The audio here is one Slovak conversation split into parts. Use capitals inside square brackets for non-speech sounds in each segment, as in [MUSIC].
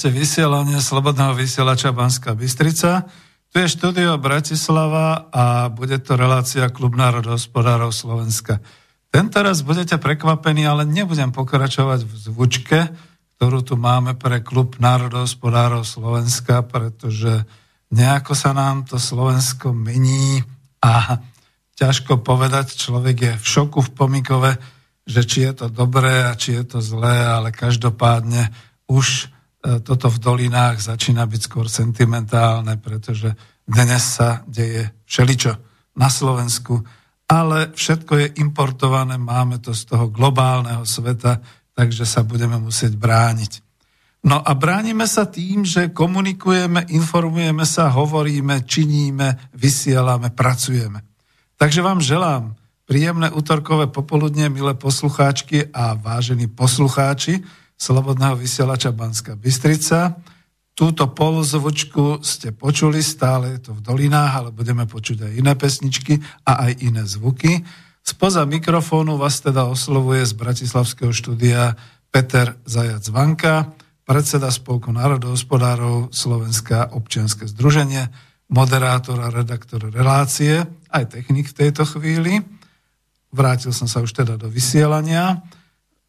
Počúvate vysielanie Slobodného vysielača Banská Bystrica. Tu je štúdio Bratislava a bude to relácia Klub národohospodárov Slovenska. Tento raz budete prekvapení, ale nebudem pokračovať v zvučke, ktorú tu máme pre Klub národohospodárov Slovenska, pretože nejako sa nám to Slovensko mení a ťažko povedať, človek je v šoku v pomikove, že či je to dobré a či je to zlé, ale každopádne už toto v dolinách začína byť skôr sentimentálne, pretože dnes sa deje všeličo na Slovensku, ale všetko je importované, máme to z toho globálneho sveta, takže sa budeme musieť brániť. No a bránime sa tým, že komunikujeme, informujeme sa, hovoríme, činíme, vysielame, pracujeme. Takže vám želám príjemné útorkové popoludne, milé poslucháčky a vážení poslucháči, Slobodného vysielača Banska Bystrica. Túto polozvučku ste počuli, stále je to v dolinách, ale budeme počuť aj iné pesničky a aj iné zvuky. Spoza mikrofónu vás teda oslovuje z Bratislavského štúdia Peter Zajac Vanka, predseda Spolku národohospodárov Slovenská občianske združenie, moderátor a redaktor relácie, aj technik v tejto chvíli. Vrátil som sa už teda do vysielania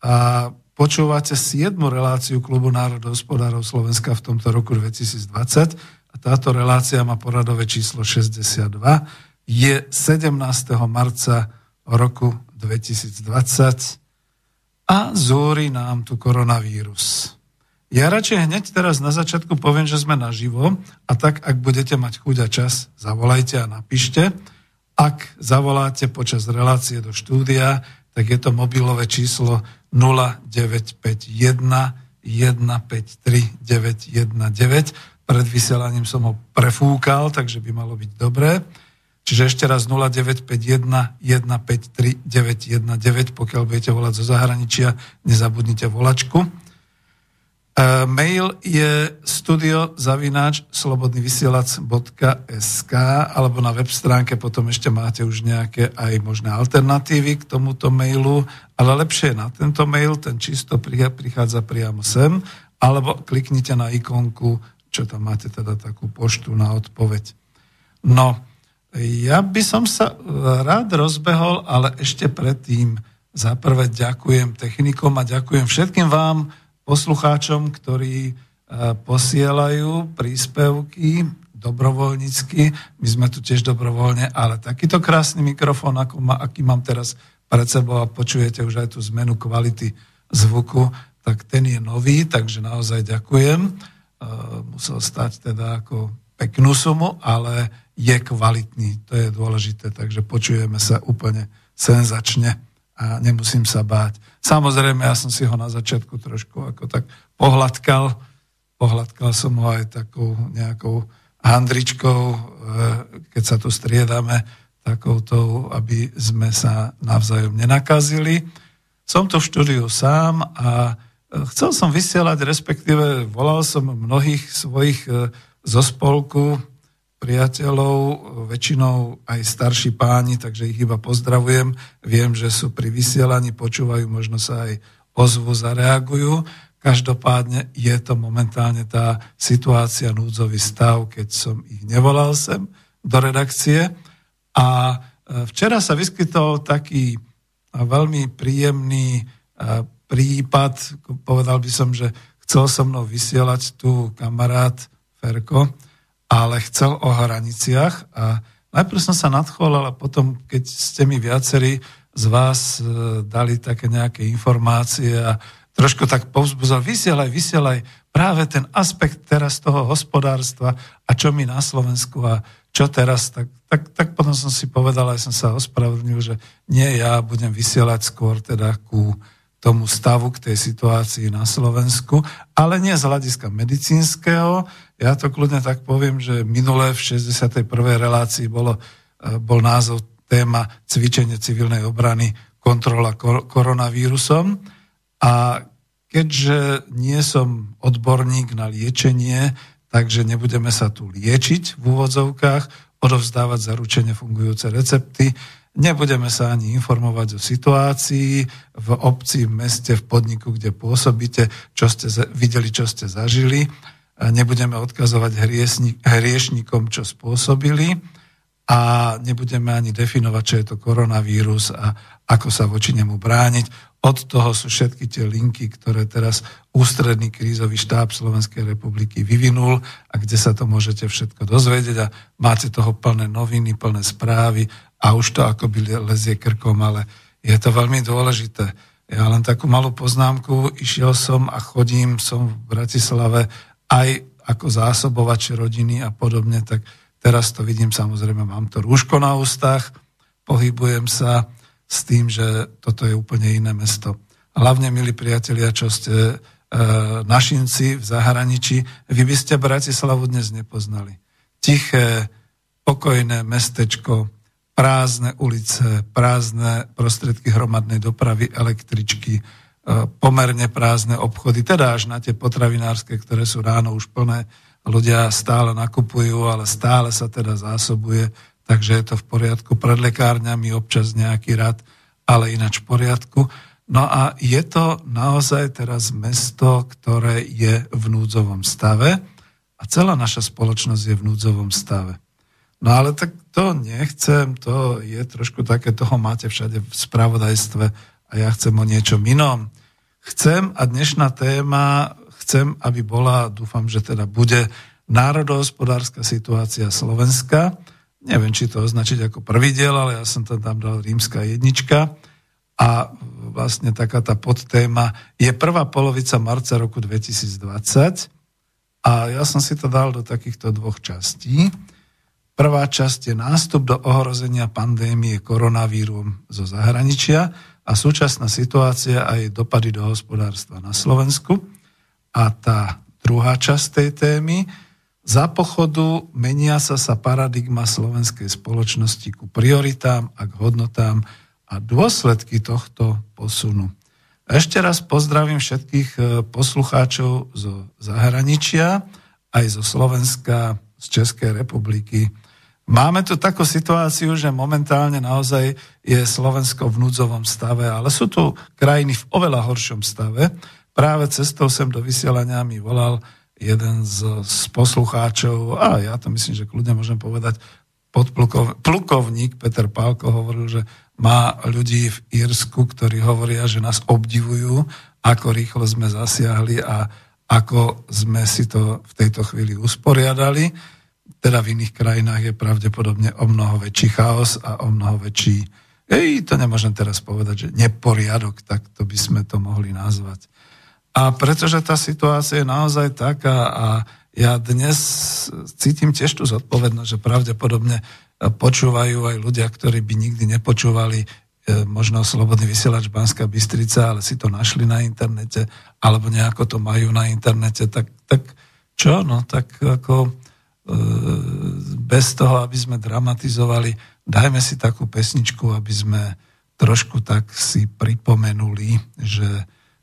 a Počúvate 7. reláciu Klubu národohospodárov Slovenska v tomto roku 2020 a táto relácia má poradové číslo 62. Je 17. marca roku 2020 a zúri nám tu koronavírus. Ja radšej hneď teraz na začiatku poviem, že sme naživo a tak, ak budete mať chuť a čas, zavolajte a napíšte. Ak zavoláte počas relácie do štúdia, tak je to mobilové číslo 0951 153 919. Pred vysielaním som ho prefúkal, takže by malo byť dobré. Čiže ešte raz 0951 153 919. Pokiaľ budete volať zo zahraničia, nezabudnite volačku. E, mail je studiozavináč slobodnyvysielac.sk alebo na web stránke potom ešte máte už nejaké aj možné alternatívy k tomuto mailu, ale lepšie je na tento mail, ten čisto prichádza priamo sem, alebo kliknite na ikonku, čo tam máte teda takú poštu na odpoveď. No, ja by som sa rád rozbehol, ale ešte predtým za prvé ďakujem technikom a ďakujem všetkým vám, poslucháčom, ktorí e, posielajú príspevky dobrovoľnícky. My sme tu tiež dobrovoľne, ale takýto krásny mikrofón, ako ma, aký mám teraz pred sebou a počujete už aj tú zmenu kvality zvuku, tak ten je nový, takže naozaj ďakujem. E, musel stať teda ako peknú sumu, ale je kvalitný, to je dôležité, takže počujeme sa úplne senzačne a nemusím sa báť. Samozrejme, ja som si ho na začiatku trošku ako tak pohľadkal. Pohľadkal som ho aj takou nejakou handričkou, e, keď sa tu striedame, takouto, aby sme sa navzájom nenakazili. Som tu v štúdiu sám a e, chcel som vysielať, respektíve volal som mnohých svojich e, zo spolku priateľov, väčšinou aj starší páni, takže ich iba pozdravujem. Viem, že sú pri vysielaní, počúvajú, možno sa aj ozvu, zareagujú. Každopádne je to momentálne tá situácia, núdzový stav, keď som ich nevolal sem do redakcie. A e, včera sa vyskytol taký veľmi príjemný e, prípad, povedal by som, že chcel so mnou vysielať tu kamarát Ferko, ale chcel o hraniciach a najprv som sa nadchol, ale potom, keď ste mi viacerí z vás e, dali také nejaké informácie a trošku tak povzbudzal, vysielaj, vysielaj práve ten aspekt teraz toho hospodárstva a čo my na Slovensku a čo teraz, tak, tak, tak potom som si povedal, aj som sa ospravedlnil, že nie ja budem vysielať skôr teda ku tomu stavu, k tej situácii na Slovensku, ale nie z hľadiska medicínskeho. Ja to kľudne tak poviem, že minulé v 61. relácii bolo, e, bol názov téma cvičenie civilnej obrany, kontrola kor- koronavírusom. A keďže nie som odborník na liečenie, takže nebudeme sa tu liečiť v úvodzovkách, odovzdávať zaručene fungujúce recepty, nebudeme sa ani informovať o situácii v obci, v meste, v podniku, kde pôsobíte, čo ste videli, čo ste zažili, nebudeme odkazovať hriešnikom, čo spôsobili a nebudeme ani definovať, čo je to koronavírus a ako sa voči nemu brániť. Od toho sú všetky tie linky, ktoré teraz ústredný krízový štáb Slovenskej republiky vyvinul a kde sa to môžete všetko dozvedieť a máte toho plné noviny, plné správy a už to akoby lezie krkom, ale je to veľmi dôležité. Ja len takú malú poznámku, išiel som a chodím, som v Bratislave aj ako zásobovač rodiny a podobne, tak Teraz to vidím, samozrejme, mám to rúško na ústach, pohybujem sa s tým, že toto je úplne iné mesto. Hlavne, milí priatelia, čo ste e, našinci v zahraničí, vy by ste Bratislavu dnes nepoznali. Tiché, pokojné mestečko, prázdne ulice, prázdne prostriedky hromadnej dopravy, električky, pomerne prázdne obchody, teda až na tie potravinárske, ktoré sú ráno už plné ľudia stále nakupujú, ale stále sa teda zásobuje, takže je to v poriadku. Pred lekárňami občas nejaký rad, ale ináč v poriadku. No a je to naozaj teraz mesto, ktoré je v núdzovom stave a celá naša spoločnosť je v núdzovom stave. No ale tak to nechcem, to je trošku také, toho máte všade v spravodajstve a ja chcem o niečom inom. Chcem a dnešná téma chcem, aby bola, dúfam, že teda bude národohospodárska situácia Slovenska. Neviem, či to označiť ako prvý diel, ale ja som tam dal rímska jednička. A vlastne taká tá podtéma je prvá polovica marca roku 2020. A ja som si to dal do takýchto dvoch častí. Prvá časť je nástup do ohrozenia pandémie koronavírum zo zahraničia a súčasná situácia a jej dopady do hospodárstva na Slovensku. A tá druhá časť tej témy, za pochodu menia sa sa paradigma slovenskej spoločnosti ku prioritám a k hodnotám a dôsledky tohto posunu. Ešte raz pozdravím všetkých e, poslucháčov zo zahraničia, aj zo Slovenska, z Českej republiky. Máme tu takú situáciu, že momentálne naozaj je Slovensko v núdzovom stave, ale sú tu krajiny v oveľa horšom stave práve cestou sem do vysielania mi volal jeden z, z poslucháčov, a ja to myslím, že kľudne môžem povedať, podplukov, plukovník Peter Pálko hovoril, že má ľudí v Írsku, ktorí hovoria, že nás obdivujú, ako rýchlo sme zasiahli a ako sme si to v tejto chvíli usporiadali. Teda v iných krajinách je pravdepodobne o mnoho väčší chaos a o mnoho väčší, ej, to nemôžem teraz povedať, že neporiadok, tak to by sme to mohli nazvať. A pretože tá situácia je naozaj taká a ja dnes cítim tiež tú zodpovednosť, že pravdepodobne počúvajú aj ľudia, ktorí by nikdy nepočúvali e, možno Slobodný vysielač Banská Bystrica, ale si to našli na internete, alebo nejako to majú na internete, tak, tak čo? No tak ako bez toho, aby sme dramatizovali, dajme si takú pesničku, aby sme trošku tak si pripomenuli, že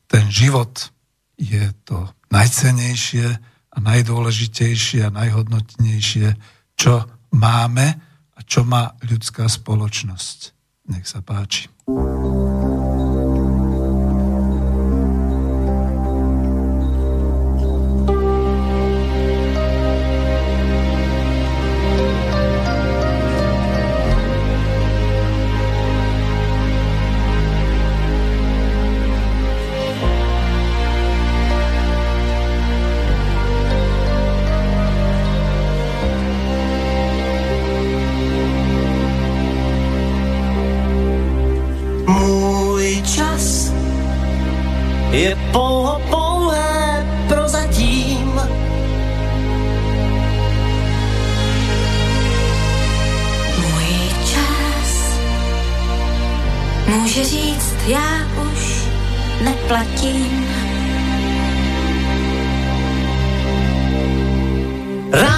ten život je to najcenejšie a najdôležitejšie a najhodnotnejšie, čo máme a čo má ľudská spoločnosť. Nech sa páči. Neplatím. Rád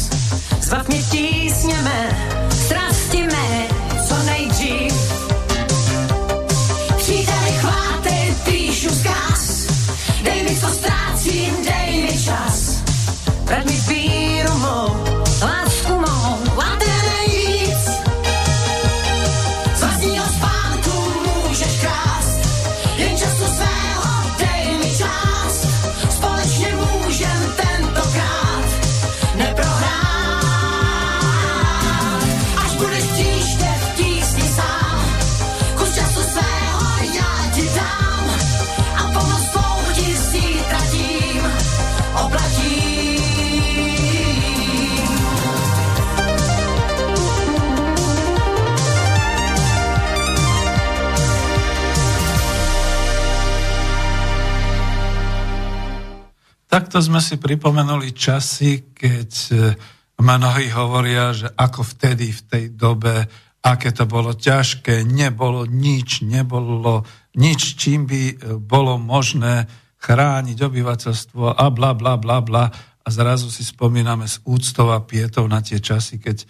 Zbav mě tísněme, strasti mé, co nejdřív. Příteli, chvátej, píšu zkaz, dej mi, co ztrácím, dej mi čas. Vrať mi víru Takto sme si pripomenuli časy, keď e, mnohí hovoria, že ako vtedy, v tej dobe, aké to bolo ťažké, nebolo nič, nebolo nič, čím by e, bolo možné chrániť obyvateľstvo a bla, bla, bla, bla. A zrazu si spomíname s úctou a pietou na tie časy, keď e,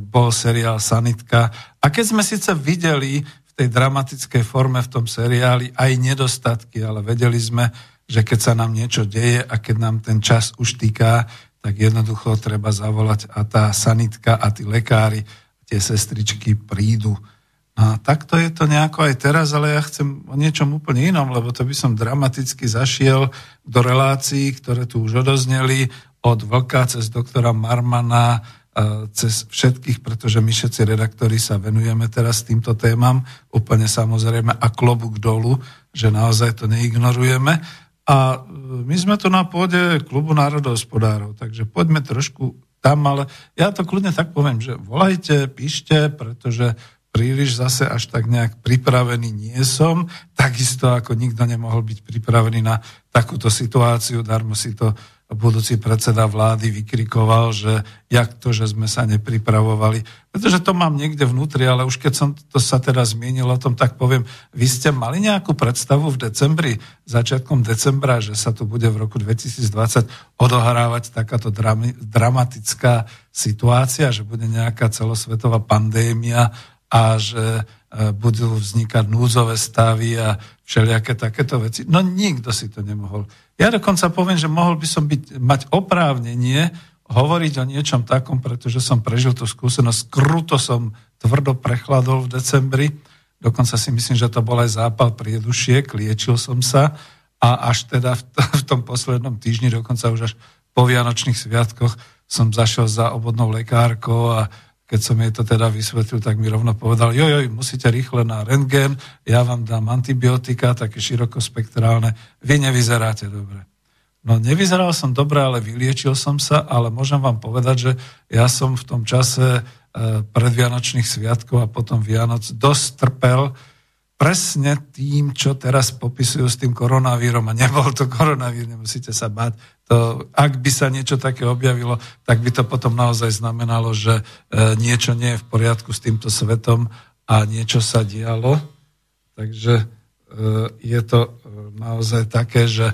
bol seriál Sanitka. A keď sme síce videli v tej dramatickej forme v tom seriáli aj nedostatky, ale vedeli sme, že keď sa nám niečo deje a keď nám ten čas už týka, tak jednoducho treba zavolať a tá sanitka a tí lekári, tie sestričky prídu. No a takto je to nejako aj teraz, ale ja chcem o niečom úplne inom, lebo to by som dramaticky zašiel do relácií, ktoré tu už odozneli od Vlka cez doktora Marmana, cez všetkých, pretože my všetci redaktori sa venujeme teraz týmto témam, úplne samozrejme a klobúk dolu, že naozaj to neignorujeme. A my sme tu na pôde klubu národohospodárov, takže poďme trošku tam, ale ja to kľudne tak poviem, že volajte, píšte, pretože príliš zase až tak nejak pripravený nie som, takisto ako nikto nemohol byť pripravený na takúto situáciu, darmo si to budúci predseda vlády vykrikoval, že jak to, že sme sa nepripravovali. Pretože to mám niekde vnútri, ale už keď som to sa teraz zmienil o tom, tak poviem, vy ste mali nejakú predstavu v decembri, začiatkom decembra, že sa tu bude v roku 2020 odohrávať takáto dramatická situácia, že bude nejaká celosvetová pandémia a že e, budú vznikať núdzové stavy a všelijaké takéto veci. No nikto si to nemohol. Ja dokonca poviem, že mohol by som byť, mať oprávnenie hovoriť o niečom takom, pretože som prežil tú skúsenosť. Kruto som tvrdo prechladol v decembri. Dokonca si myslím, že to bol aj zápal priedušiek, liečil som sa a až teda v, v tom poslednom týždni, dokonca už až po Vianočných sviatkoch som zašiel za obvodnou lekárkou a keď som jej to teda vysvetlil, tak mi rovno povedal, joj, joj, musíte rýchle na rentgen, ja vám dám antibiotika, také širokospektrálne, vy nevyzeráte dobre. No nevyzeral som dobre, ale vyliečil som sa, ale môžem vám povedať, že ja som v tom čase predvianočných sviatkov a potom Vianoc dosť trpel presne tým, čo teraz popisujú s tým koronavírom a nebol to koronavír, nemusíte sa báť. To, ak by sa niečo také objavilo, tak by to potom naozaj znamenalo, že e, niečo nie je v poriadku s týmto svetom a niečo sa dialo. Takže e, je to e, naozaj také, že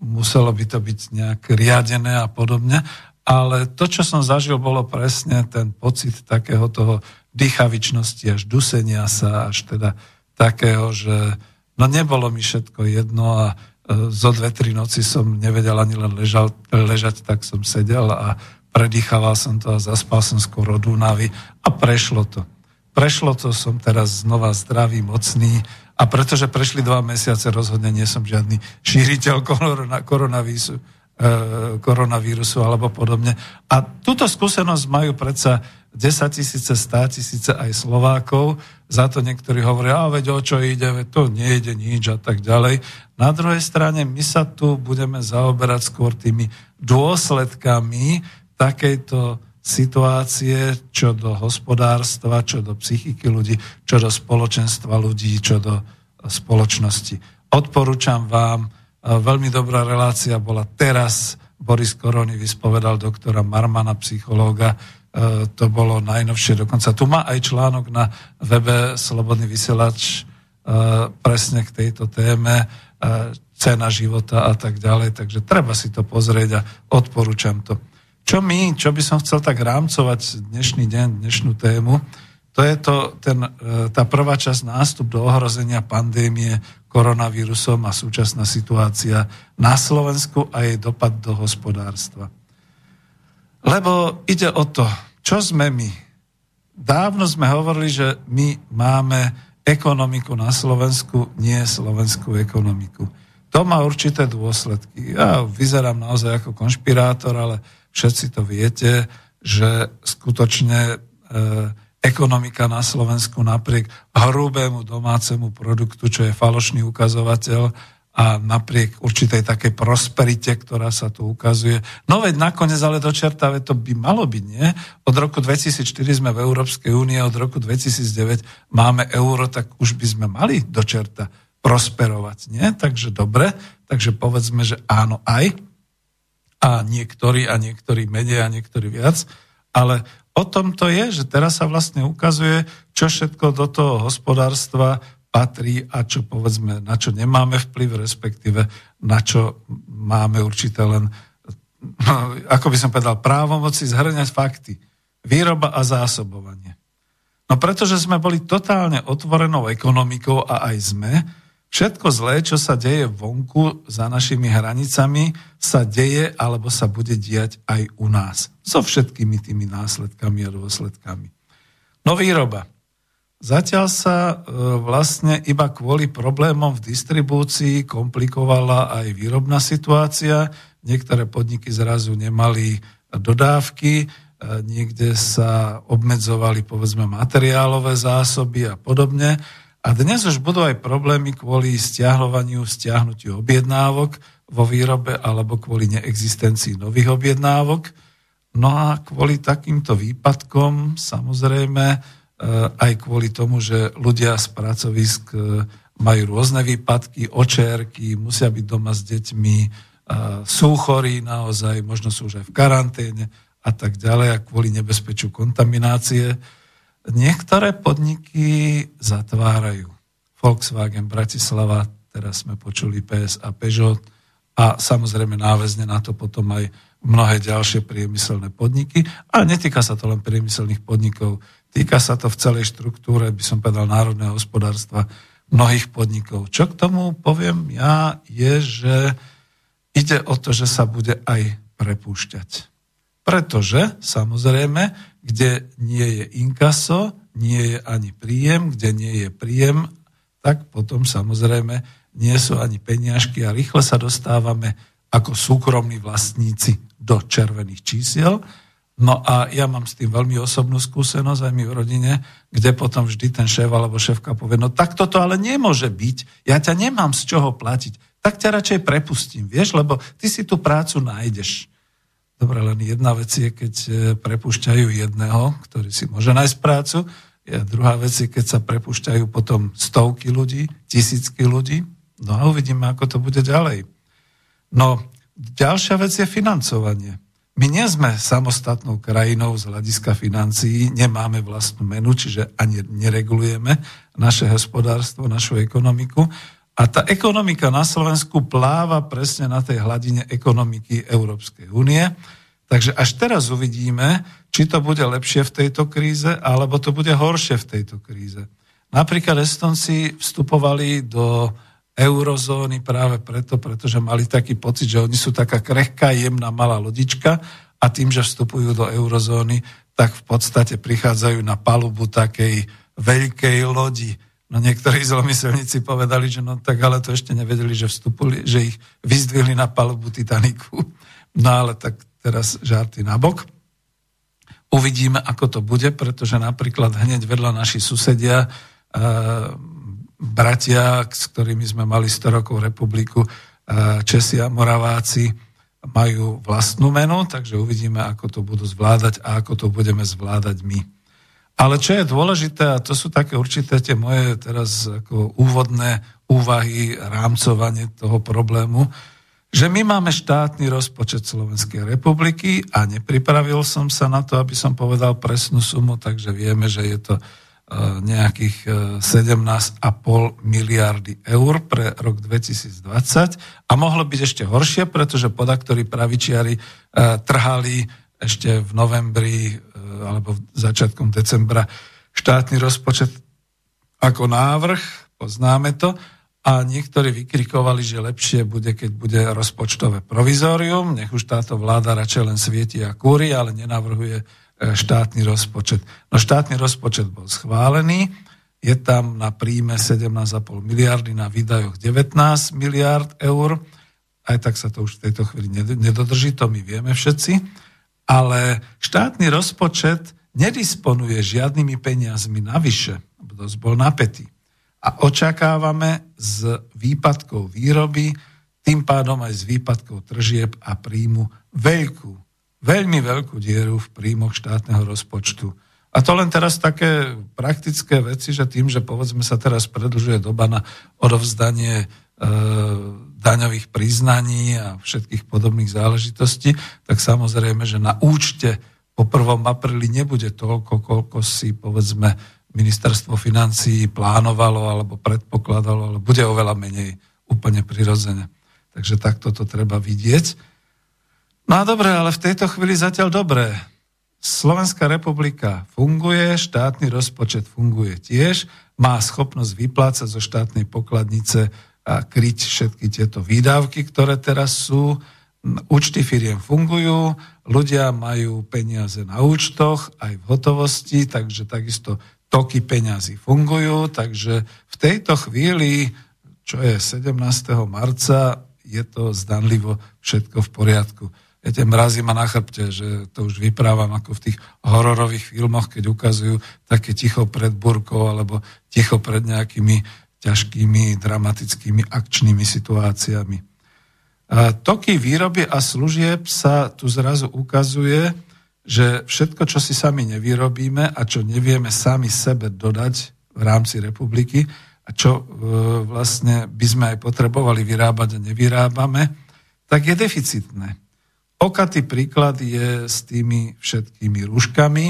muselo by to byť nejak riadené a podobne. Ale to, čo som zažil, bolo presne ten pocit takého toho dýchavičnosti, až dusenia sa, až teda takého, že no nebolo mi všetko jedno a zo dve, tri noci som nevedel ani len ležal, ležať, tak som sedel a predýchaval som to a zaspal som skoro od únavy a prešlo to. Prešlo to, som teraz znova zdravý, mocný a pretože prešli dva mesiace, rozhodne nie som žiadny šíriteľ [LAUGHS] korona, koronavírusu, e, koronavírusu alebo podobne. A túto skúsenosť majú predsa 10 tisíce, 100 tisíce aj Slovákov, za to niektorí hovoria, a veď o čo ide, veď to nejde nič a tak ďalej. Na druhej strane my sa tu budeme zaoberať skôr tými dôsledkami takejto situácie, čo do hospodárstva, čo do psychiky ľudí, čo do spoločenstva ľudí, čo do spoločnosti. Odporúčam vám, veľmi dobrá relácia bola teraz, Boris Korony vyspovedal doktora Marmana, psychológa, E, to bolo najnovšie dokonca. Tu má aj článok na webe Slobodný vysielač e, presne k tejto téme, e, cena života a tak ďalej, takže treba si to pozrieť a odporúčam to. Čo my, čo by som chcel tak rámcovať dnešný deň, dnešnú tému, to je to, ten, tá prvá časť nástup do ohrozenia pandémie koronavírusom a súčasná situácia na Slovensku a jej dopad do hospodárstva. Lebo ide o to, čo sme my? Dávno sme hovorili, že my máme ekonomiku na Slovensku, nie slovenskú ekonomiku. To má určité dôsledky. Ja vyzerám naozaj ako konšpirátor, ale všetci to viete, že skutočne e, ekonomika na Slovensku napriek hrubému domácemu produktu, čo je falošný ukazovateľ, a napriek určitej takej prosperite, ktorá sa tu ukazuje. No veď nakoniec, ale do to by malo byť, nie? Od roku 2004 sme v Európskej únie, od roku 2009 máme euro, tak už by sme mali do čerta prosperovať, nie? Takže dobre, takže povedzme, že áno aj. A niektorí, a niektorí menej, a niektorí viac. Ale o tom to je, že teraz sa vlastne ukazuje, čo všetko do toho hospodárstva patrí a čo povedzme, na čo nemáme vplyv, respektíve na čo máme určité len, [LAUGHS] ako by som povedal, právomoci zhrňať fakty. Výroba a zásobovanie. No pretože sme boli totálne otvorenou ekonomikou a aj sme, všetko zlé, čo sa deje vonku za našimi hranicami, sa deje alebo sa bude diať aj u nás. So všetkými tými následkami a dôsledkami. No výroba. Zatiaľ sa e, vlastne iba kvôli problémom v distribúcii komplikovala aj výrobná situácia. Niektoré podniky zrazu nemali dodávky, e, niekde sa obmedzovali povedzme materiálové zásoby a podobne. A dnes už budú aj problémy kvôli stiahľovaniu, stiahnutiu objednávok vo výrobe alebo kvôli neexistencii nových objednávok. No a kvôli takýmto výpadkom samozrejme aj kvôli tomu, že ľudia z pracovisk eh, majú rôzne výpadky, očerky, musia byť doma s deťmi, eh, sú chorí naozaj, možno sú už aj v karanténe a tak ďalej a kvôli nebezpečiu kontaminácie. Niektoré podniky zatvárajú. Volkswagen Bratislava, teraz sme počuli PS a Peugeot a samozrejme náväzne na to potom aj mnohé ďalšie priemyselné podniky. A netýka sa to len priemyselných podnikov, Týka sa to v celej štruktúre, by som povedal, národného hospodárstva mnohých podnikov. Čo k tomu poviem ja, je, že ide o to, že sa bude aj prepúšťať. Pretože, samozrejme, kde nie je inkaso, nie je ani príjem, kde nie je príjem, tak potom samozrejme nie sú ani peniažky a rýchle sa dostávame ako súkromní vlastníci do červených čísiel No a ja mám s tým veľmi osobnú skúsenosť aj my v rodine, kde potom vždy ten šéf alebo šéfka povie, no tak toto ale nemôže byť, ja ťa nemám z čoho platiť, tak ťa radšej prepustím, vieš, lebo ty si tú prácu nájdeš. Dobre, len jedna vec je, keď e, prepúšťajú jedného, ktorý si môže nájsť prácu. A druhá vec je, keď sa prepúšťajú potom stovky ľudí, tisícky ľudí. No a uvidíme, ako to bude ďalej. No, ďalšia vec je financovanie. My nie sme samostatnou krajinou z hľadiska financií, nemáme vlastnú menu, čiže ani neregulujeme naše hospodárstvo, našu ekonomiku. A tá ekonomika na Slovensku pláva presne na tej hladine ekonomiky Európskej únie. Takže až teraz uvidíme, či to bude lepšie v tejto kríze, alebo to bude horšie v tejto kríze. Napríklad Estonci vstupovali do eurozóny práve preto, pretože mali taký pocit, že oni sú taká krehká, jemná, malá lodička a tým, že vstupujú do eurozóny, tak v podstate prichádzajú na palubu takej veľkej lodi. No niektorí zlomyselníci povedali, že no tak ale to ešte nevedeli, že vstupuli, že ich vyzdvihli na palubu Titaniku. No ale tak teraz žarty na bok. Uvidíme, ako to bude, pretože napríklad hneď vedľa naši susedia uh, bratia, s ktorými sme mali 100 rokov republiku, eh, Česi a Moraváci, majú vlastnú menu, takže uvidíme, ako to budú zvládať a ako to budeme zvládať my. Ale čo je dôležité, a to sú také určité tie moje teraz ako úvodné úvahy, rámcovanie toho problému, že my máme štátny rozpočet Slovenskej republiky a nepripravil som sa na to, aby som povedal presnú sumu, takže vieme, že je to nejakých 17,5 e, miliardy eur pre rok 2020 a mohlo byť ešte horšie, pretože podaktorí pravičiari e, trhali ešte v novembri e, alebo začiatkom decembra štátny rozpočet ako návrh, poznáme to, a niektorí vykrikovali, že lepšie bude, keď bude rozpočtové provizórium, nech už táto vláda radšej len svieti a kúri, ale nenavrhuje E, štátny rozpočet. No štátny rozpočet bol schválený, je tam na príjme 17,5 miliardy, na výdajoch 19 miliard eur, aj tak sa to už v tejto chvíli nedodrží, to my vieme všetci, ale štátny rozpočet nedisponuje žiadnymi peniazmi navyše, dosť bol napätý. A očakávame z výpadkov výroby, tým pádom aj z výpadkov tržieb a príjmu veľkú veľmi veľkú dieru v príjmoch štátneho rozpočtu. A to len teraz také praktické veci, že tým, že povedzme sa teraz predlžuje doba na odovzdanie e, daňových priznaní a všetkých podobných záležitostí, tak samozrejme, že na účte po 1. apríli nebude toľko, koľko si povedzme ministerstvo financí plánovalo alebo predpokladalo, ale bude oveľa menej úplne prirodzene. Takže takto to treba vidieť. No a dobre, ale v tejto chvíli zatiaľ dobré. Slovenská republika funguje, štátny rozpočet funguje tiež, má schopnosť vyplácať zo štátnej pokladnice a kryť všetky tieto výdavky, ktoré teraz sú. Účty firiem fungujú, ľudia majú peniaze na účtoch, aj v hotovosti, takže takisto toky peňazí fungujú, takže v tejto chvíli, čo je 17. marca, je to zdanlivo všetko v poriadku viete, mrazí ma na chrbte, že to už vyprávam ako v tých hororových filmoch, keď ukazujú také ticho pred burkou alebo ticho pred nejakými ťažkými, dramatickými akčnými situáciami. Toky výroby a služieb sa tu zrazu ukazuje, že všetko, čo si sami nevyrobíme a čo nevieme sami sebe dodať v rámci republiky a čo e, vlastne by sme aj potrebovali vyrábať a nevyrábame, tak je deficitné. Okatý príklad je s tými všetkými rúškami.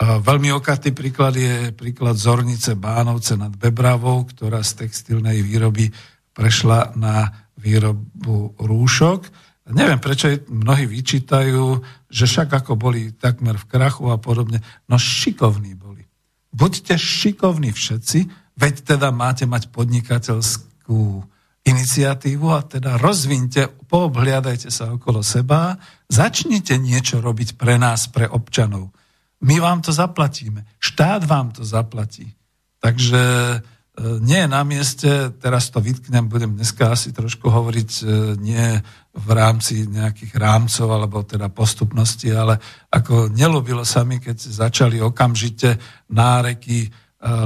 Veľmi okatý príklad je príklad Zornice Bánovce nad Bebravou, ktorá z textilnej výroby prešla na výrobu rúšok. Neviem, prečo mnohí vyčítajú, že však ako boli takmer v krachu a podobne. No šikovní boli. Buďte šikovní všetci, veď teda máte mať podnikateľskú iniciatívu a teda rozvinte, poobhliadajte sa okolo seba, začnite niečo robiť pre nás, pre občanov. My vám to zaplatíme. Štát vám to zaplatí. Takže e, nie je na mieste, teraz to vytknem, budem dneska asi trošku hovoriť e, nie v rámci nejakých rámcov alebo teda postupnosti, ale ako nelúbilo sa mi, keď začali okamžite náreky e,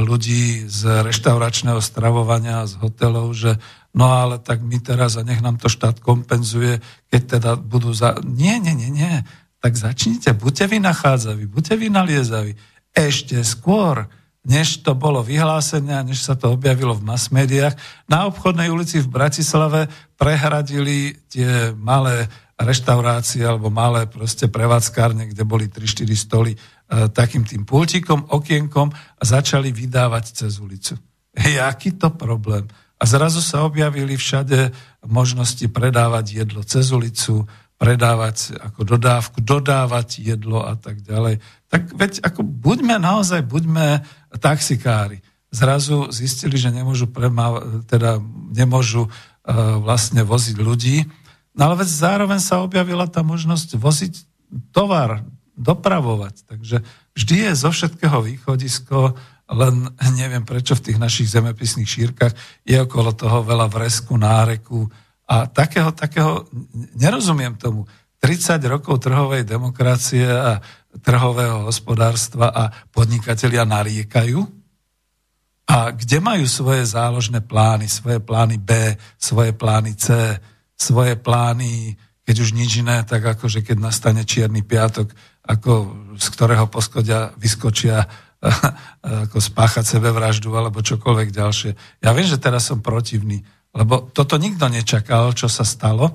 ľudí z reštauračného stravovania, z hotelov, že no ale tak my teraz a nech nám to štát kompenzuje, keď teda budú za... Nie, nie, nie, nie. Tak začnite, buďte vy nachádzaví, buďte vy naliezaví. Ešte skôr, než to bolo vyhlásené, než sa to objavilo v mass médiách, na obchodnej ulici v Bratislave prehradili tie malé reštaurácie alebo malé proste prevádzkárne, kde boli 3-4 stoly e, takým tým pultíkom, okienkom a začali vydávať cez ulicu. Jaký to problém? A zrazu sa objavili všade možnosti predávať jedlo cez ulicu, predávať ako dodávku, dodávať jedlo a tak ďalej. Tak veď ako buďme naozaj, buďme taxikári. Zrazu zistili, že nemôžu, prema, teda nemôžu uh, vlastne voziť ľudí. No ale veď zároveň sa objavila tá možnosť voziť tovar, dopravovať. Takže vždy je zo všetkého východisko, len neviem prečo v tých našich zemepisných šírkach je okolo toho veľa vresku, náreku a takého, takého, nerozumiem tomu. 30 rokov trhovej demokracie a trhového hospodárstva a podnikatelia nariekajú? A kde majú svoje záložné plány, svoje plány B, svoje plány C, svoje plány, keď už nič iné, tak ako, že keď nastane čierny piatok, ako z ktorého poschodia vyskočia [LAUGHS] ako spáchať sebevraždu alebo čokoľvek ďalšie. Ja viem, že teraz som protivný, lebo toto nikto nečakal, čo sa stalo,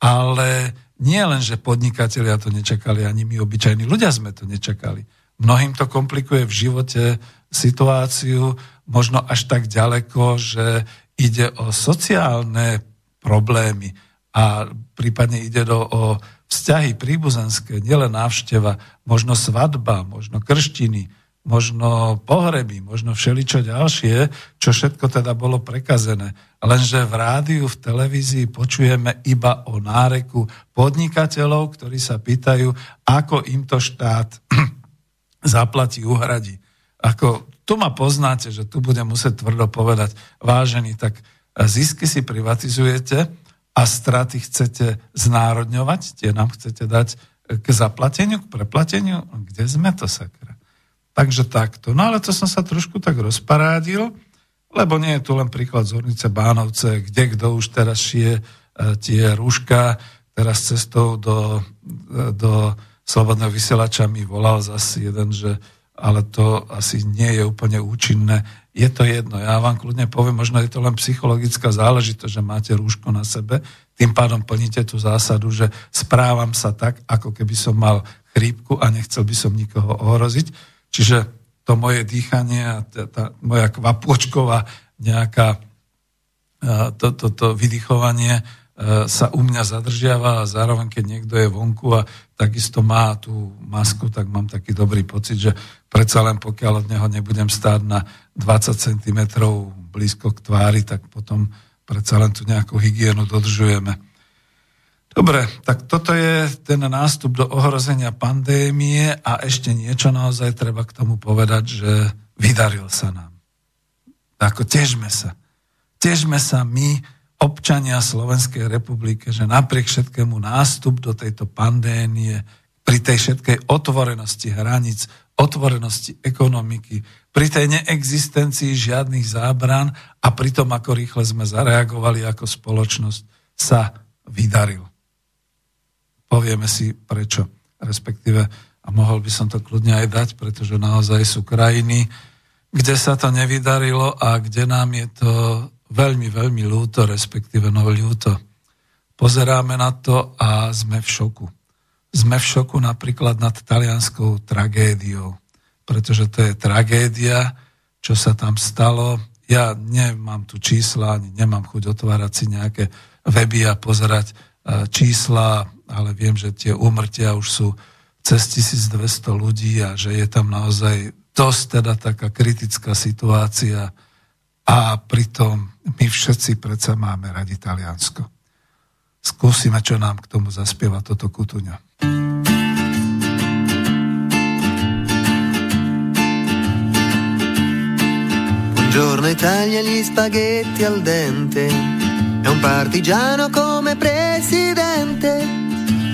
ale nie len, že podnikatelia to nečakali, ani my obyčajní ľudia sme to nečakali. Mnohým to komplikuje v živote situáciu, možno až tak ďaleko, že ide o sociálne problémy a prípadne ide do, o vzťahy príbuzenské, nielen návšteva, možno svadba, možno krštiny, možno pohreby, možno všeličo ďalšie, čo všetko teda bolo prekazené. Lenže v rádiu, v televízii počujeme iba o náreku podnikateľov, ktorí sa pýtajú, ako im to štát [CLEARS THROAT] zaplatí, uhradí. Ako, tu ma poznáte, že tu budem musieť tvrdo povedať, vážený, tak zisky si privatizujete a straty chcete znárodňovať, tie nám chcete dať k zaplateniu, k preplateniu. Kde sme to, sakra? Takže takto. No ale to som sa trošku tak rozparádil, lebo nie je tu len príklad z Hornice Bánovce, kde kto už teraz šije e, tie rúška. Teraz cestou do, e, do Slobodného vysielača mi volal zase jeden, že ale to asi nie je úplne účinné. Je to jedno, ja vám kľudne poviem, možno je to len psychologická záležitosť, že máte rúško na sebe, tým pádom plníte tú zásadu, že správam sa tak, ako keby som mal chrípku a nechcel by som nikoho ohroziť Čiže to moje dýchanie a tá, tá moja kvapôčková nejaká to, to, to vydychovanie sa u mňa zadržiava a zároveň, keď niekto je vonku a takisto má tú masku, tak mám taký dobrý pocit, že predsa len pokiaľ od neho nebudem stáť na 20 cm blízko k tvári, tak potom predsa len tú nejakú hygienu dodržujeme. Dobre, tak toto je ten nástup do ohrozenia pandémie a ešte niečo naozaj treba k tomu povedať, že vydaril sa nám. Ako težme sa. Težme sa my, občania Slovenskej republiky, že napriek všetkému nástup do tejto pandémie, pri tej všetkej otvorenosti hraníc, otvorenosti ekonomiky, pri tej neexistencii žiadnych zábran a pri tom, ako rýchle sme zareagovali ako spoločnosť, sa vydaril. Povieme si prečo, respektíve, a mohol by som to kľudne aj dať, pretože naozaj sú krajiny, kde sa to nevydarilo a kde nám je to veľmi, veľmi ľúto, respektíve no ľúto. Pozeráme na to a sme v šoku. Sme v šoku napríklad nad talianskou tragédiou, pretože to je tragédia, čo sa tam stalo. Ja nemám tu čísla, ani nemám chuť otvárať si nejaké weby a pozerať e, čísla ale viem, že tie úmrtia už sú cez 1200 ľudí a že je tam naozaj dosť teda taká kritická situácia a pritom my všetci predsa máme radi Taliansko. Skúsime, čo nám k tomu zaspieva toto kutuňa. Buongiorno Italia, gli spaghetti al dente. È un partigiano come presidente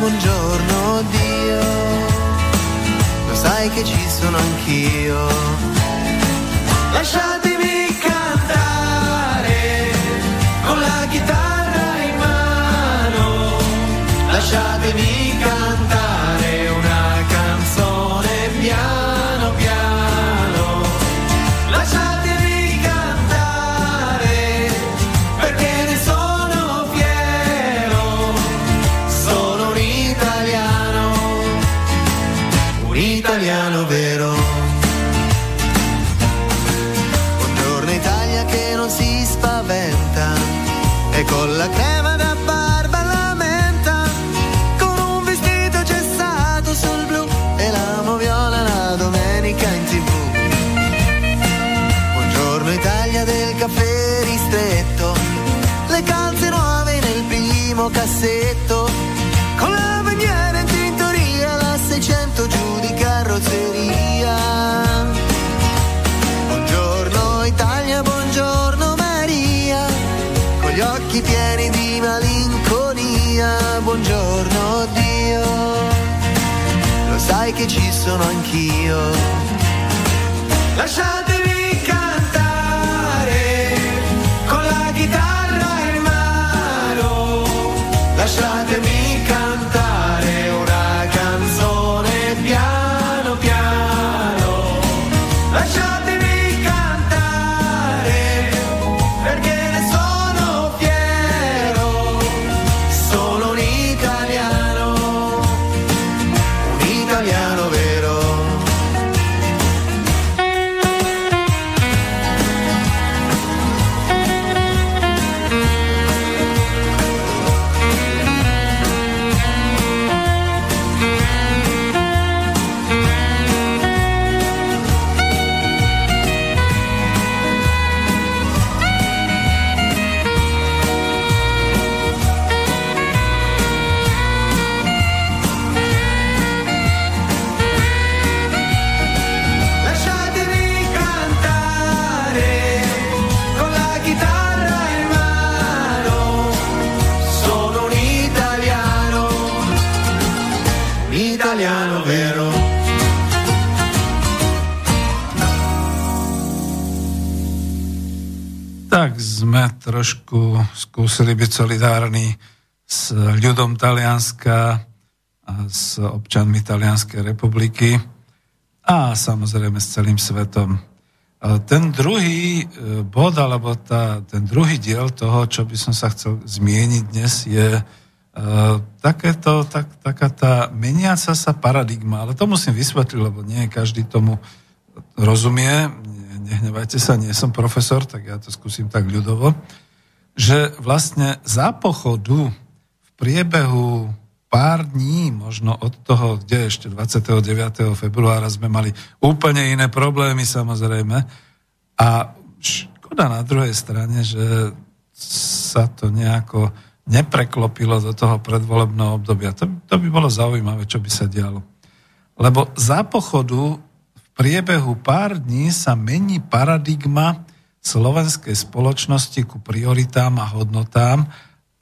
buongiorno Dio, lo sai che ci sono anch'io. Lasciatemi cantare con la chitarra in mano, lasciatemi sono anch'io. Lasciatemi Tak sme trošku skúsili byť solidárni s ľudom Talianska a s občanmi Talianskej republiky a samozrejme s celým svetom. Ten druhý e, bod, alebo tá, ten druhý diel toho, čo by som sa chcel zmieniť dnes, je uh, takéto, tak, taká tá meniaca sa paradigma. Ale to musím vysvetliť, lebo nie každý tomu rozumie. Nehnevajte sa, nie som profesor, tak ja to skúsim tak ľudovo. Že vlastne za pochodu v priebehu pár dní, možno od toho, kde ešte 29. februára sme mali úplne iné problémy samozrejme. A škoda na druhej strane, že sa to nejako nepreklopilo do toho predvolebného obdobia. To, to by bolo zaujímavé, čo by sa dialo. Lebo za pochodu priebehu pár dní sa mení paradigma slovenskej spoločnosti ku prioritám a hodnotám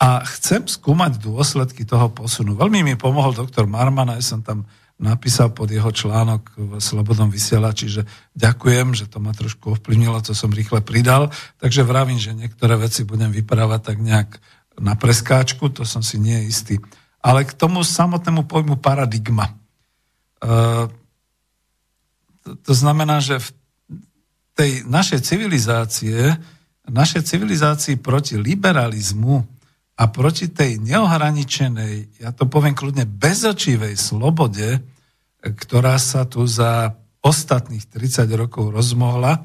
a chcem skúmať dôsledky toho posunu. Veľmi mi pomohol doktor Marman, ja som tam napísal pod jeho článok v Slobodnom vysielači, že ďakujem, že to ma trošku ovplyvnilo, to som rýchle pridal, takže vravím, že niektoré veci budem vyprávať tak nejak na preskáčku, to som si nie istý. Ale k tomu samotnému pojmu paradigma. E, to, znamená, že v tej našej civilizácie, našej civilizácii proti liberalizmu a proti tej neohraničenej, ja to poviem kľudne, bezočivej slobode, ktorá sa tu za ostatných 30 rokov rozmohla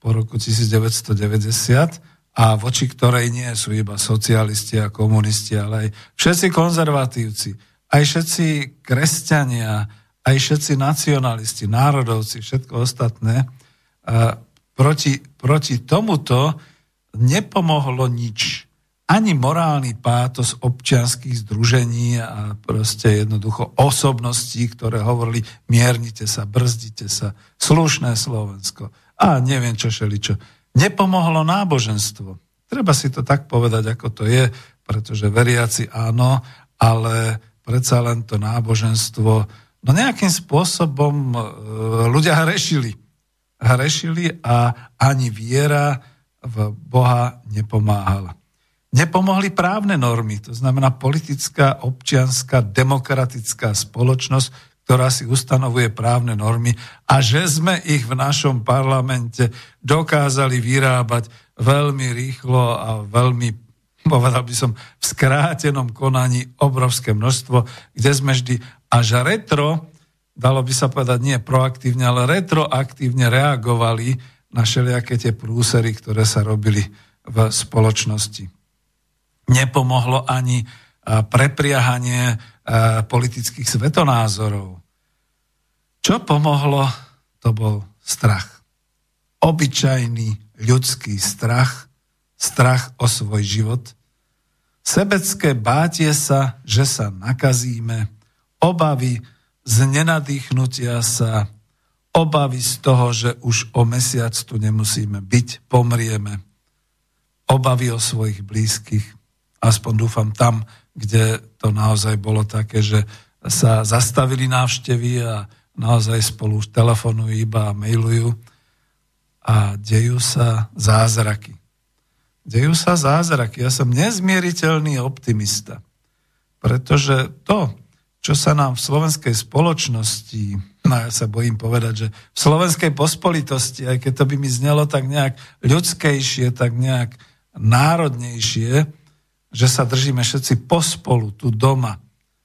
po roku 1990 a voči ktorej nie sú iba socialisti a komunisti, ale aj všetci konzervatívci, aj všetci kresťania, aj všetci nacionalisti, národovci, všetko ostatné, a proti, proti tomuto nepomohlo nič. ani morálny pátos občianských združení a proste jednoducho osobností, ktoré hovorili miernite sa, brzdite sa, slušné Slovensko a neviem čo šeličo. Nepomohlo náboženstvo. Treba si to tak povedať, ako to je, pretože veriaci áno, ale predsa len to náboženstvo, no nejakým spôsobom e, ľudia hrešili. Hrešili a ani viera v Boha nepomáhala. Nepomohli právne normy, to znamená politická, občianská, demokratická spoločnosť, ktorá si ustanovuje právne normy a že sme ich v našom parlamente dokázali vyrábať veľmi rýchlo a veľmi, povedal by som, v skrátenom konaní obrovské množstvo, kde sme vždy až retro, dalo by sa povedať nie proaktívne, ale retroaktívne reagovali na všelijaké tie prúsery, ktoré sa robili v spoločnosti nepomohlo ani prepriahanie politických svetonázorov. Čo pomohlo, to bol strach. Obyčajný ľudský strach, strach o svoj život, sebecké bátie sa, že sa nakazíme, obavy z nenadýchnutia sa, obavy z toho, že už o mesiac tu nemusíme byť, pomrieme, obavy o svojich blízkych, aspoň dúfam tam, kde to naozaj bolo také, že sa zastavili návštevy a naozaj spolu telefonujú iba a mailujú a dejú sa zázraky. Dejú sa zázraky. Ja som nezmieriteľný optimista, pretože to, čo sa nám v slovenskej spoločnosti, no ja sa bojím povedať, že v slovenskej pospolitosti, aj keď to by mi znelo tak nejak ľudskejšie, tak nejak národnejšie, že sa držíme všetci pospolu tu doma,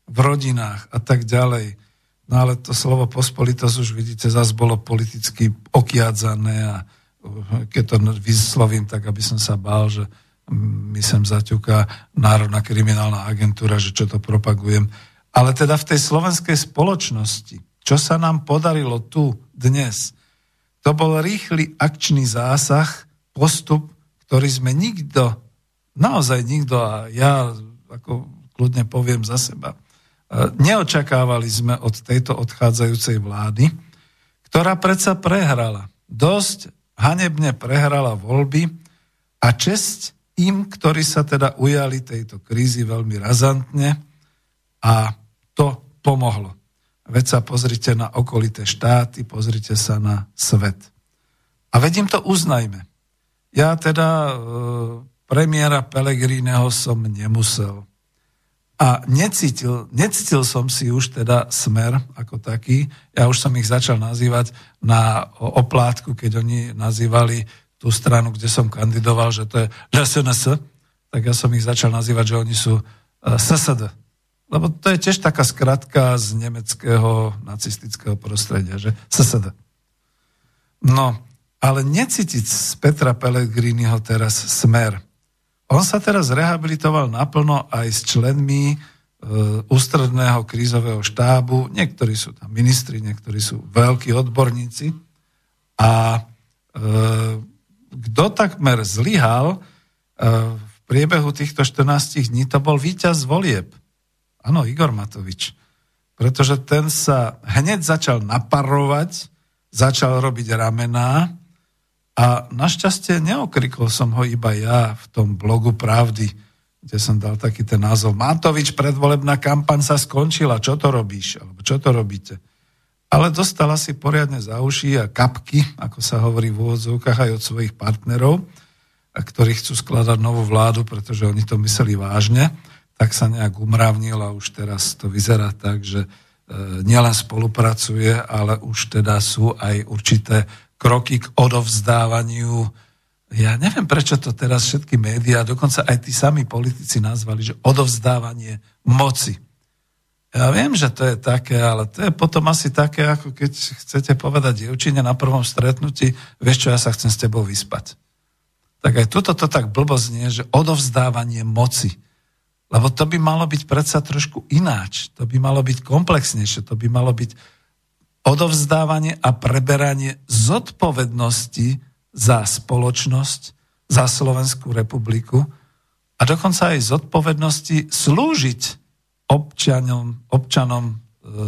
v rodinách a tak ďalej. No ale to slovo pospolitosť už vidíte, zase bolo politicky okiadzané a uh, keď to vyslovím, tak aby som sa bál, že mi sem zaťuká Národná kriminálna agentúra, že čo to propagujem. Ale teda v tej slovenskej spoločnosti, čo sa nám podarilo tu dnes, to bol rýchly akčný zásah, postup, ktorý sme nikto naozaj nikto, a ja ako kľudne poviem za seba, e, neočakávali sme od tejto odchádzajúcej vlády, ktorá predsa prehrala. Dosť hanebne prehrala voľby a česť im, ktorí sa teda ujali tejto krízy veľmi razantne a to pomohlo. Veď sa pozrite na okolité štáty, pozrite sa na svet. A vedím to uznajme. Ja teda e, premiéra Pelegríneho som nemusel. A necítil, necítil som si už teda smer ako taký. Ja už som ich začal nazývať na oplátku, keď oni nazývali tú stranu, kde som kandidoval, že to je SNS, tak ja som ich začal nazývať, že oni sú SSD. Lebo to je tiež taká skratka z nemeckého nacistického prostredia, že SSD. No, ale necítiť z Petra Pellegriniho teraz smer. On sa teraz rehabilitoval naplno aj s členmi e, ústredného krízového štábu. Niektorí sú tam ministri, niektorí sú veľkí odborníci. A e, kto takmer zlyhal e, v priebehu týchto 14 dní, to bol víťaz volieb. Áno, Igor Matovič. Pretože ten sa hneď začal naparovať, začal robiť ramená, a našťastie neokrikol som ho iba ja v tom blogu Pravdy, kde som dal taký ten názov Matovič, predvolebná kampaň sa skončila, čo to robíš? Alebo čo to robíte? Ale dostala si poriadne za uši a kapky, ako sa hovorí v úvodzovkách, aj od svojich partnerov, ktorí chcú skladať novú vládu, pretože oni to mysleli vážne, tak sa nejak umravnil a už teraz to vyzerá tak, že e, nielen spolupracuje, ale už teda sú aj určité kroky k odovzdávaniu. Ja neviem, prečo to teraz všetky médiá, dokonca aj tí sami politici nazvali, že odovzdávanie moci. Ja viem, že to je také, ale to je potom asi také, ako keď chcete povedať dievčine na prvom stretnutí, vieš čo, ja sa chcem s tebou vyspať. Tak aj tuto to tak blbo znie, že odovzdávanie moci. Lebo to by malo byť predsa trošku ináč. To by malo byť komplexnejšie. To by malo byť odovzdávanie a preberanie zodpovednosti za spoločnosť, za Slovenskú republiku a dokonca aj zodpovednosti slúžiť občanom, občanom e,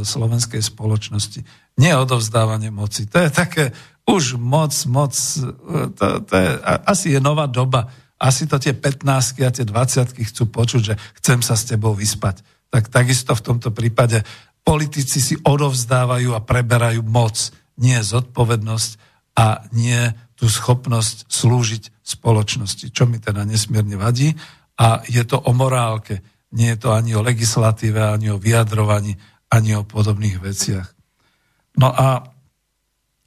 slovenskej spoločnosti. Nie odovzdávanie moci. To je také už moc, moc, e, to, to je, asi je nová doba. Asi to tie 15 a tie 20 chcú počuť, že chcem sa s tebou vyspať. Tak takisto v tomto prípade politici si odovzdávajú a preberajú moc, nie zodpovednosť a nie tú schopnosť slúžiť spoločnosti, čo mi teda nesmierne vadí. A je to o morálke, nie je to ani o legislatíve, ani o vyjadrovaní, ani o podobných veciach. No a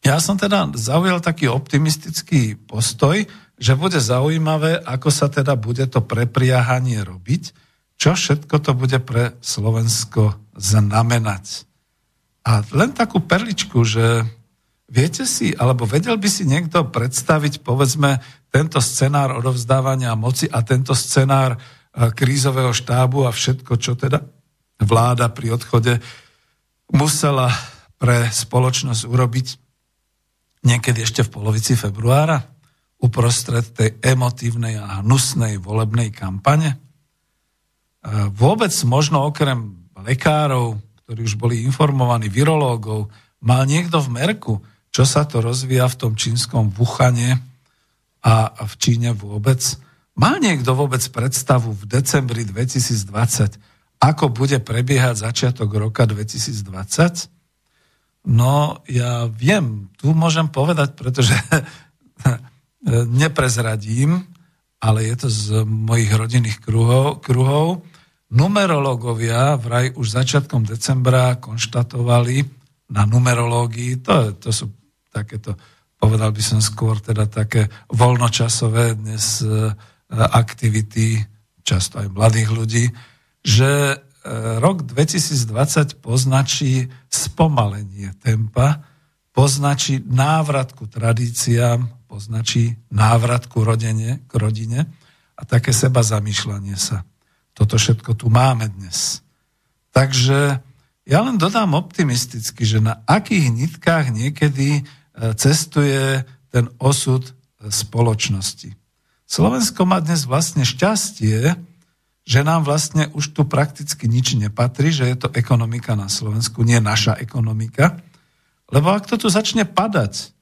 ja som teda zaujal taký optimistický postoj, že bude zaujímavé, ako sa teda bude to prepriahanie robiť, čo všetko to bude pre Slovensko znamenať. A len takú perličku, že viete si, alebo vedel by si niekto predstaviť, povedzme, tento scenár odovzdávania moci a tento scenár e, krízového štábu a všetko, čo teda vláda pri odchode musela pre spoločnosť urobiť niekedy ešte v polovici februára, uprostred tej emotívnej a hnusnej volebnej kampane? E, vôbec možno okrem lekárov, ktorí už boli informovaní, virológov, mal niekto v merku, čo sa to rozvíja v tom čínskom Wuhane a v Číne vôbec? Má niekto vôbec predstavu v decembri 2020, ako bude prebiehať začiatok roka 2020? No, ja viem, tu môžem povedať, pretože [LAUGHS] neprezradím, ale je to z mojich rodinných kruhov. Numerológovia vraj už začiatkom decembra konštatovali na numerológii, to, to sú takéto, povedal by som skôr teda také voľnočasové dnes e, aktivity, často aj mladých ľudí, že rok 2020 poznačí spomalenie tempa, poznačí návrat ku tradíciám, poznačí návrat ku rodine, k rodine a také seba zamýšľanie sa. Toto všetko tu máme dnes. Takže ja len dodám optimisticky, že na akých nitkách niekedy e, cestuje ten osud e, spoločnosti. Slovensko má dnes vlastne šťastie, že nám vlastne už tu prakticky nič nepatrí, že je to ekonomika na Slovensku, nie naša ekonomika. Lebo ak to tu začne padať,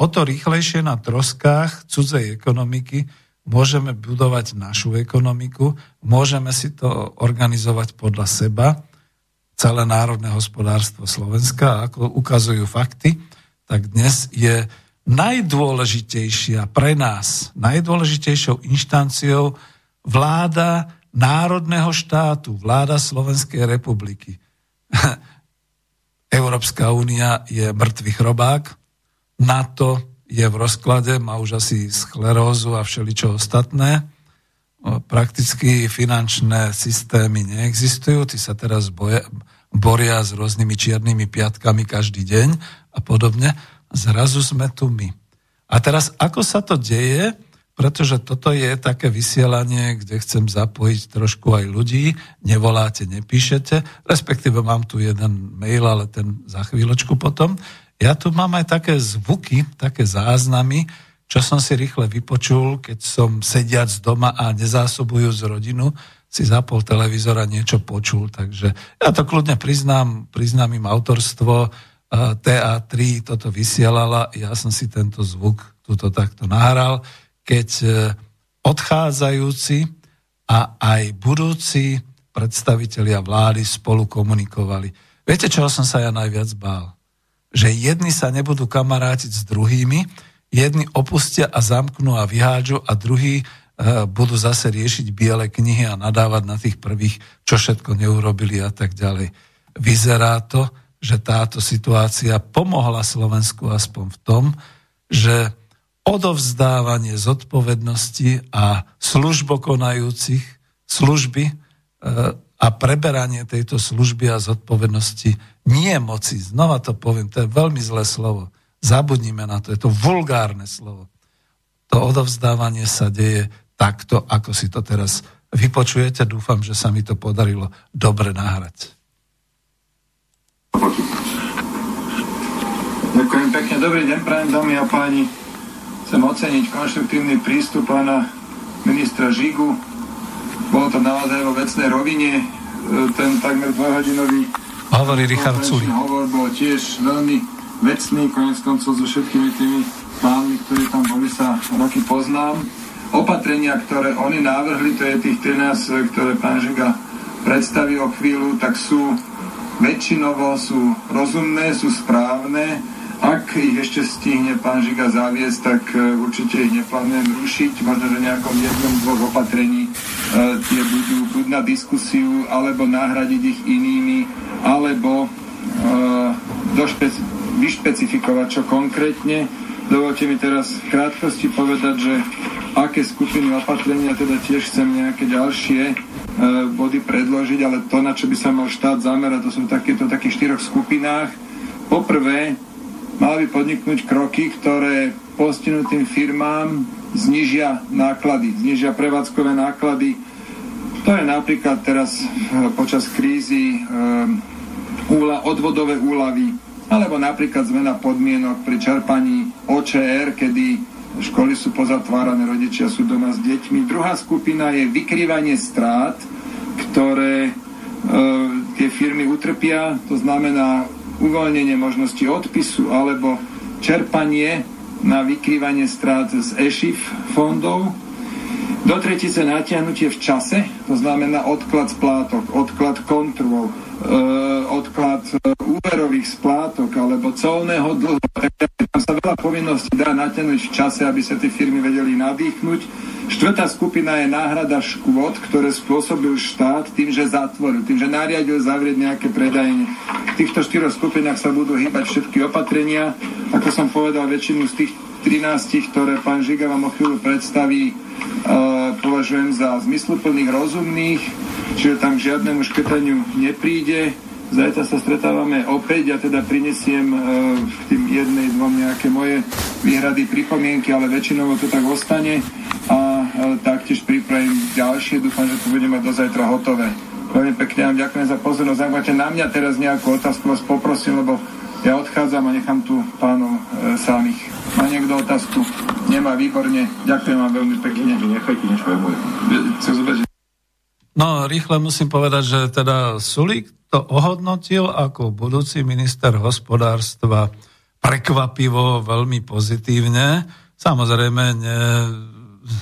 o to rýchlejšie na troskách cudzej ekonomiky môžeme budovať našu ekonomiku, môžeme si to organizovať podľa seba, celé národné hospodárstvo Slovenska. Ako ukazujú fakty, tak dnes je najdôležitejšia pre nás, najdôležitejšou inštanciou vláda národného štátu, vláda Slovenskej republiky. [LAUGHS] Európska únia je mŕtvý chrobák, NATO je v rozklade, má už asi sklerózu a všeličo ostatné. Prakticky finančné systémy neexistujú, tí sa teraz boja, boria s rôznymi čiernymi piatkami každý deň a podobne. Zrazu sme tu my. A teraz, ako sa to deje? pretože toto je také vysielanie, kde chcem zapojiť trošku aj ľudí. Nevoláte, nepíšete, respektíve mám tu jeden mail, ale ten za chvíľočku potom. Ja tu mám aj také zvuky, také záznamy, čo som si rýchle vypočul, keď som sediac doma a nezásobujú z rodinu, si zapol televízor a niečo počul. Takže ja to kľudne priznám, priznám im autorstvo. TA3 toto vysielala, ja som si tento zvuk tuto takto nahral keď e, odchádzajúci a aj budúci predstavitelia vlády spolu komunikovali. Viete, čoho som sa ja najviac bál? Že jedni sa nebudú kamarátiť s druhými, jedni opustia a zamknú a vyhádžu a druhí e, budú zase riešiť biele knihy a nadávať na tých prvých, čo všetko neurobili a tak ďalej. Vyzerá to, že táto situácia pomohla Slovensku aspoň v tom, že odovzdávanie zodpovednosti a službokonajúcich služby e, a preberanie tejto služby a zodpovednosti nie moci. Znova to poviem, to je veľmi zlé slovo. Zabudnime na to, je to vulgárne slovo. To odovzdávanie sa deje takto, ako si to teraz vypočujete. Dúfam, že sa mi to podarilo dobre nahrať. Ďakujem pekne. Dobrý deň, prajem dámy a páni. Chcem oceniť konštruktívny prístup pána ministra Žigu, bolo to naozaj vo vecnej rovine. E, ten takmer dvojhodinový Hovorí Richard Sulík. hovor bol tiež veľmi vecný, konec koncov so všetkými tými pánmi, ktorí tam boli, sa roky poznám. Opatrenia, ktoré oni návrhli, to je tých 13, ktoré pán Žiga predstavil o chvíľu, tak sú väčšinovo sú rozumné, sú správne. Ak ich ešte stihne pán Žiga zaviesť, tak e, určite ich neplánujem rušiť. Možno, že nejakom jednom, dvoch opatrení e, tie budú buď na diskusiu, alebo nahradiť ich inými, alebo e, došpec- vyšpecifikovať čo konkrétne. Dovolte mi teraz v krátkosti povedať, že aké skupiny opatrenia, teda tiež chcem nejaké ďalšie body predložiť, ale to, na čo by sa mal štát zamerať, to sú takéto takých štyroch skupinách. Poprvé, mal by podniknúť kroky, ktoré postihnutým firmám znižia náklady, znižia prevádzkové náklady. To je napríklad teraz e, počas krízy e, úla, odvodové úlavy, alebo napríklad zmena podmienok pri čerpaní OČR, kedy školy sú pozatvárané, rodičia sú doma s deťmi. Druhá skupina je vykrývanie strát, ktoré e, tie firmy utrpia, to znamená uvoľnenie možnosti odpisu alebo čerpanie na vykrývanie strát z ESHIF fondov. Do tretice natiahnutie v čase, to znamená odklad splátok, odklad kontrol, odklad e, úverových splátok alebo colného dlhu. Tam sa veľa povinností dá natiahnuť v čase, aby sa tie firmy vedeli nadýchnuť. Štvrtá skupina je náhrada škôd, ktoré spôsobil štát tým, že zatvoril, tým, že nariadil zavrieť nejaké predajenie. V týchto štyroch skupinách sa budú hýbať všetky opatrenia. Ako som povedal, väčšinu z tých 13, ktoré pán Žiga vám o chvíľu predstaví, uh, považujem za zmysluplných, rozumných, čiže tam žiadnemu škrtaniu nepríde. Zajtra sa stretávame opäť, ja teda prinesiem uh, v tým jednej, dvom nejaké moje výhrady, pripomienky, ale väčšinou to tak ostane a uh, taktiež pripravím ďalšie, dúfam, že to budeme do zajtra hotové. Veľmi pekne vám ďakujem za pozornosť. Ak na mňa teraz nejakú otázku, vás poprosím, lebo ja odchádzam a nechám tu pánov e, samých. Má niekto otázku? Nemá, výborne. Ďakujem vám veľmi pekne. Nechajte niečo aj moje. No, rýchle musím povedať, že teda Sulík to ohodnotil ako budúci minister hospodárstva prekvapivo, veľmi pozitívne. Samozrejme, ne,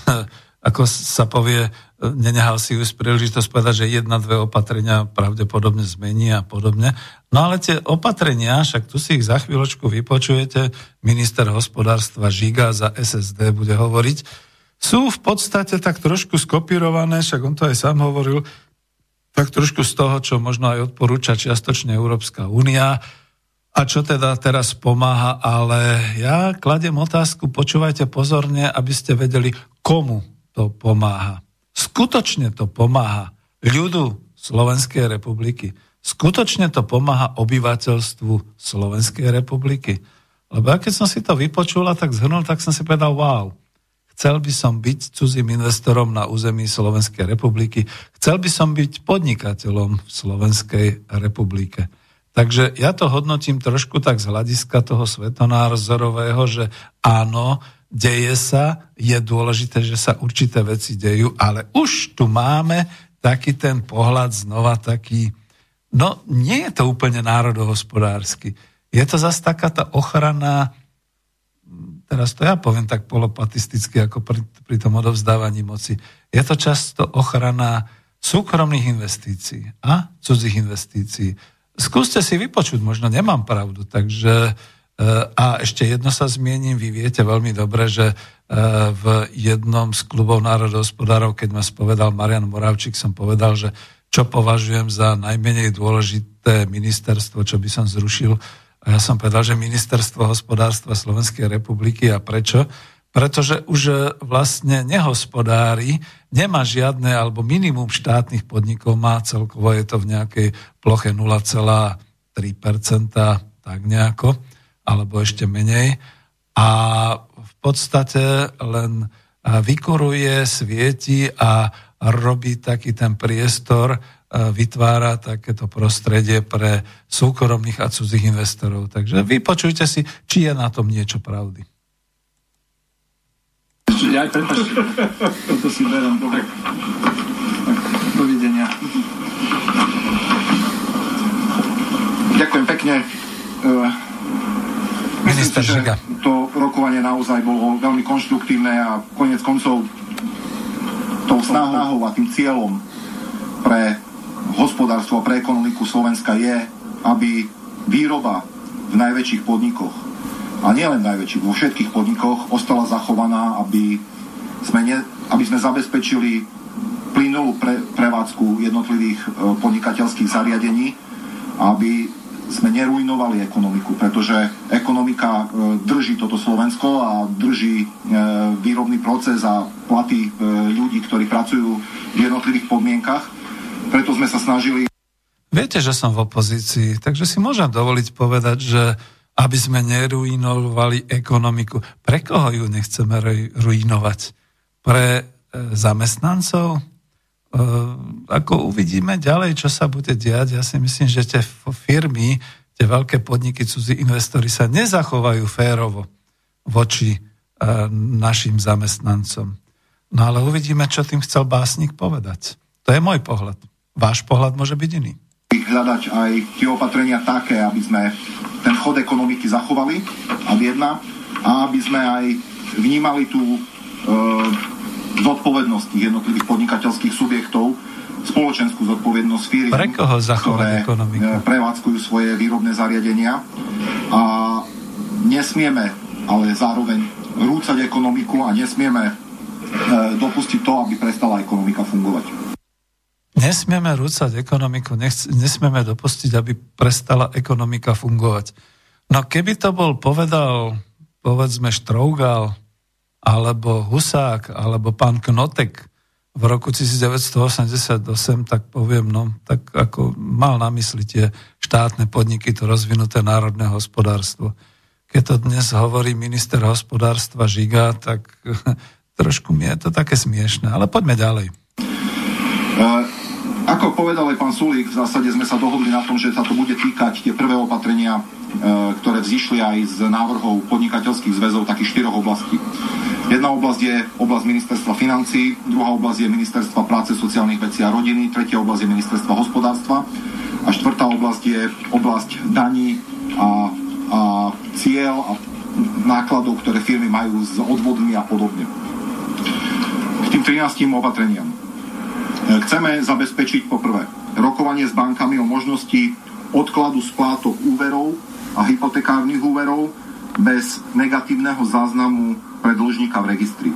[LAUGHS] ako sa povie, nenehal si už príležitosť povedať, že jedna, dve opatrenia pravdepodobne zmení a podobne. No ale tie opatrenia, však tu si ich za chvíľočku vypočujete, minister hospodárstva Žiga za SSD bude hovoriť, sú v podstate tak trošku skopírované, však on to aj sám hovoril, tak trošku z toho, čo možno aj odporúča čiastočne Európska únia a čo teda teraz pomáha, ale ja kladem otázku, počúvajte pozorne, aby ste vedeli, komu to pomáha. Skutočne to pomáha ľudu Slovenskej republiky. Skutočne to pomáha obyvateľstvu Slovenskej republiky. Lebo ja keď som si to vypočula, tak zhrnul, tak som si povedal, wow, Chcel by som byť cudzím investorom na území Slovenskej republiky. Chcel by som byť podnikateľom v Slovenskej republike. Takže ja to hodnotím trošku tak z hľadiska toho svetonázorového, že áno, deje sa, je dôležité, že sa určité veci dejú, ale už tu máme taký ten pohľad znova taký, no nie je to úplne národohospodársky. Je to zase taká tá ochrana teraz to ja poviem tak polopatisticky ako pri, pri tom odovzdávaní moci, je to často ochrana súkromných investícií a cudzích investícií. Skúste si vypočuť, možno nemám pravdu, takže e, a ešte jedno sa zmiením, vy viete veľmi dobre, že e, v jednom z klubov národohospodárov, keď ma spovedal Marian Moravčík, som povedal, že čo považujem za najmenej dôležité ministerstvo, čo by som zrušil, a ja som povedal, že ministerstvo hospodárstva Slovenskej republiky. A prečo? Pretože už vlastne nehospodári, nemá žiadne alebo minimum štátnych podnikov má, celkovo je to v nejakej ploche 0,3%, tak nejako, alebo ešte menej. A v podstate len vykuruje, svieti a robí taký ten priestor, vytvára takéto prostredie pre súkromných a cudzích investorov. Takže vypočujte si, či je na tom niečo pravdy. Ja, prepáčte, toto si berám. Dobre. Dovidenia. Ďakujem pekne. Minister si, Žiga. to rokovanie naozaj bolo veľmi konštruktívne a konec koncov tou snahou a tým cieľom pre hospodárstvo a pre ekonomiku Slovenska je, aby výroba v najväčších podnikoch a nielen najväčších, vo všetkých podnikoch ostala zachovaná, aby sme, ne, aby sme zabezpečili plynulú pre, prevádzku jednotlivých e, podnikateľských zariadení, aby sme neruinovali ekonomiku, pretože ekonomika e, drží toto Slovensko a drží e, výrobný proces a platy e, ľudí, ktorí pracujú v jednotlivých podmienkach. Preto sme sa snažili Viete, že som v opozícii, takže si môžem dovoliť povedať, že aby sme neruinovali ekonomiku. Pre koho ju nechceme ru- ruinovať? Pre zamestnancov? E, ako uvidíme ďalej, čo sa bude diať, ja si myslím, že tie firmy, tie veľké podniky, cudzí investori sa nezachovajú férovo voči e, našim zamestnancom. No ale uvidíme, čo tým chcel básnik povedať. To je môj pohľad. Váš pohľad môže byť iný. hľadať aj tie opatrenia také, aby sme ten chod ekonomiky zachovali, a jedna, a aby sme aj vnímali tú e, zodpovednosť tých jednotlivých podnikateľských subjektov, spoločenskú zodpovednosť firiem, Pre koho ktoré ekonomiku? e, prevádzkujú svoje výrobné zariadenia a nesmieme ale zároveň rúcať ekonomiku a nesmieme e, dopustiť to, aby prestala ekonomika fungovať. Nesmieme rúcať ekonomiku, nechc- nesmieme dopustiť, aby prestala ekonomika fungovať. No keby to bol povedal, povedzme, Štrougal, alebo Husák, alebo pán Knotek v roku 1988, tak poviem, no, tak ako mal na mysli tie štátne podniky, to rozvinuté národné hospodárstvo. Keď to dnes hovorí minister hospodárstva Žiga, tak [LAUGHS] trošku mi je to také smiešne. Ale poďme ďalej. Ako povedal aj pán Sulík, v zásade sme sa dohodli na tom, že sa to bude týkať tie prvé opatrenia, e, ktoré vzýšli aj z návrhov podnikateľských zväzov takých štyroch oblastí. Jedna oblasť je oblasť ministerstva financí, druhá oblasť je ministerstva práce, sociálnych vecí a rodiny, tretia oblasť je ministerstva hospodárstva a štvrtá oblasť je oblasť daní a, a cieľ a nákladov, ktoré firmy majú s odvodmi a podobne. K tým 13 opatreniam. Chceme zabezpečiť poprvé rokovanie s bankami o možnosti odkladu splátok úverov a hypotekárnych úverov bez negatívneho záznamu pre dlžníka v registri.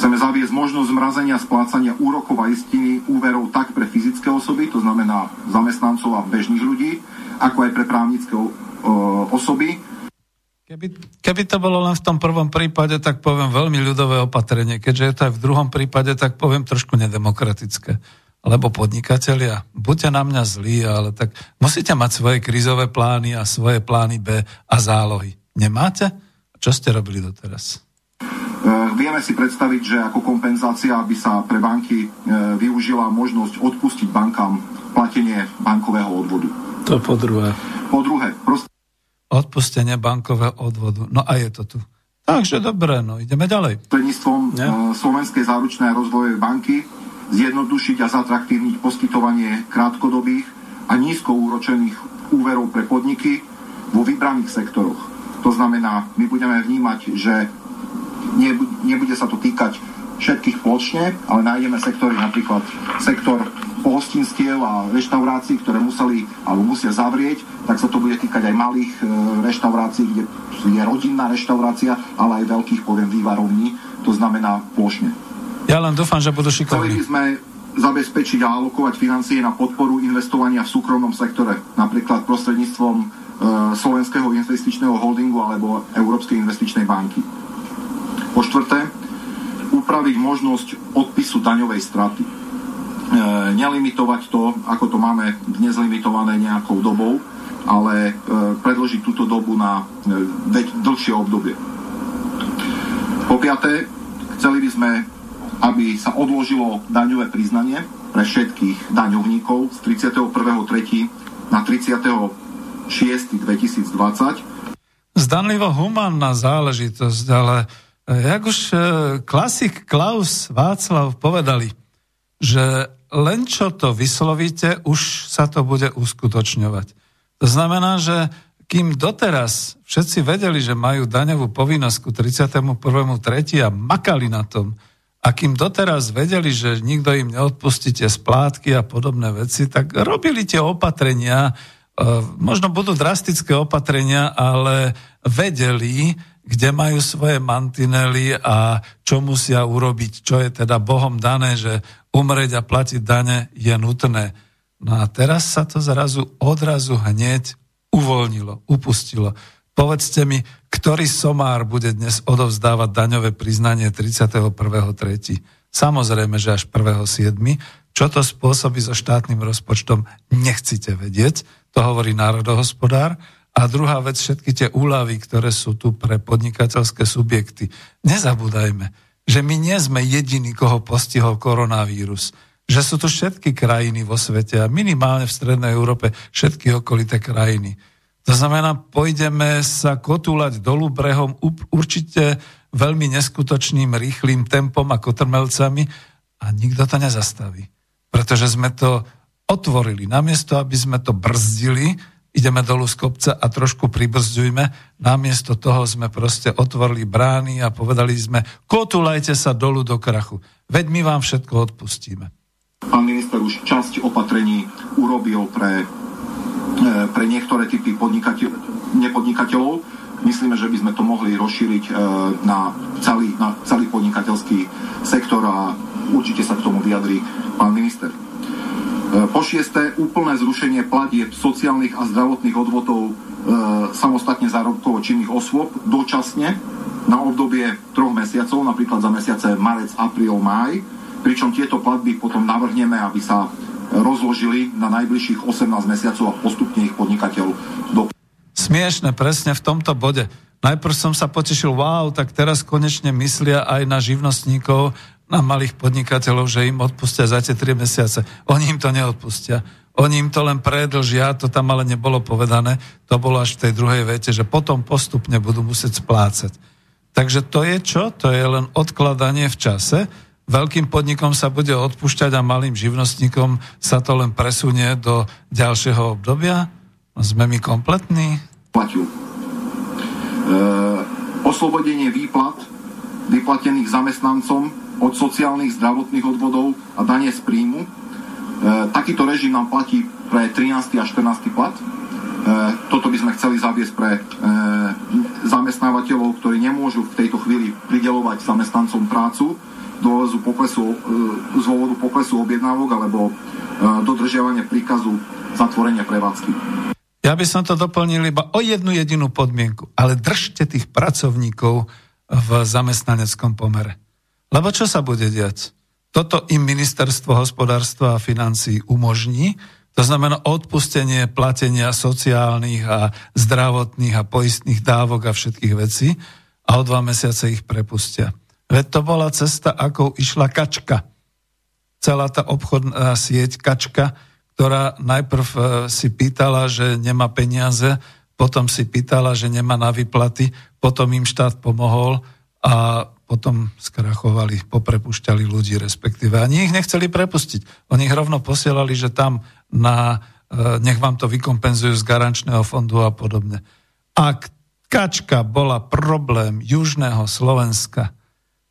Chceme zaviesť možnosť zmrazenia splácania úrokov a istiny úverov tak pre fyzické osoby, to znamená zamestnancov a bežných ľudí, ako aj pre právnické o, osoby, Keby, keby to bolo len v tom prvom prípade, tak poviem veľmi ľudové opatrenie. Keďže je to aj v druhom prípade, tak poviem trošku nedemokratické. Lebo podnikatelia, buďte na mňa zlí, ale tak musíte mať svoje krízové plány a svoje plány B a zálohy. Nemáte? Čo ste robili doteraz? E, Vieme si predstaviť, že ako kompenzácia by sa pre banky e, využila možnosť odpustiť bankám platenie bankového odvodu. To po druhé. Po druhé, proste Odpustenie bankového odvodu. No a je to tu. Takže dobre, no ideme ďalej. prostredníctvom Nie. e, Slovenskej záručnej rozvojovej banky zjednodušiť a zatraktívniť poskytovanie krátkodobých a nízko úročených úverov pre podniky vo vybraných sektoroch. To znamená, my budeme vnímať, že nebu- nebude sa to týkať všetkých pločne, ale nájdeme sektory, napríklad sektor pohostinstiev a reštaurácií, ktoré museli alebo musia zavrieť, tak sa to bude týkať aj malých e, reštaurácií, kde je rodinná reštaurácia, ale aj veľkých, poviem, vývarovní, to znamená plošne. Ja len dúfam, že budú Chceli by šikovní. sme zabezpečiť a alokovať financie na podporu investovania v súkromnom sektore, napríklad prostredníctvom e, Slovenského investičného holdingu alebo Európskej investičnej banky. Po štvrté, upraviť možnosť odpisu daňovej straty. E, nelimitovať to, ako to máme dnes limitované nejakou dobou, ale e, predložiť túto dobu na e, dlhšie obdobie. Po piaté, chceli by sme, aby sa odložilo daňové priznanie pre všetkých daňovníkov z 31.3. na 36.2020 Zdanlivo humánna záležitosť, ale jak už e, klasik Klaus Václav povedali, že len čo to vyslovíte, už sa to bude uskutočňovať. To znamená, že kým doteraz všetci vedeli, že majú daňovú povinnosť ku 31.3. a makali na tom, a kým doteraz vedeli, že nikto im neodpustí tie splátky a podobné veci, tak robili tie opatrenia, e, možno budú drastické opatrenia, ale vedeli, kde majú svoje mantinely a čo musia urobiť, čo je teda Bohom dané, že umrieť a platiť dane je nutné. No a teraz sa to zrazu odrazu hneď uvoľnilo, upustilo. Povedzte mi, ktorý somár bude dnes odovzdávať daňové priznanie 31.3. Samozrejme, že až 1.7. Čo to spôsobí so štátnym rozpočtom, nechcite vedieť, to hovorí národohospodár. A druhá vec, všetky tie úlavy, ktoré sú tu pre podnikateľské subjekty. Nezabúdajme, že my nie sme jediní, koho postihol koronavírus. Že sú tu všetky krajiny vo svete a minimálne v Strednej Európe všetky okolité krajiny to znamená, pôjdeme sa kotúľať dolu brehom určite veľmi neskutočným, rýchlým tempom ako trmelcami a nikto to nezastaví. Pretože sme to otvorili. Namiesto, aby sme to brzdili, ideme dolu z kopca a trošku pribrzďujme. Namiesto toho sme proste otvorili brány a povedali sme, kotulajte sa dolu do krachu. Veď my vám všetko odpustíme. Pán minister už časť opatrení urobil pre E, pre niektoré typy podnikateľ, nepodnikateľov. Myslíme, že by sme to mohli rozšíriť e, na celý, na celý podnikateľský sektor a určite sa k tomu vyjadrí pán minister. E, po šiesté, úplné zrušenie platieb sociálnych a zdravotných odvodov samostatne zárobkovo činných osôb dočasne na obdobie troch mesiacov, napríklad za mesiace marec, apríl, máj, pričom tieto platby potom navrhneme, aby sa rozložili na najbližších 18 mesiacov a postupne ich podnikateľ do... Smiešne, presne v tomto bode. Najprv som sa potešil, wow, tak teraz konečne myslia aj na živnostníkov, na malých podnikateľov, že im odpustia za tie 3 mesiace. Oni im to neodpustia. Oni im to len predlžia, to tam ale nebolo povedané, to bolo až v tej druhej vete, že potom postupne budú musieť splácať. Takže to je čo? To je len odkladanie v čase, veľkým podnikom sa bude odpúšťať a malým živnostníkom sa to len presunie do ďalšieho obdobia? Sme my kompletní? Platiu. E, oslobodenie výplat vyplatených zamestnancom od sociálnych zdravotných odvodov a dane z príjmu. E, takýto režim nám platí pre 13. a 14. plat. E, toto by sme chceli zaviesť pre e, zamestnávateľov, ktorí nemôžu v tejto chvíli pridelovať zamestnancom prácu dôvodu poklesu, e, z dôvodu poklesu objednávok alebo e, dodržiavania príkazu zatvorenia prevádzky. Ja by som to doplnil iba o jednu jedinú podmienku, ale držte tých pracovníkov v zamestnaneckom pomere. Lebo čo sa bude diať? Toto im ministerstvo hospodárstva a financí umožní, to znamená odpustenie platenia sociálnych a zdravotných a poistných dávok a všetkých vecí a o dva mesiace ich prepustia. Veď to bola cesta, ako išla kačka. Celá tá obchodná sieť kačka, ktorá najprv e, si pýtala, že nemá peniaze, potom si pýtala, že nemá na výplaty, potom im štát pomohol a potom skrachovali, poprepušťali ľudí respektíve. Ani ich nechceli prepustiť. Oni ich rovno posielali, že tam na, e, nech vám to vykompenzujú z garančného fondu a podobne. Ak kačka bola problém južného Slovenska,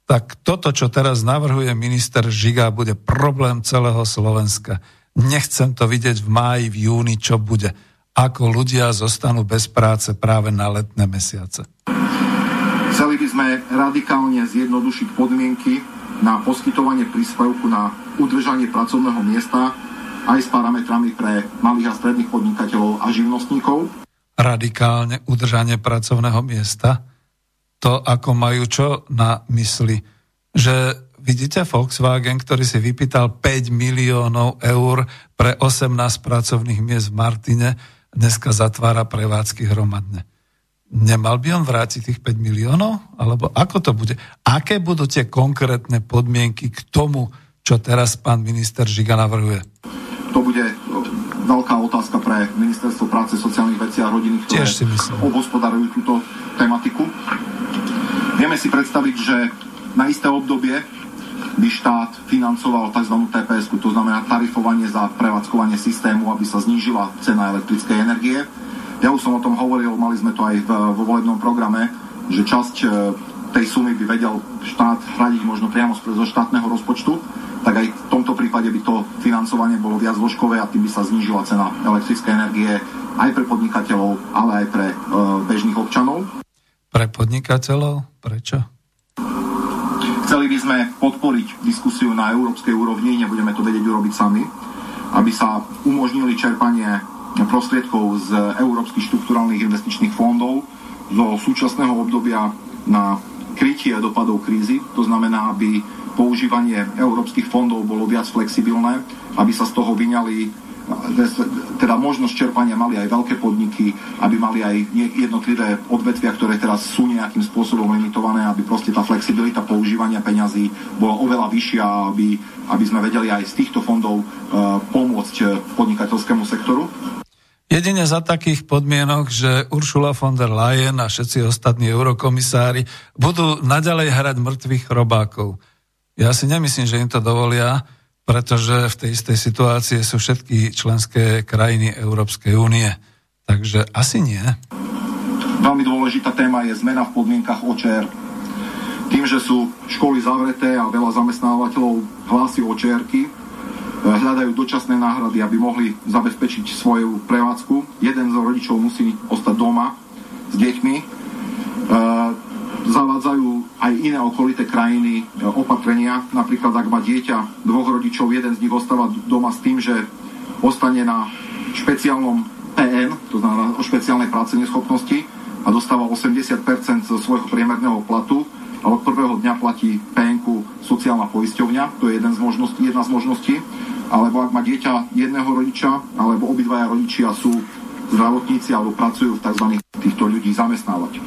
tak toto, čo teraz navrhuje minister Žiga, bude problém celého Slovenska. Nechcem to vidieť v máji, v júni, čo bude. Ako ľudia zostanú bez práce práve na letné mesiace. Sme radikálne zjednodušiť podmienky na poskytovanie príspevku na udržanie pracovného miesta aj s parametrami pre malých a stredných podnikateľov a živnostníkov. Radikálne udržanie pracovného miesta? to, ako majú čo na mysli. Že vidíte Volkswagen, ktorý si vypýtal 5 miliónov eur pre 18 pracovných miest v Martine, dneska zatvára prevádzky hromadne. Nemal by on vrátiť tých 5 miliónov? Alebo ako to bude? Aké budú tie konkrétne podmienky k tomu, čo teraz pán minister Žiga navrhuje? To bude veľká otázka pre Ministerstvo práce, sociálnych vecí a rodiny, ktoré obhospodarujú túto tematiku. Vieme si predstaviť, že na isté obdobie by štát financoval tzv. TPS, to znamená tarifovanie za prevádzkovanie systému, aby sa znížila cena elektrickej energie. Ja už som o tom hovoril, mali sme to aj vo volebnom programe, že časť e, tej sumy by vedel štát hradiť možno priamo zo štátneho rozpočtu, tak aj v tomto prípade by to financovanie bolo viac zložkové a tým by sa znížila cena elektrickej energie aj pre podnikateľov, ale aj pre e, bežných občanov. Pre podnikateľov? Prečo? Chceli by sme podporiť diskusiu na európskej úrovni, nebudeme to vedieť urobiť sami, aby sa umožnili čerpanie prostriedkov z európskych štrukturálnych investičných fondov zo súčasného obdobia na krytie dopadov krízy. To znamená, aby používanie európskych fondov bolo viac flexibilné, aby sa z toho vyňali teda možnosť čerpania mali aj veľké podniky, aby mali aj jednotlivé odvetvia, ktoré teraz sú nejakým spôsobom limitované, aby proste tá flexibilita používania peňazí bola oveľa vyššia, aby, aby sme vedeli aj z týchto fondov uh, pomôcť podnikateľskému sektoru. Jedine za takých podmienok, že Uršula von der Leyen a všetci ostatní eurokomisári budú naďalej hrať mŕtvych chrobákov. Ja si nemyslím, že im to dovolia, pretože v tej istej situácii sú všetky členské krajiny Európskej únie. Takže asi nie. Veľmi dôležitá téma je zmena v podmienkach OČR. Tým, že sú školy zavreté a veľa zamestnávateľov hlási OČRky, eh, hľadajú dočasné náhrady, aby mohli zabezpečiť svoju prevádzku. Jeden z rodičov musí ostať doma s deťmi. Eh, zavádzajú aj iné okolité krajiny e, opatrenia. Napríklad, ak má dieťa dvoch rodičov, jeden z nich ostáva doma s tým, že ostane na špeciálnom PN, to znamená o špeciálnej práce neschopnosti a dostáva 80% zo svojho priemerného platu od prvého dňa platí pn sociálna poisťovňa, to je jeden z možností, jedna z možností. Alebo ak má dieťa jedného rodiča, alebo obidvaja rodičia sú zdravotníci alebo pracujú v tzv. týchto ľudí zamestnávať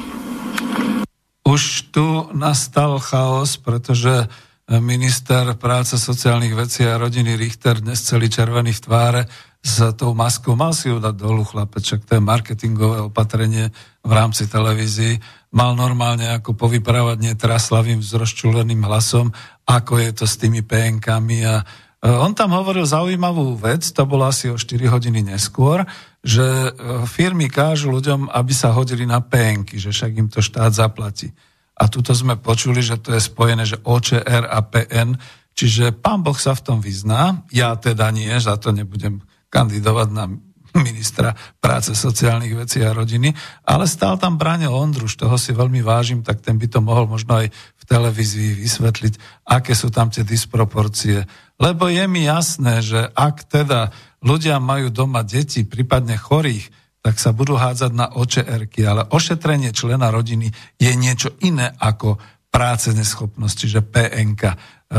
už tu nastal chaos, pretože minister práce sociálnych vecí a rodiny Richter dnes celý červený v tváre s tou maskou. Mal si ju dať dolu, chlapeček, to je marketingové opatrenie v rámci televízii. Mal normálne ako povyprávať netraslavým vzroščuleným hlasom, ako je to s tými PNKami a e, on tam hovoril zaujímavú vec, to bolo asi o 4 hodiny neskôr, že e, firmy kážu ľuďom, aby sa hodili na PNky, že však im to štát zaplatí. A tuto sme počuli, že to je spojené, že OČR a PN, čiže pán Boh sa v tom vyzná, ja teda nie, za to nebudem kandidovať na [LAUGHS] ministra práce, sociálnych vecí a rodiny, ale stál tam Braňo Ondruš, toho si veľmi vážim, tak ten by to mohol možno aj v televízii vysvetliť, aké sú tam tie disproporcie. Lebo je mi jasné, že ak teda ľudia majú doma deti, prípadne chorých, tak sa budú hádzať na očr ale ošetrenie člena rodiny je niečo iné ako práce neschopnosti, čiže PNK.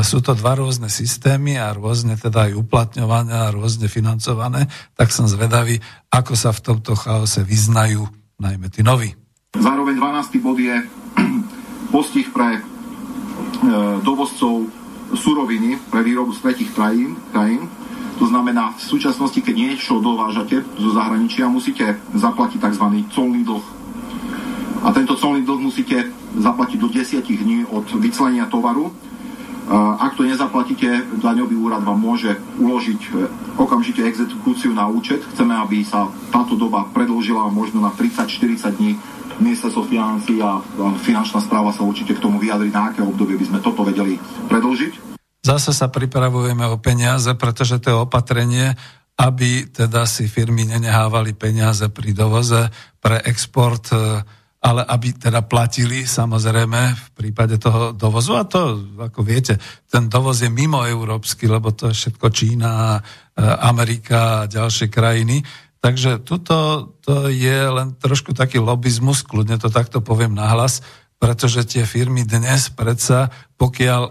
Sú to dva rôzne systémy a rôzne teda aj uplatňované a rôzne financované, tak som zvedavý, ako sa v tomto chaose vyznajú najmä tí noví. Zároveň 12. bod je [CLEARS THROAT] postih pre e, dovozcov suroviny pre výrobu z tretich krajín, krajín to znamená, v súčasnosti, keď niečo dovážate zo zahraničia, musíte zaplatiť tzv. colný dlh. A tento colný dlh musíte zaplatiť do 10 dní od vyclenia tovaru. Ak to nezaplatíte, daňový úrad vám môže uložiť e, okamžite exekúciu na účet. Chceme, aby sa táto doba predlžila možno na 30-40 dní. Ministerstvo financí a finančná správa sa určite k tomu vyjadri, na aké obdobie by sme toto vedeli predlžiť. Zase sa pripravujeme o peniaze, pretože to je opatrenie, aby teda si firmy nenehávali peniaze pri dovoze pre export, e, ale aby teda platili samozrejme v prípade toho dovozu. A to, ako viete, ten dovoz je mimo európsky, lebo to je všetko Čína, e, Amerika a ďalšie krajiny. Takže tuto to je len trošku taký lobizmus, kľudne to takto poviem nahlas, pretože tie firmy dnes predsa, pokiaľ e,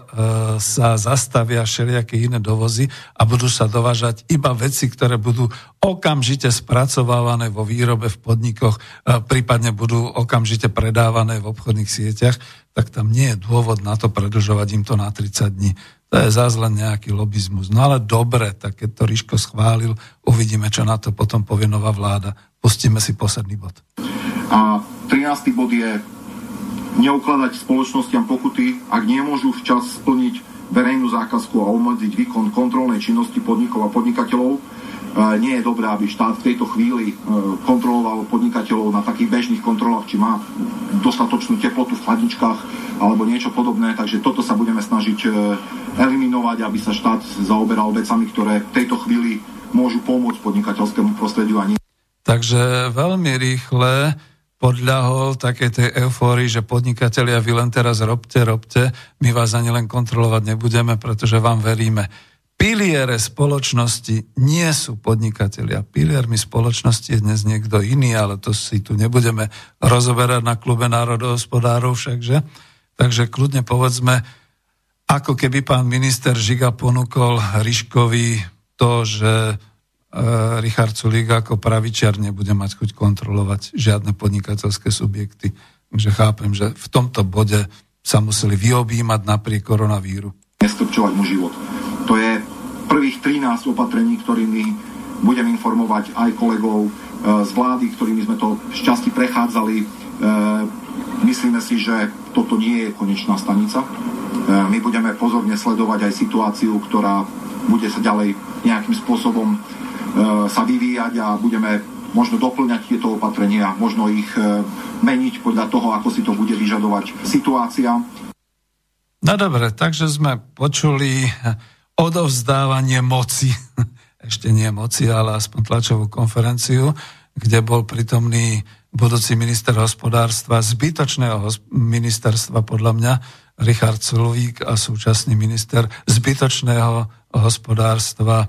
sa zastavia všelijaké iné dovozy a budú sa dovážať iba veci, ktoré budú okamžite spracovávané vo výrobe v podnikoch, e, prípadne budú okamžite predávané v obchodných sieťach, tak tam nie je dôvod na to predlžovať im to na 30 dní. To je zás len nejaký lobizmus. No ale dobre, tak keď to Ríško schválil, uvidíme, čo na to potom povie nová vláda. Pustíme si posledný bod. A 13. bod je neukladať spoločnostiam pokuty, ak nemôžu včas splniť verejnú zákazku a obmedziť výkon kontrolnej činnosti podnikov a podnikateľov. E, nie je dobré, aby štát v tejto chvíli e, kontroloval podnikateľov na takých bežných kontrolách, či má dostatočnú teplotu v chladničkách alebo niečo podobné. Takže toto sa budeme snažiť e, eliminovať, aby sa štát zaoberal vecami, ktoré v tejto chvíli môžu pomôcť podnikateľskému prostrediu a nie Takže veľmi rýchle podľahol takej tej eufórii, že podnikatelia, vy len teraz robte, robte, my vás ani len kontrolovať nebudeme, pretože vám veríme. Piliere spoločnosti nie sú podnikatelia. Piliermi spoločnosti je dnes niekto iný, ale to si tu nebudeme rozoberať na klube národohospodárov všakže. Takže kľudne povedzme, ako keby pán minister Žiga ponúkol Ryškovi to, že Richard Sulík ako pravičiar nebude mať chuť kontrolovať žiadne podnikateľské subjekty. Takže chápem, že v tomto bode sa museli vyobímať napriek koronavíru. Nestrpčovať mu život. To je prvých 13 opatrení, ktorými budem informovať aj kolegov e, z vlády, ktorými sme to šťastí prechádzali. E, myslíme si, že toto nie je konečná stanica. My budeme pozorne sledovať aj situáciu, ktorá bude sa ďalej nejakým spôsobom E, sa vyvíjať a budeme možno doplňať tieto opatrenia, možno ich e, meniť podľa toho, ako si to bude vyžadovať situácia. No dobre, takže sme počuli odovzdávanie moci, [LAUGHS] ešte nie moci, ale aspoň tlačovú konferenciu, kde bol pritomný budúci minister hospodárstva, zbytočného ministerstva podľa mňa, Richard Sulvík a súčasný minister zbytočného hospodárstva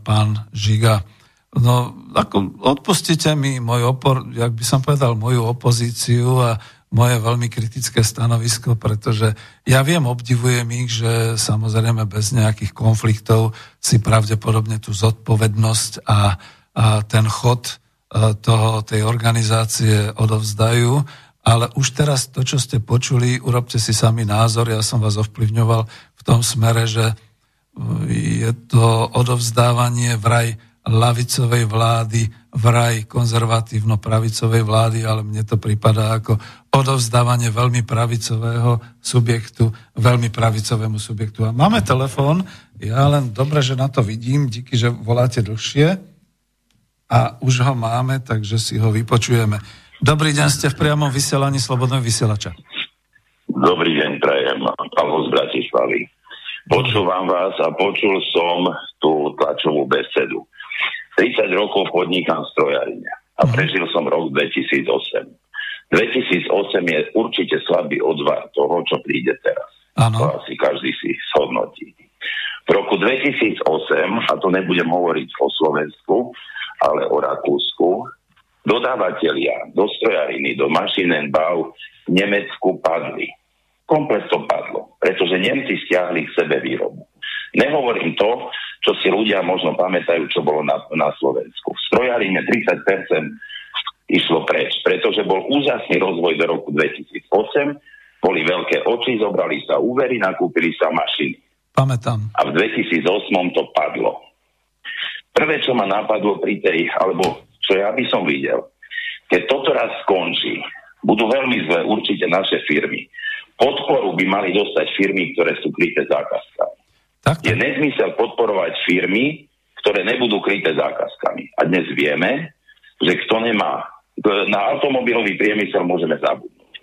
pán Žiga. No, ako, odpustite mi môj opor, jak by som povedal, moju opozíciu a moje veľmi kritické stanovisko, pretože ja viem, obdivujem ich, že samozrejme bez nejakých konfliktov si pravdepodobne tú zodpovednosť a, a ten chod e, toho, tej organizácie odovzdajú, ale už teraz to, čo ste počuli, urobte si sami názor, ja som vás ovplyvňoval v tom smere, že je to odovzdávanie vraj lavicovej vlády, vraj konzervatívno-pravicovej vlády, ale mne to prípada ako odovzdávanie veľmi pravicového subjektu, veľmi pravicovému subjektu. A máme telefón, ja len dobre, že na to vidím, díky, že voláte dlhšie a už ho máme, takže si ho vypočujeme. Dobrý deň, ste v priamom vysielaní Slobodného vysielača. Dobrý deň, prajem, Pavel z Bratislavy. Počúvam vás a počul som tú tlačovú besedu. 30 rokov podnikám strojarine a mhm. prežil som rok 2008. 2008 je určite slabý odvar toho, čo príde teraz. Ano. To asi každý si shodnotí. V roku 2008, a to nebudem hovoriť o Slovensku, ale o Rakúsku, dodávateľia do strojariny, do Maschinenbau v Nemecku padli komplet to padlo, pretože Nemci stiahli k sebe výrobu. Nehovorím to, čo si ľudia možno pamätajú, čo bolo na, na Slovensku. V strojarine 30% išlo preč, pretože bol úžasný rozvoj do roku 2008, boli veľké oči, zobrali sa úvery, nakúpili sa mašiny. Pamätám. A v 2008 to padlo. Prvé, čo ma napadlo pri tej, alebo čo ja by som videl, keď toto raz skončí, budú veľmi zle určite naše firmy podporu by mali dostať firmy, ktoré sú kryté zákazkami. Tak. Je nezmysel podporovať firmy, ktoré nebudú kryté zákazkami. A dnes vieme, že kto nemá, na automobilový priemysel môžeme zabudnúť.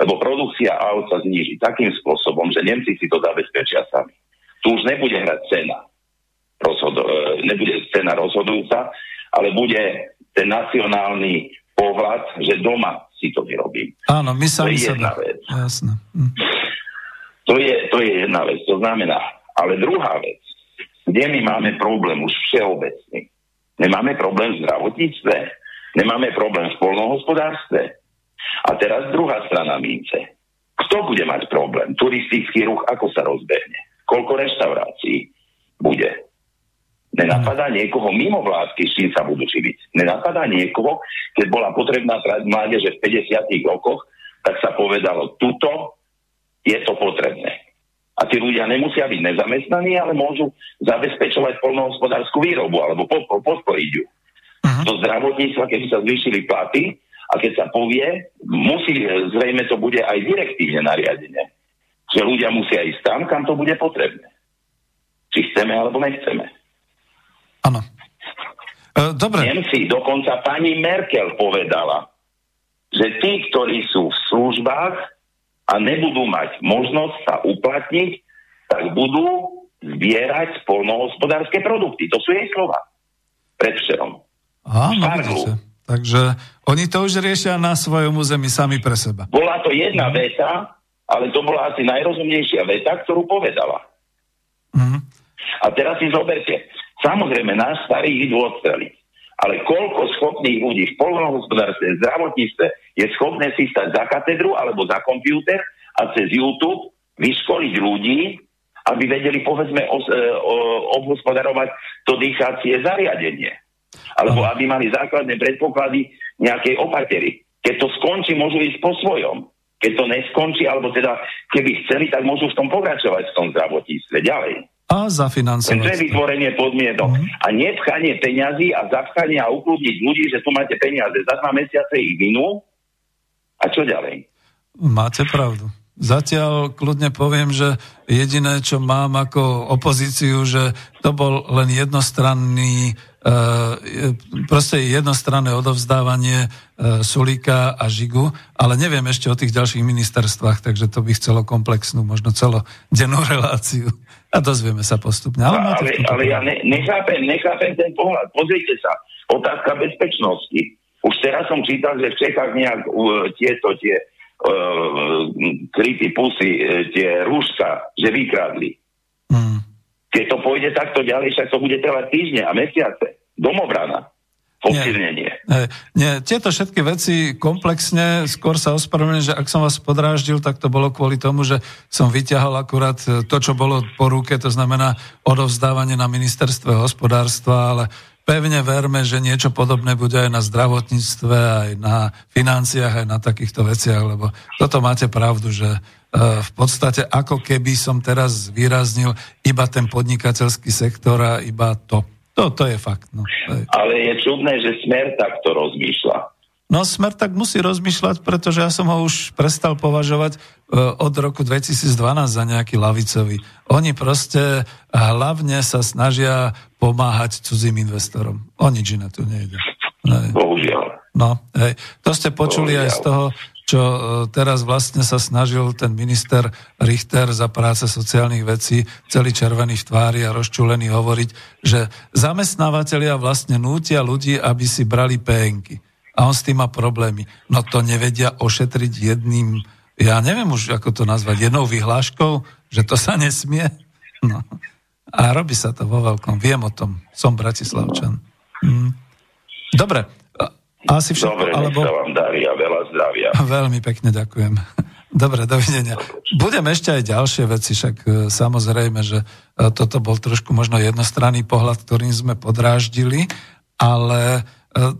Lebo produkcia aut sa zníži takým spôsobom, že Nemci si to zabezpečia sami. Tu už nebude hrať cena, rozhodo, e, nebude cena rozhodujúca, ale bude ten nacionálny pohľad, že doma si to vyrobím. Áno, my sami to je jedna vec. Jasne. Hm. To, je, to je jedna vec. To znamená, ale druhá vec, kde my máme problém už všeobecný. Nemáme problém v zdravotníctve, nemáme problém v polnohospodárstve. A teraz druhá strana mince. Kto bude mať problém? Turistický ruch, ako sa rozbehne? Koľko reštaurácií bude? Nenapadá niekoho mimo vládky, s čím sa budú živiť. Nenapadá niekoho, keď bola potrebná mládeže v 50 rokoch, tak sa povedalo, tuto je to potrebné. A tí ľudia nemusia byť nezamestnaní, ale môžu zabezpečovať polnohospodárskú výrobu alebo podporiť ju. Uh-huh. Do zdravotníctva, keby sa zvýšili platy A keď sa povie, musí, zrejme to bude aj direktívne nariadenie, že ľudia musia ísť tam, kam to bude potrebné. Či chceme alebo nechceme. Áno. E, dobre. Nemci, dokonca pani Merkel povedala, že tí, ktorí sú v službách a nebudú mať možnosť sa uplatniť, tak budú zbierať polnohospodárske produkty. To sú jej slova. Predvčerom. Áno. Takže oni to už riešia na svojom území sami pre seba. Bola to jedna veta, ale to bola asi najrozumnejšia veta, ktorú povedala. Mhm. A teraz si zoberte, samozrejme, nás starých idú odstreliť. Ale koľko schopných ľudí v polnohospodárstve, v zdravotníctve je schopné si stať za katedru alebo za počítač a cez YouTube vyškoliť ľudí, aby vedeli, povedzme, os, e, o, obhospodarovať to dýchacie zariadenie. Alebo aby mali základné predpoklady nejakej opatery. Keď to skončí, môžu ísť po svojom. Keď to neskončí, alebo teda keby chceli, tak môžu v tom pokračovať v tom zdravotníctve ďalej. A zafinancovať. Je vytvorenie podmienok. Mhm. A nepchanie peňazí a zapchanie a ukludniť ľudí, že tu máte peniaze. Za dva mesiace ich vinú. A čo ďalej? Máte pravdu. Zatiaľ kľudne poviem, že jediné, čo mám ako opozíciu, že to bol len jednostranný, e, proste jednostranné odovzdávanie e, Sulíka a Žigu, ale neviem ešte o tých ďalších ministerstvách, takže to by chcelo komplexnú, možno celodennú [LAUGHS] reláciu. A dozvieme sa postupne. Ale, Ale, ale, ja ne, nechápem, nechápem ten pohľad. Pozrite sa, otázka bezpečnosti. Už teraz som čítal, že v Čechách nejak uh, tieto tie uh, kryty pusy, uh, tie rúška, že vykradli. Mm. Keď to pôjde takto ďalej, však to bude trvať týždne a mesiace. Domobrana. Posilnenie. Nie, nie, tieto všetky veci komplexne, skôr sa ospravedlňujem, že ak som vás podráždil, tak to bolo kvôli tomu, že som vyťahol akurát e, to, čo bolo po ruke, to znamená odovzdávanie na ministerstve hospodárstva, ale pevne verme, že niečo podobné bude aj na zdravotníctve, aj na financiách, aj na takýchto veciach, lebo toto máte pravdu, že e, v podstate ako keby som teraz zvýraznil iba ten podnikateľský sektor a iba to. To, to je fakt. No. To je. Ale je čudné, že smer takto rozmýšľa. No smer tak musí rozmýšľať, pretože ja som ho už prestal považovať e, od roku 2012 za nejaký lavicový. Oni proste hlavne sa snažia pomáhať cudzím investorom. O nič iné tu nejde. Bohužiaľ. No, hej. To ste počuli aj z toho, čo e, teraz vlastne sa snažil ten minister Richter za práce sociálnych vecí, celý červený v tvári a rozčulený hovoriť, že zamestnávateľia vlastne nútia ľudí, aby si brali PNky. A on s tým má problémy. No to nevedia ošetriť jedným, ja neviem už, ako to nazvať, jednou vyhláškou, že to sa nesmie. No. A robí sa to vo veľkom. Viem o tom. Som Bratislavčan. Hm. Dobre. Asi všetko, Dobre, alebo... vám darí zdravia. [LAUGHS] Veľmi pekne ďakujem. [LAUGHS] Dobre, dovidenia. Budem ešte aj ďalšie veci, však e, samozrejme, že e, toto bol trošku možno jednostranný pohľad, ktorým sme podráždili, ale e,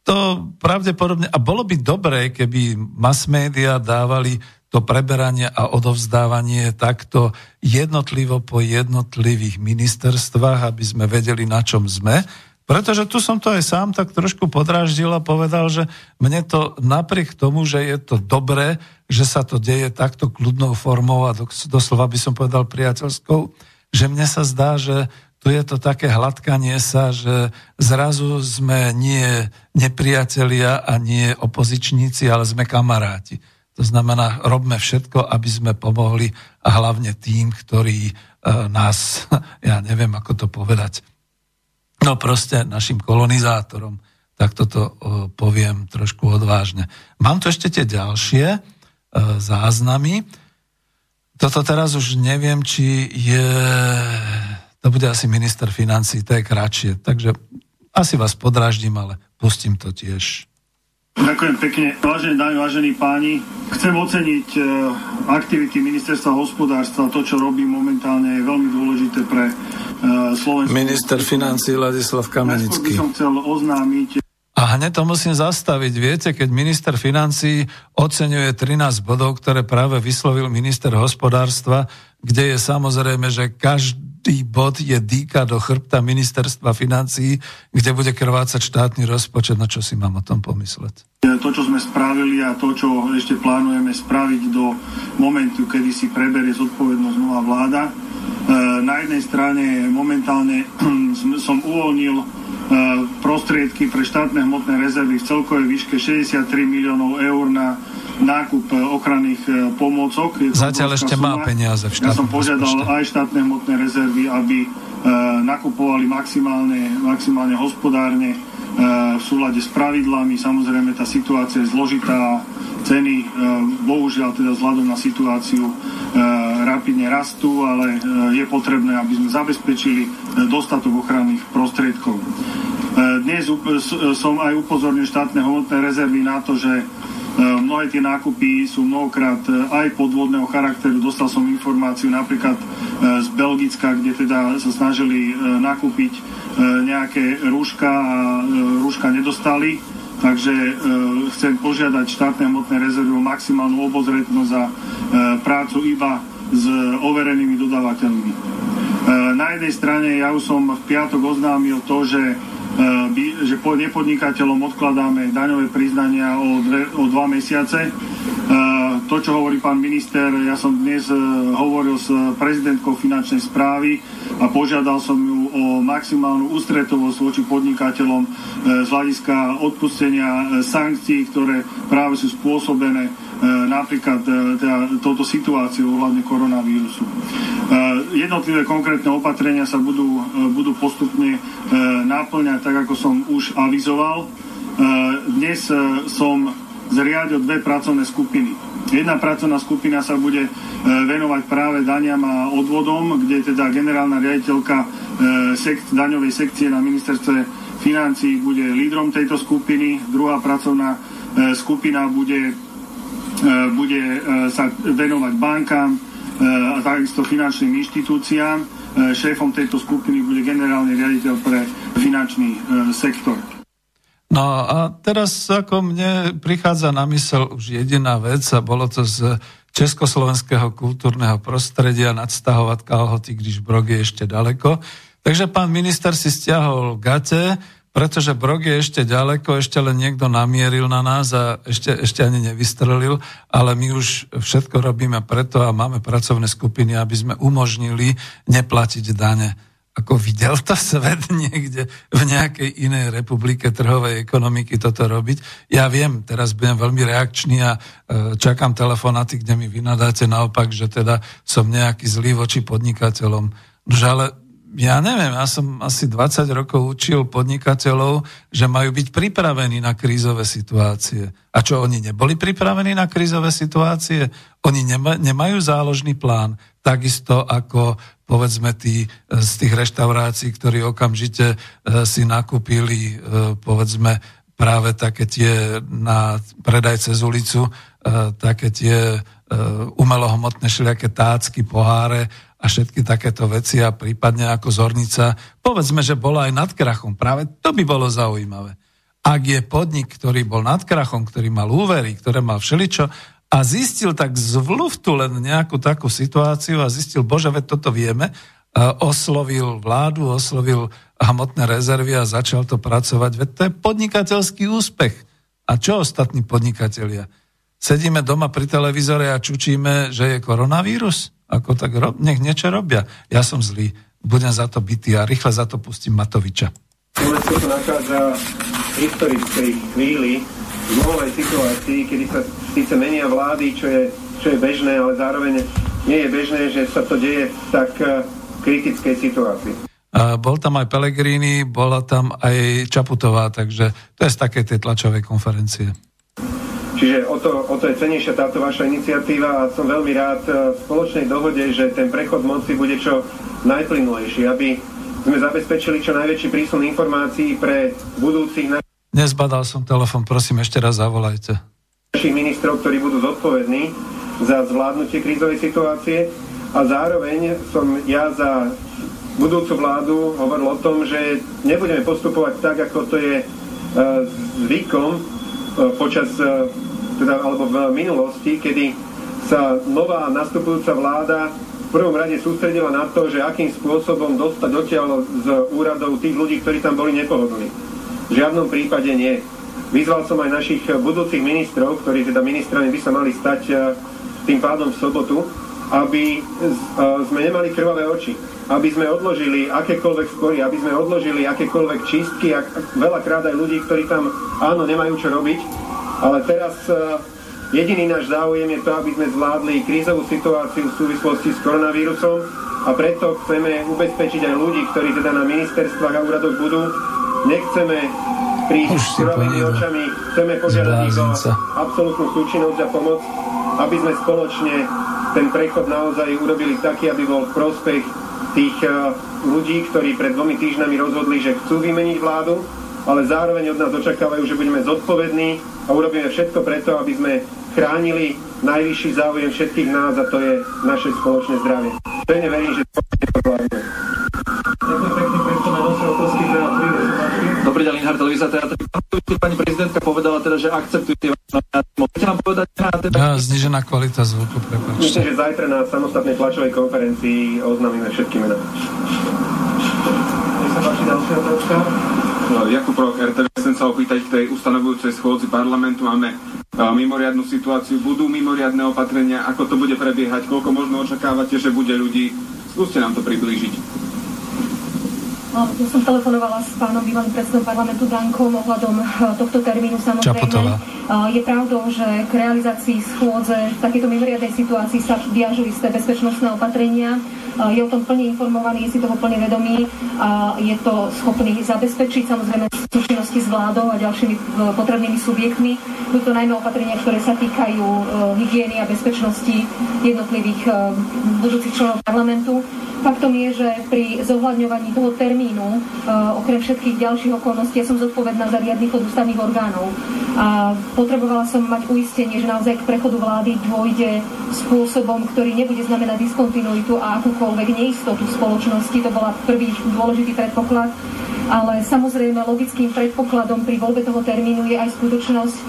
to pravdepodobne, a bolo by dobré, keby mass media dávali to preberanie a odovzdávanie takto jednotlivo po jednotlivých ministerstvách, aby sme vedeli, na čom sme. Pretože tu som to aj sám tak trošku podráždil a povedal, že mne to napriek tomu, že je to dobré, že sa to deje takto kľudnou formou a dos- doslova by som povedal priateľskou, že mne sa zdá, že tu je to také hladkanie sa, že zrazu sme nie nepriatelia a nie opozičníci, ale sme kamaráti. To znamená, robme všetko, aby sme pomohli a hlavne tým, ktorí e, nás, [LAUGHS] ja neviem, ako to povedať, no proste našim kolonizátorom. Tak toto poviem trošku odvážne. Mám tu ešte tie ďalšie e, záznamy. Toto teraz už neviem, či je... To bude asi minister financí, to je kratšie. Takže asi vás podráždim, ale pustím to tiež. Ďakujem pekne. Vážené dámy, vážení páni, chcem oceniť e, aktivity ministerstva hospodárstva. To, čo robí momentálne, je veľmi dôležité pre e, Slovensko. Minister financí Ladislav by Kamenický. som chcel oznámiť, A hneď to musím zastaviť. Viete, keď minister financí oceňuje 13 bodov, ktoré práve vyslovil minister hospodárstva, kde je samozrejme, že každý každý bod je dýka do chrbta ministerstva financí, kde bude krvácať štátny rozpočet. Na čo si mám o tom pomysleť? To, čo sme spravili a to, čo ešte plánujeme spraviť do momentu, kedy si preberie zodpovednosť nová vláda. E, na jednej strane momentálne [CLEARS THROAT] som uvoľnil e, prostriedky pre štátne hmotné rezervy v celkovej výške 63 miliónov eur na nákup e, ochranných pomôcok. Zatiaľ ešte má peniaze v štátnom Ja som požiadal aj štátne hmotné rezervy, aby nakupovali maximálne, maximálne hospodárne v súlade s pravidlami. Samozrejme, tá situácia je zložitá, ceny bohužiaľ teda vzhľadom na situáciu rapidne rastú, ale je potrebné, aby sme zabezpečili dostatok ochranných prostriedkov. Dnes som aj upozornil štátne hmotné rezervy na to, že mnohé tie nákupy sú mnohokrát aj podvodného charakteru. Dostal som informáciu napríklad z Belgicka, kde teda sa snažili nakúpiť nejaké rúška a rúška nedostali. Takže e, chcem požiadať štátne hmotné rezervy o maximálnu obozretnosť za e, prácu iba s overenými dodávateľmi. E, na jednej strane ja už som v piatok oznámil to, že že po nepodnikateľom odkladáme daňové priznania o, dve, o dva mesiace. To, čo hovorí pán minister, ja som dnes hovoril s prezidentkou finančnej správy a požiadal som ju o maximálnu ústretovosť voči podnikateľom z hľadiska odpustenia sankcií, ktoré práve sú spôsobené napríklad teda, touto situáciou ohľadne koronavírusu. Jednotlivé konkrétne opatrenia sa budú, budú postupne náplňať tak, ako som už avizoval. Dnes som zriadil dve pracovné skupiny. Jedna pracovná skupina sa bude venovať práve daniam a odvodom, kde teda generálna riaditeľka sekt, daňovej sekcie na ministerstve financí bude lídrom tejto skupiny. Druhá pracovná skupina bude E, bude e, sa venovať bankám e, a takisto finančným inštitúciám. Šéfom tejto skupiny bude generálny riaditeľ pre finančný sektor. No a teraz ako mne prichádza na mysel už jediná vec a bolo to z československého kultúrneho prostredia nadstahovať kalhoty, když Brok je ešte ďaleko. Takže pán minister si stiahol gate, pretože Brok je ešte ďaleko, ešte len niekto namieril na nás a ešte, ešte ani nevystrelil, ale my už všetko robíme preto a máme pracovné skupiny, aby sme umožnili neplatiť dane. Ako videl to svet [LAUGHS] niekde v nejakej inej republike trhovej ekonomiky toto robiť? Ja viem, teraz budem veľmi reakčný a e, čakám telefonáty, kde mi vynadáte naopak, že teda som nejaký zlý voči podnikateľom. Že ale ja neviem, ja som asi 20 rokov učil podnikateľov, že majú byť pripravení na krízové situácie. A čo, oni neboli pripravení na krízové situácie? Oni nema, nemajú záložný plán, takisto ako povedzme tí z tých reštaurácií, ktorí okamžite e, si nakúpili, e, povedzme, práve také tie na predaj cez ulicu, e, také tie umelohmotné šliaké tácky, poháre a všetky takéto veci a prípadne ako zornica, povedzme, že bola aj nad krachom. Práve to by bolo zaujímavé. Ak je podnik, ktorý bol nad krachom, ktorý mal úvery, ktoré mal všeličo a zistil tak z vluftu len nejakú takú situáciu a zistil, bože, veď toto vieme, oslovil vládu, oslovil hmotné rezervy a začal to pracovať. Veď to je podnikateľský úspech. A čo ostatní podnikatelia? Sedíme doma pri televízore a čučíme, že je koronavírus? Ako tak rob, nech niečo robia. Ja som zlý, budem za to bytý a rýchle za to pustím Matoviča. Slovensko sa nachádza v historickej chvíli, v novej situácii, kedy sa síce menia vlády, čo je, čo je bežné, ale zároveň nie je bežné, že sa to deje v tak eh, kritickej situácii. A bol tam aj Pelegrini, bola tam aj Čaputová, takže to je z také tej tlačovej konferencie. Čiže o to, o to je cenejšia táto vaša iniciatíva a som veľmi rád e, v spoločnej dohode, že ten prechod moci bude čo najplynulejší, aby sme zabezpečili čo najväčší prísun informácií pre budúcich... Nezbadal som telefon, prosím, ešte raz zavolajte. Našich ministrov, ktorí budú zodpovední za zvládnutie krízovej situácie a zároveň som ja za budúcu vládu hovoril o tom, že nebudeme postupovať tak, ako to je e, zvykom e, počas teda, alebo v minulosti, kedy sa nová nastupujúca vláda v prvom rade sústredila na to, že akým spôsobom dostať odtiaľ z úradov tých ľudí, ktorí tam boli nepohodlní. V žiadnom prípade nie. Vyzval som aj našich budúcich ministrov, ktorí teda ministrami by sa mali stať eh, tým pádom v sobotu, aby eh, sme nemali krvavé oči, aby sme odložili akékoľvek spory, aby sme odložili akékoľvek čistky a veľakrát aj ľudí, ktorí tam áno, nemajú čo robiť, ale teraz eh, jediný náš záujem je to, aby sme zvládli krízovú situáciu v súvislosti s koronavírusom a preto chceme ubezpečiť aj ľudí, ktorí teda na ministerstvách a úradoch budú. Nechceme prísť s očami, chceme požiadať ich o absolútnu súčinnosť a pomoc, aby sme spoločne ten prechod naozaj urobili taký, aby bol v prospech tých eh, ľudí, ktorí pred dvomi týždňami rozhodli, že chcú vymeniť vládu, ale zároveň od nás očakávajú, že budeme zodpovední a urobíme všetko preto, aby sme chránili najvyšší záujem všetkých nás a to je naše spoločné zdravie. Pevne verím, že to zvládneme. Ďakujem pekne, priestor na nosy otázky na Dobrý deň, Linhard, televízia teatr. Pani prezidentka povedala teda, že akceptujete. Môžete nám povedať na teda... Ja, znižená kvalita zvuku, Myslím, prepáčte. že zajtra na samostatnej tlačovej konferencii oznámime všetky mená. Nech sa páči ďalšia otázka. No, Jakub Rok, RTV, chcem sa opýtať k tej ustanovujúcej schôdzi parlamentu. Máme mimoriadnu situáciu, budú mimoriadne opatrenia, ako to bude prebiehať, koľko možno očakávate, že bude ľudí. Skúste nám to priblížiť. Ja som telefonovala s pánom bývalým predsedom parlamentu Dankom ohľadom eh, tohto termínu samozrejme. Čaputová. Eh, Je pravdou, že k realizácii schôdze v takejto mimoriadnej situácii sa viažú isté bezpečnostné opatrenia. Eh, Je o tom plne informovaný, je si toho plne vedomý a je to schopný zabezpečiť samozrejme súčinnosti s vládou a ďalšími potrebnými subjektmi. Sú to najmä opatrenia, ktoré sa týkajú hygieny a bezpečnosti jednotlivých budúcich členov parlamentu. Faktom je, že pri zohľadňovaní toho termínu, e, okrem všetkých ďalších okolností, ja som zodpovedná za riadny chod ústavných orgánov. A potrebovala som mať uistenie, že naozaj k prechodu vlády dôjde spôsobom, ktorý nebude znamenať diskontinuitu a akúkoľvek neistotu spoločnosti. To bola prvý dôležitý predpoklad. Ale samozrejme logickým predpokladom pri voľbe toho termínu je aj skutočnosť, e,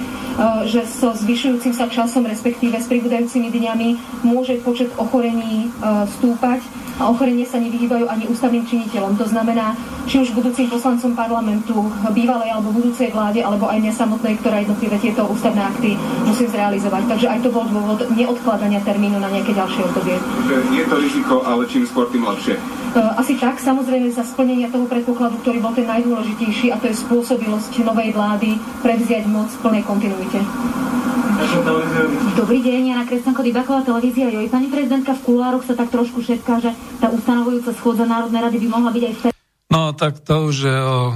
že so zvyšujúcim sa časom, respektíve s pribúdajúcimi dňami, môže počet ochorení e, stúpať a ochorenie sa nevyhýbajú ani ústavným činiteľom. To znamená, či už budúcim poslancom parlamentu, bývalej alebo budúcej vláde, alebo aj mňa samotnej, ktorá jednotlivé tieto ústavné akty musím zrealizovať. Takže aj to bol dôvod neodkladania termínu na nejaké ďalšie obdobie. Je to riziko, ale čím skôr, tým lepšie. E, Asi tak, samozrejme za splnenia toho predpokladu, ktorý bol ten najdôležitejší, a to je spôsobilosť novej vlády prevziať moc v plnej kontinuite. Dobrý deň, Jana Kresťanko, Dybaková televízia. Joj, pani prezidentka, v kulároch sa tak trošku šepká, že tá ustanovujúca schôdza Národnej rady by mohla byť aj v No tak to už je o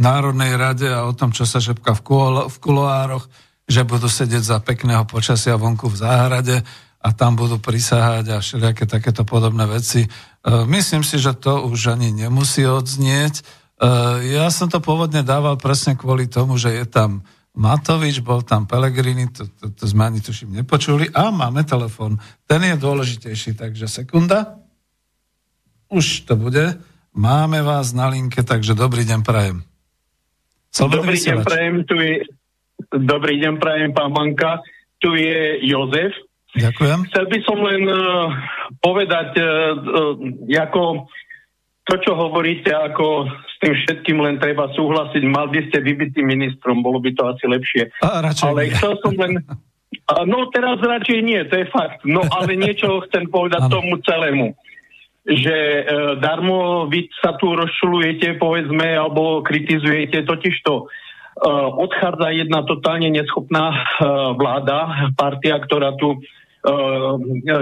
Národnej rade a o tom, čo sa šepka v, kulo, v kuloároch, že budú sedieť za pekného počasia vonku v záhrade a tam budú prisahať a všelijaké takéto podobné veci. E, myslím si, že to už ani nemusí odznieť. E, ja som to pôvodne dával presne kvôli tomu, že je tam Matovič, bol tam Pelegrini, to, to, to sme ani tuším nepočuli a máme telefon. Ten je dôležitejší, takže sekunda. Už to bude. Máme vás na linke, takže dobrý deň prajem. Slobodný Dobrý deň, vysielač. prajem, tu je... Dobrý deň, prajem, pán Banka. Tu je Jozef. Ďakujem. Chcel by som len uh, povedať, uh, uh, ako to, čo hovoríte, ako s tým všetkým len treba súhlasiť, mal by ste vybitým ministrom, bolo by to asi lepšie. A, Ale nie. chcel som len... A, No teraz radšej nie, to je fakt. No ale niečo [LAUGHS] chcem povedať tomu celému že e, darmo vy sa tu rozčulujete, povedzme, alebo kritizujete, totiž to e, odchádza jedna totálne neschopná e, vláda, partia, ktorá tu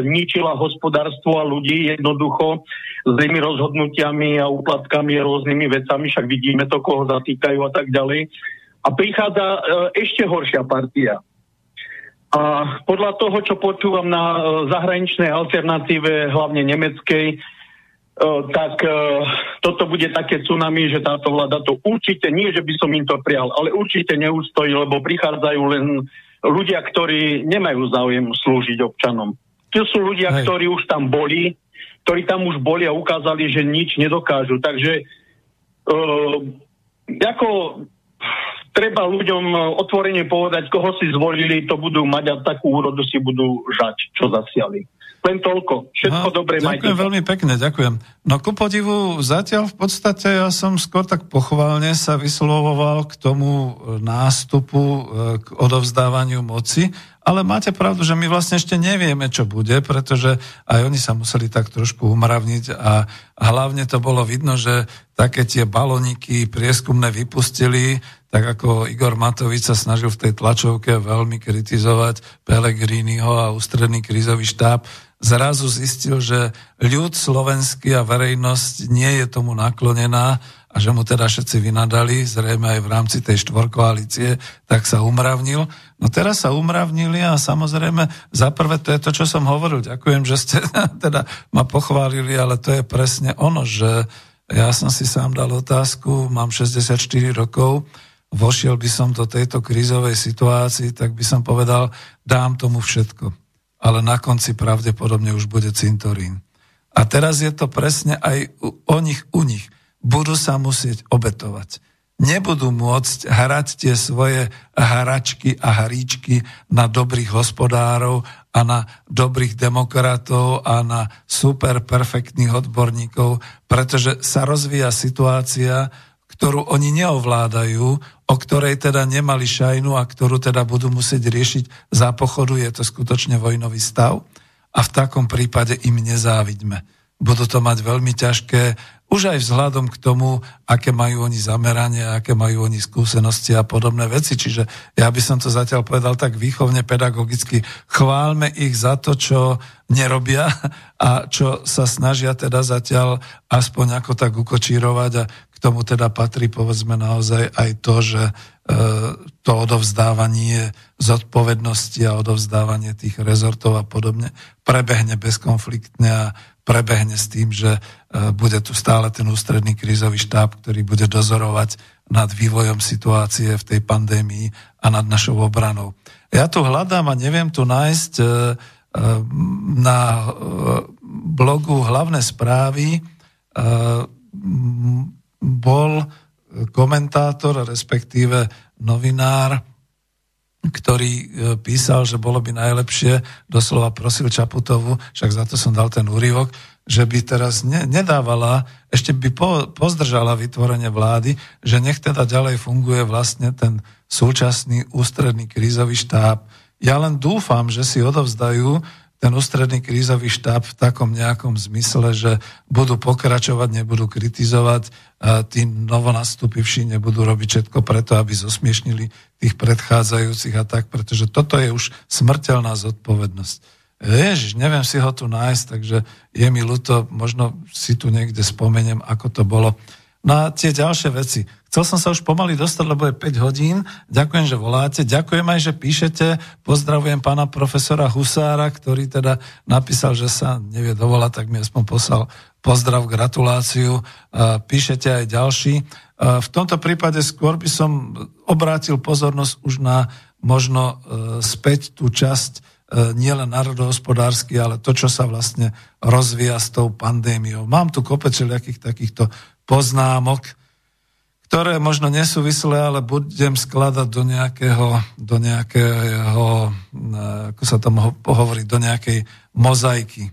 ničila hospodárstvo a ľudí jednoducho zlými rozhodnutiami a úplatkami a rôznymi vecami, však vidíme to, koho zatýkajú a tak ďalej. A prichádza e, ešte horšia partia. A podľa toho, čo počúvam na e, zahraničnej alternatíve, hlavne nemeckej, e, tak toto bude také tsunami, že táto vláda to určite, nie že by som im to prial, ale určite neústojí, lebo prichádzajú len ľudia, ktorí nemajú záujem slúžiť občanom. To sú ľudia, Hej. ktorí už tam boli, ktorí tam už boli a ukázali, že nič nedokážu. Takže uh, ako treba ľuďom otvorene povedať, koho si zvolili, to budú mať a takú úrodu si budú žať, čo zasiali. Len toľko. Všetko no, dobre ďakujem majte. veľmi pekne, ďakujem. No ku podivu, zatiaľ v podstate ja som skôr tak pochválne sa vyslovoval k tomu nástupu, e, k odovzdávaniu moci, ale máte pravdu, že my vlastne ešte nevieme, čo bude, pretože aj oni sa museli tak trošku umravniť a hlavne to bolo vidno, že také tie baloniky prieskumné vypustili, tak ako Igor Matovič sa snažil v tej tlačovke veľmi kritizovať Pelegriniho a ústredný krízový štáb, zrazu zistil, že ľud slovenský a verejnosť nie je tomu naklonená a že mu teda všetci vynadali, zrejme aj v rámci tej štvorkoalície, tak sa umravnil. No teraz sa umravnili a samozrejme, za prvé to je to, čo som hovoril. Ďakujem, že ste [LAUGHS] teda ma pochválili, ale to je presne ono, že ja som si sám dal otázku, mám 64 rokov, vošiel by som do tejto krízovej situácii, tak by som povedal, dám tomu všetko ale na konci pravdepodobne už bude cintorín. A teraz je to presne aj o nich, u nich. Budú sa musieť obetovať. Nebudú môcť hrať tie svoje hračky a hríčky na dobrých hospodárov a na dobrých demokratov a na super perfektných odborníkov, pretože sa rozvíja situácia, ktorú oni neovládajú, o ktorej teda nemali šajnu a ktorú teda budú musieť riešiť za pochodu, je to skutočne vojnový stav a v takom prípade im nezávidme. Budú to mať veľmi ťažké, už aj vzhľadom k tomu, aké majú oni zameranie, aké majú oni skúsenosti a podobné veci. Čiže ja by som to zatiaľ povedal tak výchovne, pedagogicky. Chválme ich za to, čo nerobia [LAUGHS] a čo sa snažia teda zatiaľ aspoň ako tak ukočírovať a k tomu teda patrí povedzme naozaj aj to, že e, to odovzdávanie zodpovednosti a odovzdávanie tých rezortov a podobne prebehne bezkonfliktne a prebehne s tým, že e, bude tu stále ten ústredný krízový štáb, ktorý bude dozorovať nad vývojom situácie v tej pandémii a nad našou obranou. Ja tu hľadám a neviem tu nájsť e, na blogu hlavné správy bol komentátor, respektíve novinár, ktorý e, písal, že bolo by najlepšie, doslova prosil Čaputovu, však za to som dal ten úryvok, že by teraz ne, nedávala, ešte by po, pozdržala vytvorenie vlády, že nech teda ďalej funguje vlastne ten súčasný ústredný krízový štáb. Ja len dúfam, že si odovzdajú ten ústredný krízový štáb v takom nejakom zmysle, že budú pokračovať, nebudú kritizovať, a tí novonastupivší nebudú robiť všetko preto, aby zosmiešnili tých predchádzajúcich a tak, pretože toto je už smrteľná zodpovednosť. Ježiš, neviem si ho tu nájsť, takže je mi ľúto, možno si tu niekde spomeniem, ako to bolo. No a tie ďalšie veci. Chcel som sa už pomaly dostať, lebo je 5 hodín. Ďakujem, že voláte. Ďakujem aj, že píšete. Pozdravujem pána profesora Husára, ktorý teda napísal, že sa nevie dovolať, tak mi aspoň poslal pozdrav, gratuláciu. Píšete aj ďalší. V tomto prípade skôr by som obrátil pozornosť už na možno e, späť tú časť e, nielen národohospodársky, ale to, čo sa vlastne rozvíja s tou pandémiou. Mám tu kopec takýchto poznámok, ktoré možno nesúvislé, ale budem skladať do nejakého, do nejakého, eh, ako sa tam hovorí, do nejakej mozaiky.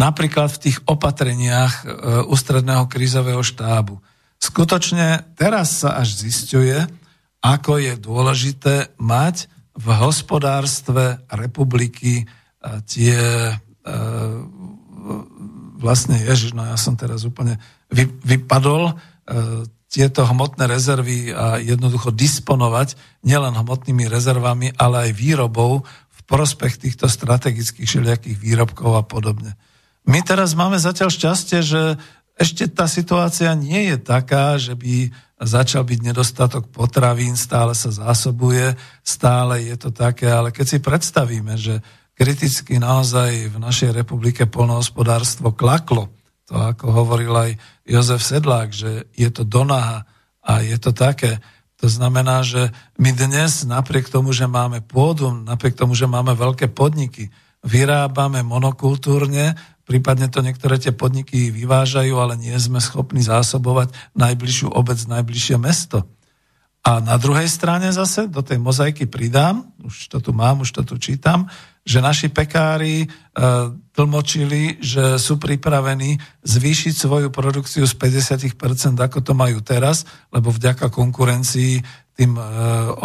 Napríklad v tých opatreniach eh, ústredného krízového štábu. Skutočne teraz sa až zistuje, ako je dôležité mať v hospodárstve republiky eh, tie vlastne, ježiš, no ja som teraz úplne vy, vypadol, E, tieto hmotné rezervy a jednoducho disponovať nielen hmotnými rezervami, ale aj výrobou v prospech týchto strategických všelijakých výrobkov a podobne. My teraz máme zatiaľ šťastie, že ešte tá situácia nie je taká, že by začal byť nedostatok potravín, stále sa zásobuje, stále je to také, ale keď si predstavíme, že kriticky naozaj v našej republike polnohospodárstvo klaklo, to ako hovoril aj Jozef Sedlák, že je to donaha a je to také. To znamená, že my dnes napriek tomu, že máme pôdu, napriek tomu, že máme veľké podniky, vyrábame monokultúrne, prípadne to niektoré tie podniky vyvážajú, ale nie sme schopní zásobovať najbližšiu obec, najbližšie mesto. A na druhej strane zase do tej mozaiky pridám, už to tu mám, už to tu čítam, že naši pekári e, tlmočili, že sú pripravení zvýšiť svoju produkciu z 50%, ako to majú teraz, lebo vďaka konkurencii tým e,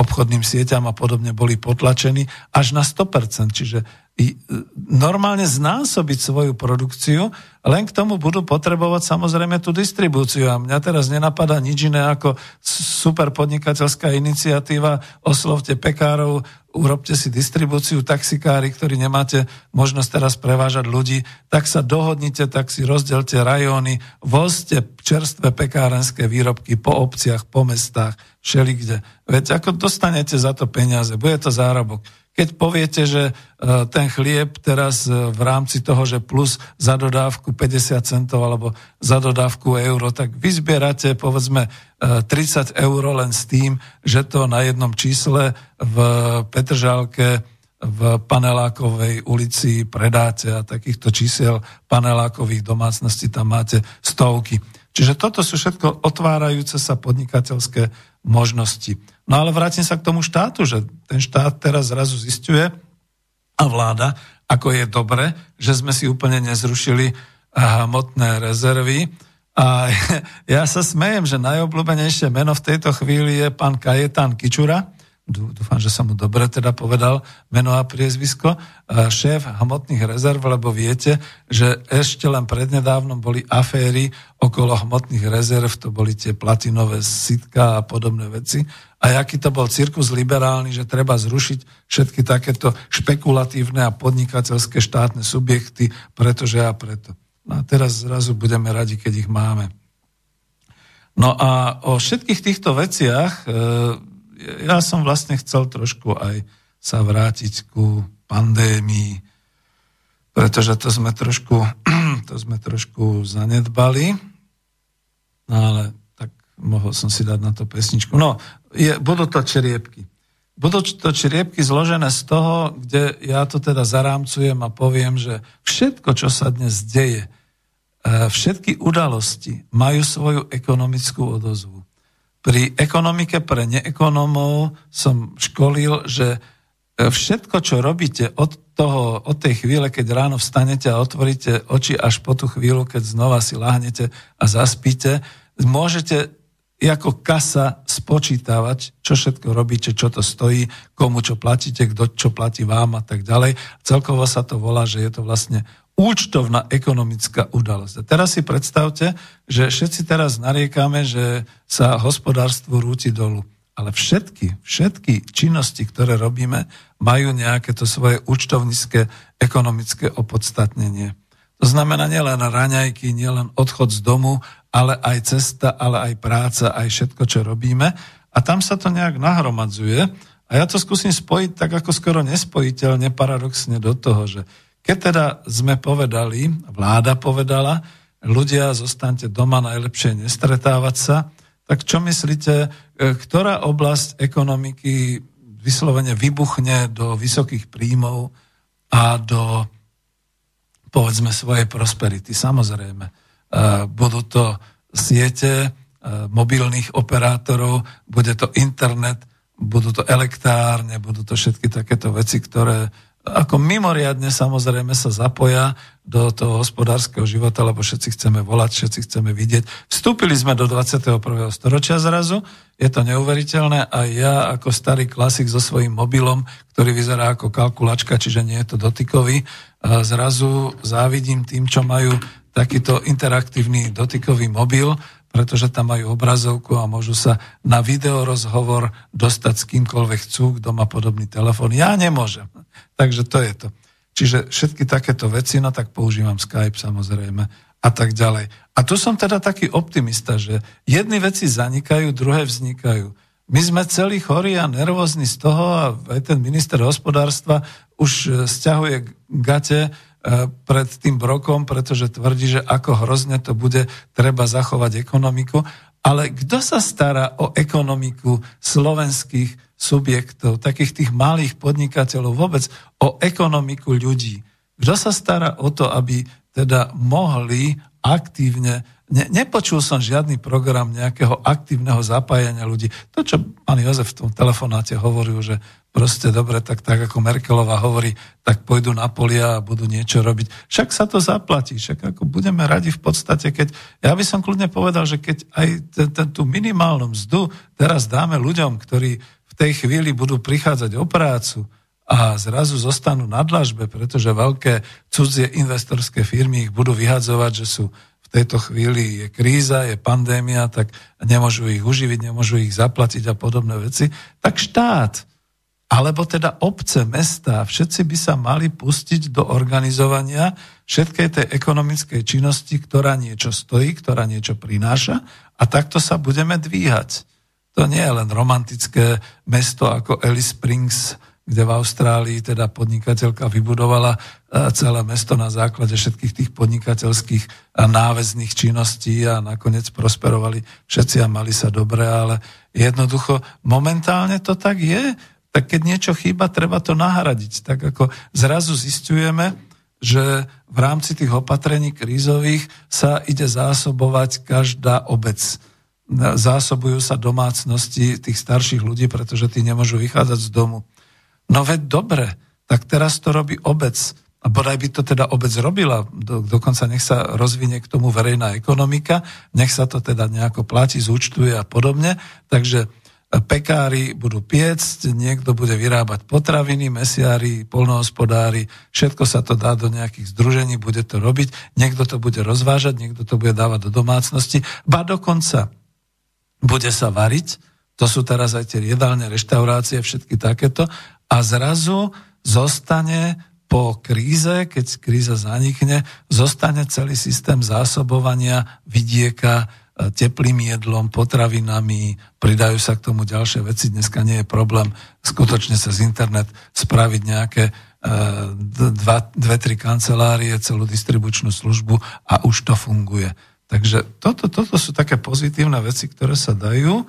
obchodným sieťam a podobne boli potlačení až na 100%. Čiže normálne znásobiť svoju produkciu, len k tomu budú potrebovať samozrejme tú distribúciu. A mňa teraz nenapadá nič iné ako super podnikateľská iniciatíva, oslovte pekárov, urobte si distribúciu, taxikári, ktorí nemáte možnosť teraz prevážať ľudí, tak sa dohodnite, tak si rozdelte rajóny, vozte čerstvé pekárenské výrobky po obciach, po mestách, všelikde. Veď ako dostanete za to peniaze, bude to zárobok. Keď poviete, že e, ten chlieb teraz e, v rámci toho, že plus za dodávku 50 centov alebo za dodávku euro, tak vyzbierate povedzme 30 e, eur len s tým, že to na jednom čísle v Petržálke v panelákovej ulici predáte a takýchto čísel panelákových domácností tam máte stovky. Čiže toto sú všetko otvárajúce sa podnikateľské možnosti. No ale vrátim sa k tomu štátu, že ten štát teraz zrazu zistuje a vláda, ako je dobre, že sme si úplne nezrušili hmotné rezervy. A [LAUGHS] ja sa smejem, že najobľúbenejšie meno v tejto chvíli je pán Kajetán Kičura, dúfam, že som mu dobre teda povedal meno a priezvisko, šéf hmotných rezerv, lebo viete, že ešte len prednedávnom boli aféry okolo hmotných rezerv, to boli tie platinové sitka a podobné veci. A aký to bol cirkus liberálny, že treba zrušiť všetky takéto špekulatívne a podnikateľské štátne subjekty, pretože a preto. No a teraz zrazu budeme radi, keď ich máme. No a o všetkých týchto veciach e, ja som vlastne chcel trošku aj sa vrátiť ku pandémii, pretože to sme trošku, [CLEARS THROAT] to sme trošku zanedbali. No ale tak mohol som si dať na to pesničku. No, je, budú to čeriepky. Budú to čeriepky zložené z toho, kde ja to teda zarámcujem a poviem, že všetko, čo sa dnes deje, eh, všetky udalosti majú svoju ekonomickú odozvu. Pri ekonomike pre neekonomov som školil, že e, všetko, čo robíte od, toho, od tej chvíle, keď ráno vstanete a otvoríte oči až po tú chvíľu, keď znova si láhnete a zaspíte, môžete ako kasa spočítavať, čo všetko robíte, čo to stojí, komu čo platíte, kto čo platí vám a tak ďalej. Celkovo sa to volá, že je to vlastne účtovná ekonomická udalosť. A teraz si predstavte, že všetci teraz nariekame, že sa hospodárstvo rúti dolu. Ale všetky, všetky činnosti, ktoré robíme, majú nejaké to svoje účtovnícke ekonomické opodstatnenie. To znamená nielen raňajky, nielen odchod z domu, ale aj cesta, ale aj práca, aj všetko, čo robíme. A tam sa to nejak nahromadzuje. A ja to skúsim spojiť tak ako skoro nespojiteľne, paradoxne do toho, že keď teda sme povedali, vláda povedala, ľudia zostaňte doma, najlepšie nestretávať sa, tak čo myslíte, e, ktorá oblasť ekonomiky vyslovene vybuchne do vysokých príjmov a do povedzme svojej prosperity? Samozrejme, budú to siete e, mobilných operátorov, bude to internet, budú to elektrárne, budú to všetky takéto veci, ktoré ako mimoriadne samozrejme sa zapoja do toho hospodárskeho života, lebo všetci chceme volať, všetci chceme vidieť. Vstúpili sme do 21. storočia zrazu, je to neuveriteľné a ja ako starý klasik so svojím mobilom, ktorý vyzerá ako kalkulačka, čiže nie je to dotykový, zrazu závidím tým, čo majú takýto interaktívny dotykový mobil, pretože tam majú obrazovku a môžu sa na videorozhovor dostať s kýmkoľvek chcú, kto má podobný telefón. Ja nemôžem. Takže to je to. Čiže všetky takéto veci, no tak používam Skype samozrejme a tak ďalej. A tu som teda taký optimista, že jedny veci zanikajú, druhé vznikajú. My sme celí chorí a nervózni z toho a aj ten minister hospodárstva už e, stiahuje gate, pred tým brokom, pretože tvrdí, že ako hrozne to bude, treba zachovať ekonomiku. Ale kto sa stará o ekonomiku slovenských subjektov, takých tých malých podnikateľov, vôbec o ekonomiku ľudí? Kto sa stará o to, aby teda mohli aktívne ne, nepočul som žiadny program nejakého aktívneho zapájania ľudí. To, čo pán Jozef v tom telefonáte hovoril, že proste dobre, tak, tak ako Merkelová hovorí, tak pôjdu na polia a budú niečo robiť. Však sa to zaplatí, však ako budeme radi v podstate, keď, ja by som kľudne povedal, že keď aj ten, ten, tú minimálnu mzdu teraz dáme ľuďom, ktorí v tej chvíli budú prichádzať o prácu a zrazu zostanú na dlažbe, pretože veľké cudzie investorské firmy ich budú vyhadzovať, že sú tejto chvíli je kríza, je pandémia, tak nemôžu ich uživiť, nemôžu ich zaplatiť a podobné veci, tak štát, alebo teda obce, mesta, všetci by sa mali pustiť do organizovania všetkej tej ekonomickej činnosti, ktorá niečo stojí, ktorá niečo prináša a takto sa budeme dvíhať. To nie je len romantické mesto ako Alice Springs, kde v Austrálii teda podnikateľka vybudovala celé mesto na základe všetkých tých podnikateľských náväzných činností a nakoniec prosperovali všetci a mali sa dobre, ale jednoducho momentálne to tak je. Tak keď niečo chýba, treba to nahradiť. Tak ako zrazu zistujeme, že v rámci tých opatrení krízových sa ide zásobovať každá obec. Zásobujú sa domácnosti tých starších ľudí, pretože tí nemôžu vychádzať z domu No veď dobre, tak teraz to robí obec. A bodaj by to teda obec robila, do, dokonca nech sa rozvinie k tomu verejná ekonomika, nech sa to teda nejako platí, zúčtuje a podobne. Takže e, pekári budú piecť, niekto bude vyrábať potraviny, mesiári, polnohospodári, všetko sa to dá do nejakých združení, bude to robiť, niekto to bude rozvážať, niekto to bude dávať do domácnosti, ba dokonca bude sa variť, to sú teraz aj tie jedálne reštaurácie, všetky takéto, a zrazu zostane po kríze, keď kríza zanikne, zostane celý systém zásobovania vidieka e, teplým jedlom, potravinami, pridajú sa k tomu ďalšie veci. Dneska nie je problém skutočne cez internet spraviť nejaké e, dva, dve, tri kancelárie, celú distribučnú službu a už to funguje. Takže toto, toto sú také pozitívne veci, ktoré sa dajú,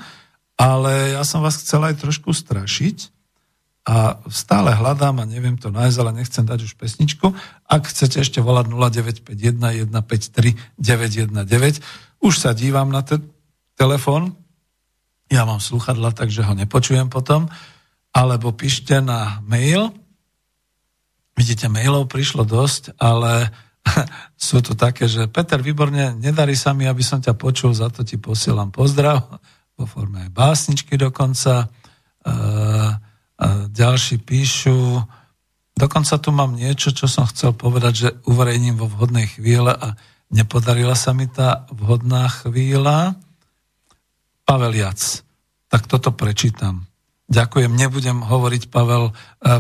ale ja som vás chcel aj trošku strašiť, a stále hľadám a neviem to nájsť, ale nechcem dať už pesničku. Ak chcete ešte volať 0951 153 919, už sa dívam na ten telefon, ja mám sluchadla, takže ho nepočujem potom, alebo píšte na mail. Vidíte, mailov prišlo dosť, ale [LAUGHS] sú tu také, že Peter, výborne, nedarí sa mi, aby som ťa počul, za to ti posielam pozdrav, vo forme aj básničky dokonca. A ďalší píšu, dokonca tu mám niečo, čo som chcel povedať, že uverejním vo vhodnej chvíle a nepodarila sa mi tá vhodná chvíľa. Pavel Jac. Tak toto prečítam. Ďakujem, nebudem hovoriť, Pavel, e,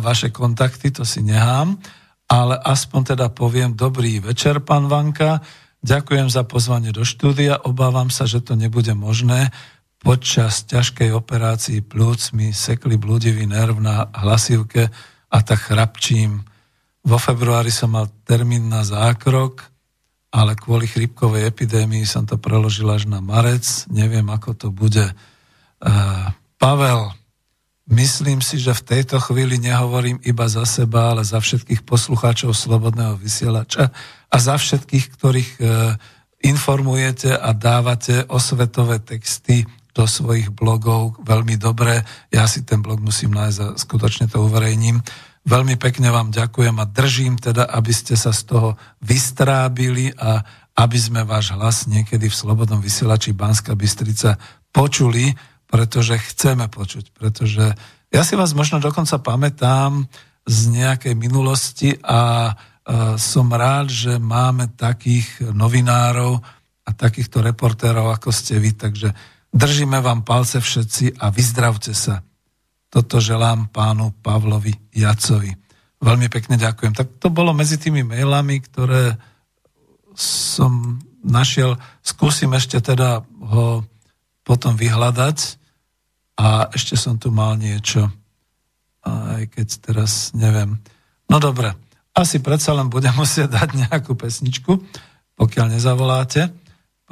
vaše kontakty, to si nehám, ale aspoň teda poviem dobrý večer, pán Vanka. Ďakujem za pozvanie do štúdia. Obávam sa, že to nebude možné, Počas ťažkej operácii plúc mi sekli blúdivý nerv na hlasivke a tak chrapčím. Vo februári som mal termín na zákrok, ale kvôli chrypkovej epidémii som to preložil až na marec. Neviem, ako to bude. Uh, Pavel, myslím si, že v tejto chvíli nehovorím iba za seba, ale za všetkých poslucháčov Slobodného vysielača a za všetkých, ktorých uh, informujete a dávate osvetové texty do svojich blogov veľmi dobre. Ja si ten blog musím nájsť a skutočne to uverejním. Veľmi pekne vám ďakujem a držím teda, aby ste sa z toho vystrábili a aby sme váš hlas niekedy v Slobodnom vysielači Banska Bystrica počuli, pretože chceme počuť. Pretože ja si vás možno dokonca pamätám z nejakej minulosti a som rád, že máme takých novinárov a takýchto reportérov, ako ste vy, takže Držíme vám palce všetci a vyzdravte sa. Toto želám pánu Pavlovi Jacovi. Veľmi pekne ďakujem. Tak to bolo medzi tými mailami, ktoré som našiel. Skúsim ešte teda ho potom vyhľadať a ešte som tu mal niečo, aj keď teraz neviem. No dobre, asi predsa len budem [LAUGHS] musieť dať nejakú pesničku, pokiaľ nezavoláte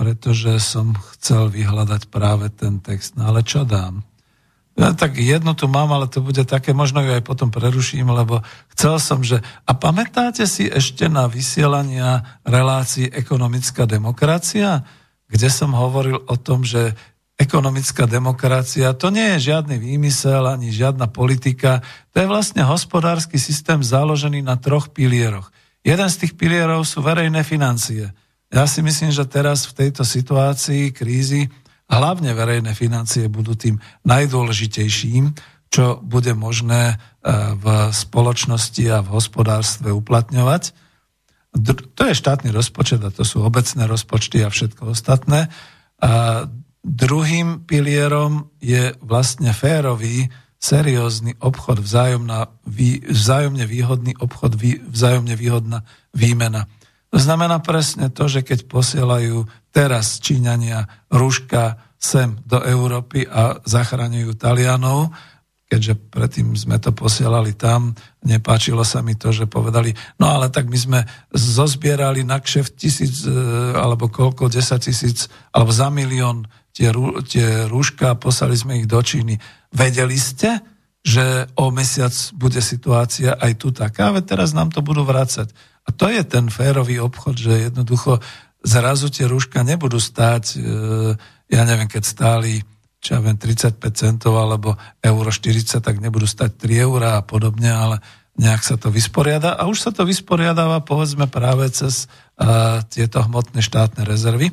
pretože som chcel vyhľadať práve ten text. No ale čo dám? Ja tak jednu tu mám, ale to bude také, možno ju aj potom preruším, lebo chcel som, že... A pamätáte si ešte na vysielania relácií ekonomická demokracia, kde som hovoril o tom, že ekonomická demokracia to nie je žiadny výmysel ani žiadna politika, to je vlastne hospodársky systém založený na troch pilieroch. Jeden z tých pilierov sú verejné financie. Ja si myslím, že teraz v tejto situácii krízy hlavne verejné financie budú tým najdôležitejším, čo bude možné e, v spoločnosti a v hospodárstve uplatňovať. To je štátny rozpočet a to sú obecné rozpočty a všetko ostatné. A Druhým pilierom je vlastne férový, seriózny obchod, vzájomná, vzájomne výhodný obchod, vzájomne výhodná výmena. Znamená presne to, že keď posielajú teraz Číňania rúška sem do Európy a zachraňujú Talianov, keďže predtým sme to posielali tam, nepáčilo sa mi to, že povedali, no ale tak my sme zozbierali na kšeft tisíc, e, alebo koľko, desať tisíc, alebo za milión tie, tie rúška a poslali sme ich do Číny. Vedeli ste, že o mesiac bude situácia aj tu taká, veď teraz nám to budú vrácať. A to je ten férový obchod, že jednoducho zrazu tie rúška nebudú stáť, e, ja neviem, keď stáli čo ja viem, 35 centov alebo euro 40, tak nebudú stať 3 eurá a podobne, ale nejak sa to vysporiada a už sa to vysporiadáva povedzme práve cez uh, tieto hmotné štátne rezervy.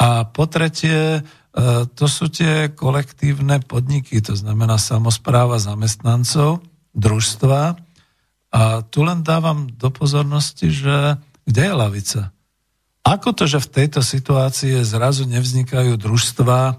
A po tretie, uh, to sú tie kolektívne podniky, to znamená samozpráva zamestnancov, družstva. A tu len dávam do pozornosti, že kde je lavica? Ako to, že v tejto situácii zrazu nevznikajú družstva,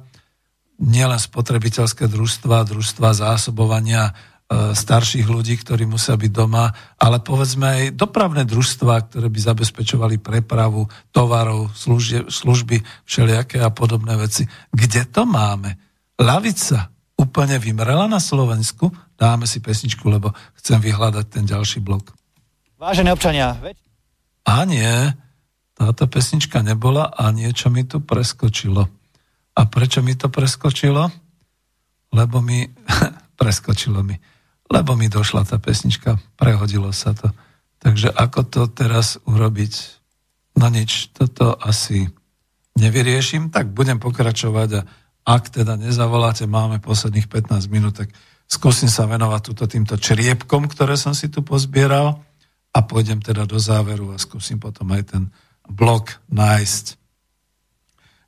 nielen spotrebiteľské družstva, družstva zásobovania e, starších ľudí, ktorí musia byť doma, ale povedzme aj dopravné družstva, ktoré by zabezpečovali prepravu tovarov, služie, služby, všelijaké a podobné veci. Kde to máme? Lavica úplne vymrela na Slovensku? Dáme si pesničku, lebo chcem vyhľadať ten ďalší blok. Vážené občania, veď... A nie, táto pesnička nebola a niečo mi tu preskočilo. A prečo mi to preskočilo? Lebo mi, [LAUGHS] preskočilo mi, lebo mi došla tá pesnička, prehodilo sa to. Takže ako to teraz urobiť? No nič, toto asi nevyriešim, tak budem pokračovať a ak teda nezavoláte, máme posledných 15 minút, tak skúsim sa venovať túto týmto čriepkom, ktoré som si tu pozbieral a pôjdem teda do záveru a skúsim potom aj ten blok nájsť.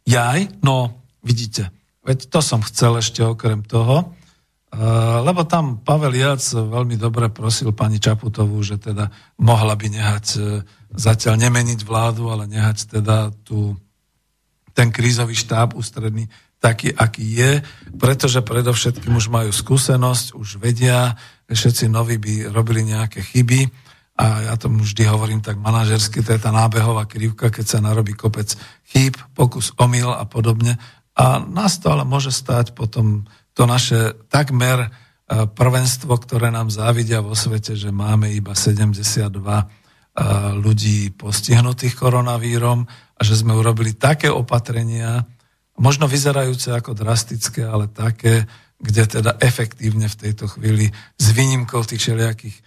Jaj, no Vidíte, veď to som chcel ešte okrem toho, eh, lebo tam Pavel Jac veľmi dobre prosil pani Čaputovú, že teda mohla by nehať eh, zatiaľ nemeniť vládu, ale nehať teda tu ten krízový štáb ústredný taký, aký je, pretože predovšetkým už majú skúsenosť, už vedia, všetci noví by robili nejaké chyby. A ja tomu vždy hovorím tak manažersky, to je tá nábehová krivka, keď sa narobí kopec chýb, pokus, omyl a podobne. A nás to ale môže stať potom to naše takmer e, prvenstvo, ktoré nám závidia vo svete, že máme iba 72 e, ľudí postihnutých koronavírom a že sme urobili také opatrenia, možno vyzerajúce ako drastické, ale také, kde teda efektívne v tejto chvíli s výnimkou tých všelijakých e,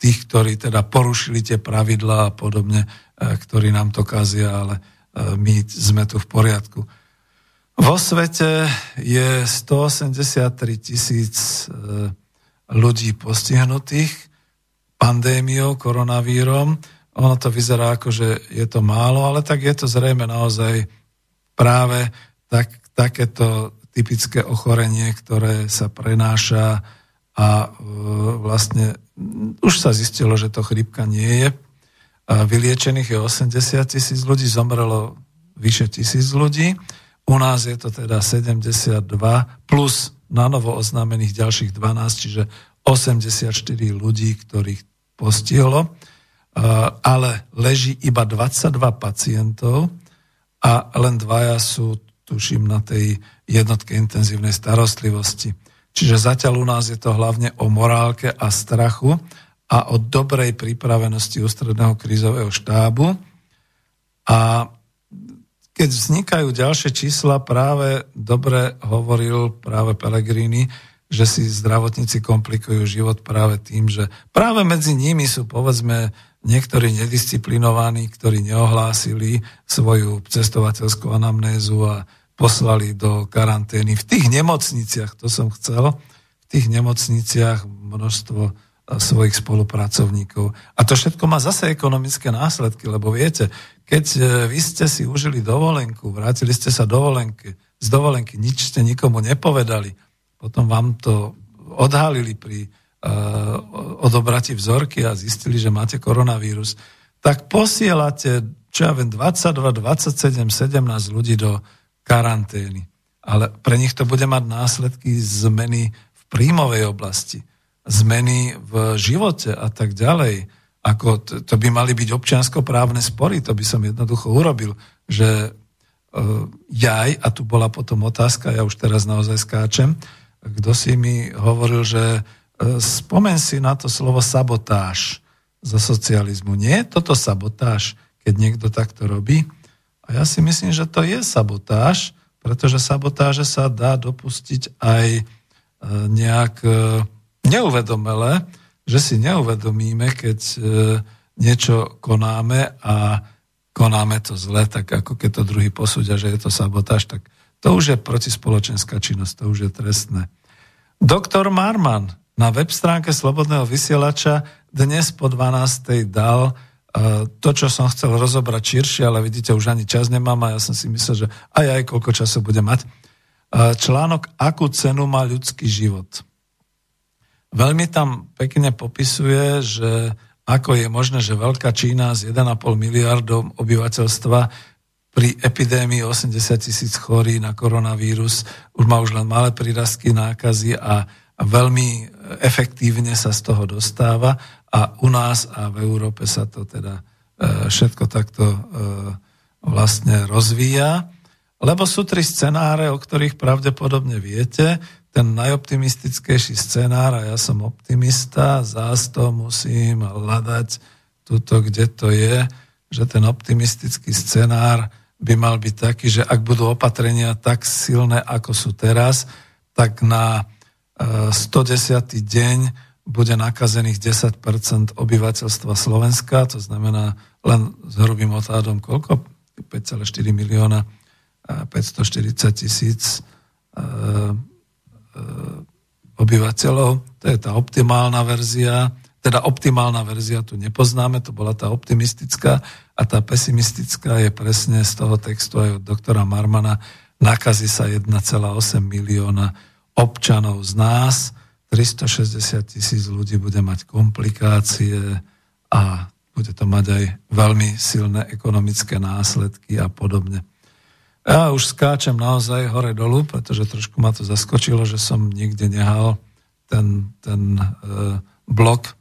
tých, ktorí teda porušili tie pravidlá a podobne, ktorí nám to kazia, ale my sme tu v poriadku. Vo svete je 183 tisíc ľudí postihnutých pandémiou, koronavírom. Ono to vyzerá ako, že je to málo, ale tak je to zrejme naozaj práve tak, takéto typické ochorenie, ktoré sa prenáša a e, vlastne už sa zistilo, že to chrypka nie je. A vyliečených je 80 tisíc ľudí, zomrelo vyše tisíc ľudí. U nás je to teda 72 plus na novo oznámených ďalších 12, čiže 84 ľudí, ktorých postihlo, ale leží iba 22 pacientov a len dvaja sú, tuším, na tej jednotke intenzívnej starostlivosti. Čiže zatiaľ u nás je to hlavne o morálke a strachu a o dobrej pripravenosti ústredného krízového štábu. A keď vznikajú ďalšie čísla, práve dobre hovoril práve Pellegrini, že si zdravotníci komplikujú život práve tým, že práve medzi nimi sú povedzme niektorí nedisciplinovaní, ktorí neohlásili svoju cestovateľskú anamnézu a poslali do karantény. V tých nemocniciach, to som chcel, v tých nemocniciach množstvo e, svojich spolupracovníkov. A to všetko má zase ekonomické následky, lebo viete, keď e, vy ste si užili dovolenku, vrátili ste sa dovolenky, z dovolenky, nič ste nikomu nepovedali, potom vám to odhalili pri odobrati vzorky a zistili, že máte koronavírus, tak posielate, čo ja viem, 22, 27, 17 ľudí do karantény. Ale pre nich to bude mať následky zmeny v príjmovej oblasti, zmeny v živote a tak ďalej. Ako to, to by mali byť občianskoprávne spory, to by som jednoducho urobil, že uh, jaj, a tu bola potom otázka, ja už teraz naozaj skáčem, kto si mi hovoril, že spomen si na to slovo sabotáž zo socializmu. Nie je toto sabotáž, keď niekto takto robí? A ja si myslím, že to je sabotáž, pretože sabotáže sa dá dopustiť aj e, nejak e, neuvedomele, že si neuvedomíme, keď niečo konáme a konáme to zle, tak ako keď to druhý posúdia, že je to sabotáž, tak to už je protispoločenská činnosť, to už je trestné. Doktor Marman na web stránke Slobodného vysielača dnes po 12. dal uh, to, čo som chcel rozobrať širšie, ale vidíte, už ani čas nemám a ja som si myslel, že aj aj koľko času bude mať. Uh, článok Akú cenu má ľudský život. Veľmi tam pekne popisuje, že ako je možné, že Veľká Čína s 1,5 miliardom obyvateľstva pri epidémii 80 tisíc chorí na koronavírus už má už len malé prírastky nákazy a, a veľmi efektívne sa z toho dostáva a u nás a v Európe sa to teda e, všetko takto e, vlastne rozvíja. Lebo sú tri scenáre, o ktorých pravdepodobne viete. Ten najoptimistickejší scenár, a ja som optimista, zás to musím hľadať tuto, kde to je, že ten optimistický scenár by mal byť taký, že ak budú opatrenia tak silné, ako sú teraz, tak na 110. E, deň bude nakazených 10% obyvateľstva Slovenska, to znamená len s hrubým odhadom koľko? 5,4 milióna 540 tisíc e, e, obyvateľov. To je tá optimálna verzia. Teda optimálna verzia tu nepoznáme, to bola tá optimistická a tá pesimistická je presne z toho textu aj od doktora Marmana. Nakazí sa 1,8 milióna občanov z nás, 360 tisíc ľudí bude mať komplikácie a bude to mať aj veľmi silné ekonomické následky a podobne. Ja už skáčem naozaj hore dolu, pretože trošku ma to zaskočilo, že som nikde nehal ten, ten e, blok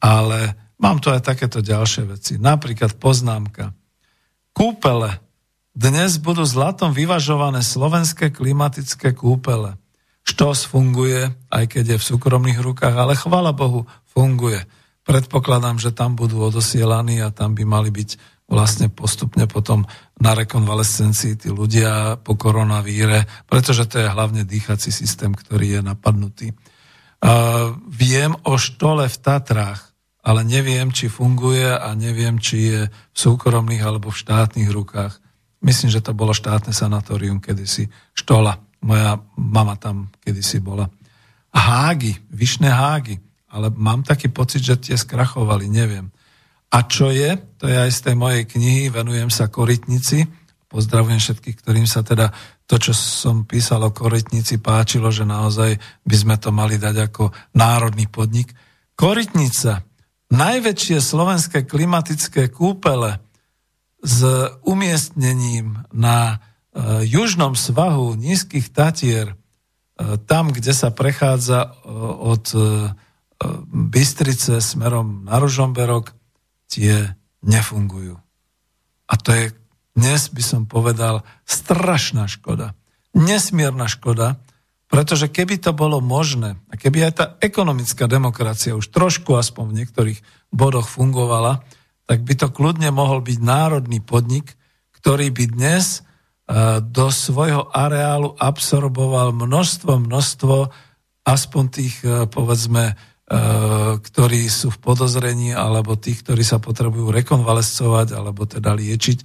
ale mám tu aj takéto ďalšie veci. Napríklad poznámka. Kúpele. Dnes budú zlatom vyvažované slovenské klimatické kúpele. Štos funguje, aj keď je v súkromných rukách, ale chvala Bohu, funguje. Predpokladám, že tam budú odosielaní a tam by mali byť vlastne postupne potom na rekonvalescencii tí ľudia po koronavíre, pretože to je hlavne dýchací systém, ktorý je napadnutý. Uh, viem o štole v Tatrách, ale neviem, či funguje a neviem, či je v súkromných alebo v štátnych rukách. Myslím, že to bolo štátne sanatórium kedysi, Štola. Moja mama tam kedysi bola. Hágy, vyšné hágy. Ale mám taký pocit, že tie skrachovali, neviem. A čo je, to je aj z tej mojej knihy, venujem sa korytnici. Pozdravujem všetkých, ktorým sa teda to, čo som písal o korytnici, páčilo, že naozaj by sme to mali dať ako národný podnik. Korytnica najväčšie slovenské klimatické kúpele s umiestnením na južnom svahu nízkych Tatier, e, tam, kde sa prechádza e, od Bystrice smerom na Ružomberok, tie nefungujú. A to je dnes, by som povedal, strašná škoda. Nesmierna škoda, pretože keby to bolo možné, a keby aj tá ekonomická demokracia už trošku aspoň v niektorých bodoch fungovala, tak by to kľudne mohol byť národný podnik, ktorý by dnes e, do svojho areálu absorboval množstvo, množstvo aspoň tých, e, povedzme, ktorí sú v podozrení, alebo tých, ktorí sa potrebujú rekonvalescovať, alebo teda liečiť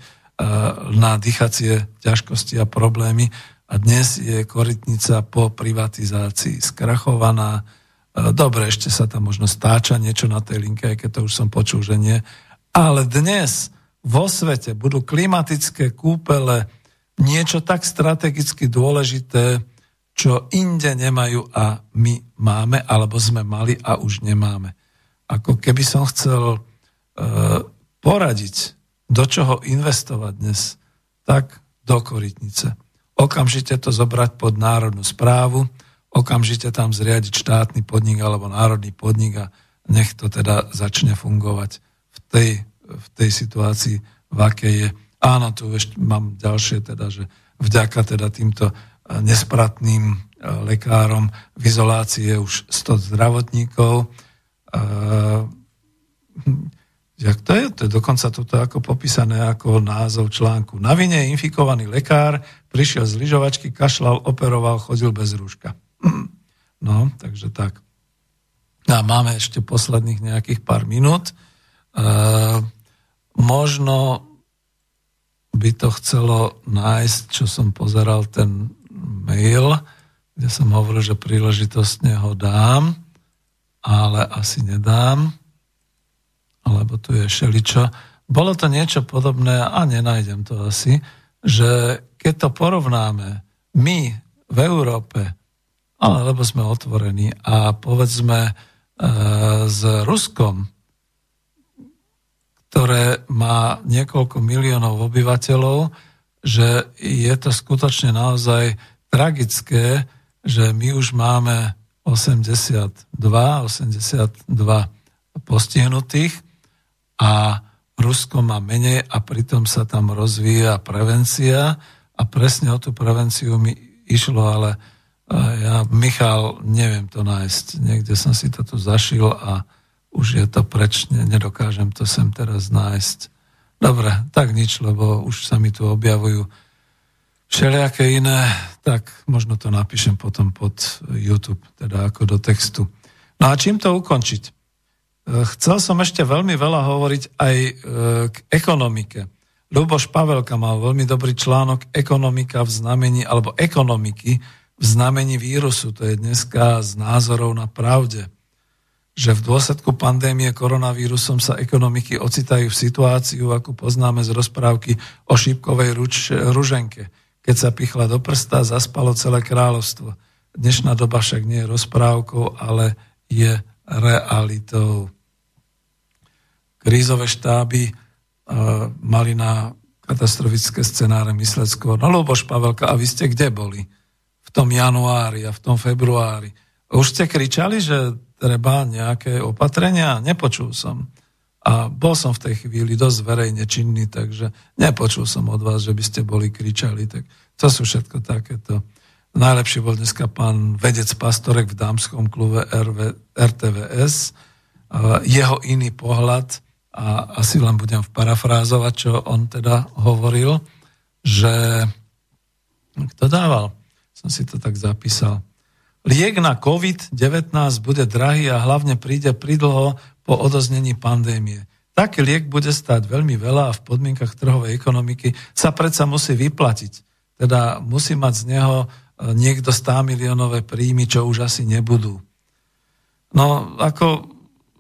na dýchacie ťažkosti a problémy. A dnes je Korytnica po privatizácii skrachovaná. Dobre, ešte sa tam možno stáča niečo na tej linke, aj keď to už som počul, že nie. Ale dnes vo svete budú klimatické kúpele niečo tak strategicky dôležité, čo inde nemajú a my máme, alebo sme mali a už nemáme. Ako keby som chcel e, poradiť, do čoho investovať dnes, tak do Korytnice. Okamžite to zobrať pod národnú správu, okamžite tam zriadiť štátny podnik alebo národný podnik a nech to teda začne fungovať v tej, v tej situácii, v akej je. Áno, tu ešte mám ďalšie, teda, že vďaka teda týmto nespratným e, lekárom v izolácii je už 100 zdravotníkov. E, jak to je? To je dokonca toto ako popísané ako názov článku. Na vine infikovaný lekár, prišiel z lyžovačky, kašľal, operoval, chodil bez rúška. No, takže tak. A máme ešte posledných nejakých pár minút. E, možno by to chcelo nájsť, čo som pozeral, ten mail, kde som hovoril, že príležitostne ho dám, ale asi nedám, alebo tu je šeličo. Bolo to niečo podobné, a nenájdem to asi, že keď to porovnáme my v Európe, ale lebo sme otvorení a povedzme e, s Ruskom, ktoré má niekoľko miliónov obyvateľov, že je to skutočne naozaj tragické, že my už máme 82, 82 postihnutých a Rusko má menej a pritom sa tam rozvíja prevencia a presne o tú prevenciu mi išlo, ale ja, Michal, neviem to nájsť. Niekde som si to tu zašil a už je to preč, nedokážem to sem teraz nájsť. Dobre, tak nič, lebo už sa mi tu objavujú všelijaké iné, tak možno to napíšem potom pod YouTube, teda ako do textu. No a čím to ukončiť? E, chcel som ešte veľmi veľa hovoriť aj e, k ekonomike. Luboš Pavelka mal veľmi dobrý článok Ekonomika v znamení, alebo ekonomiky v znamení vírusu. To je dneska z názorov na pravde že v dôsledku pandémie koronavírusom sa ekonomiky ocitajú v situáciu, ako poznáme z rozprávky o šípkovej ruč, ruženke. Keď sa pichla do prsta, zaspalo celé kráľovstvo. Dnešná doba však nie je rozprávkou, ale je realitou. Krízové štáby uh, mali na katastrofické scenáre mysleť skôr. No Luboš Pavelka, a vy ste kde boli? V tom januári a v tom februári. Už ste kričali, že treba nejaké opatrenia? Nepočul som. A bol som v tej chvíli dosť verejne činný, takže nepočul som od vás, že by ste boli kričali. Tak to sú všetko takéto. Najlepší bol dneska pán vedec Pastorek v dámskom klube RV, RTVS. Jeho iný pohľad, a asi len budem parafrázovať, čo on teda hovoril, že kto dával? Som si to tak zapísal Liek na COVID-19 bude drahý a hlavne príde pridlho po odoznení pandémie. Taký liek bude stať veľmi veľa a v podmienkach trhovej ekonomiky sa predsa musí vyplatiť. Teda musí mať z neho e, niekto 100 miliónové príjmy, čo už asi nebudú. No, ako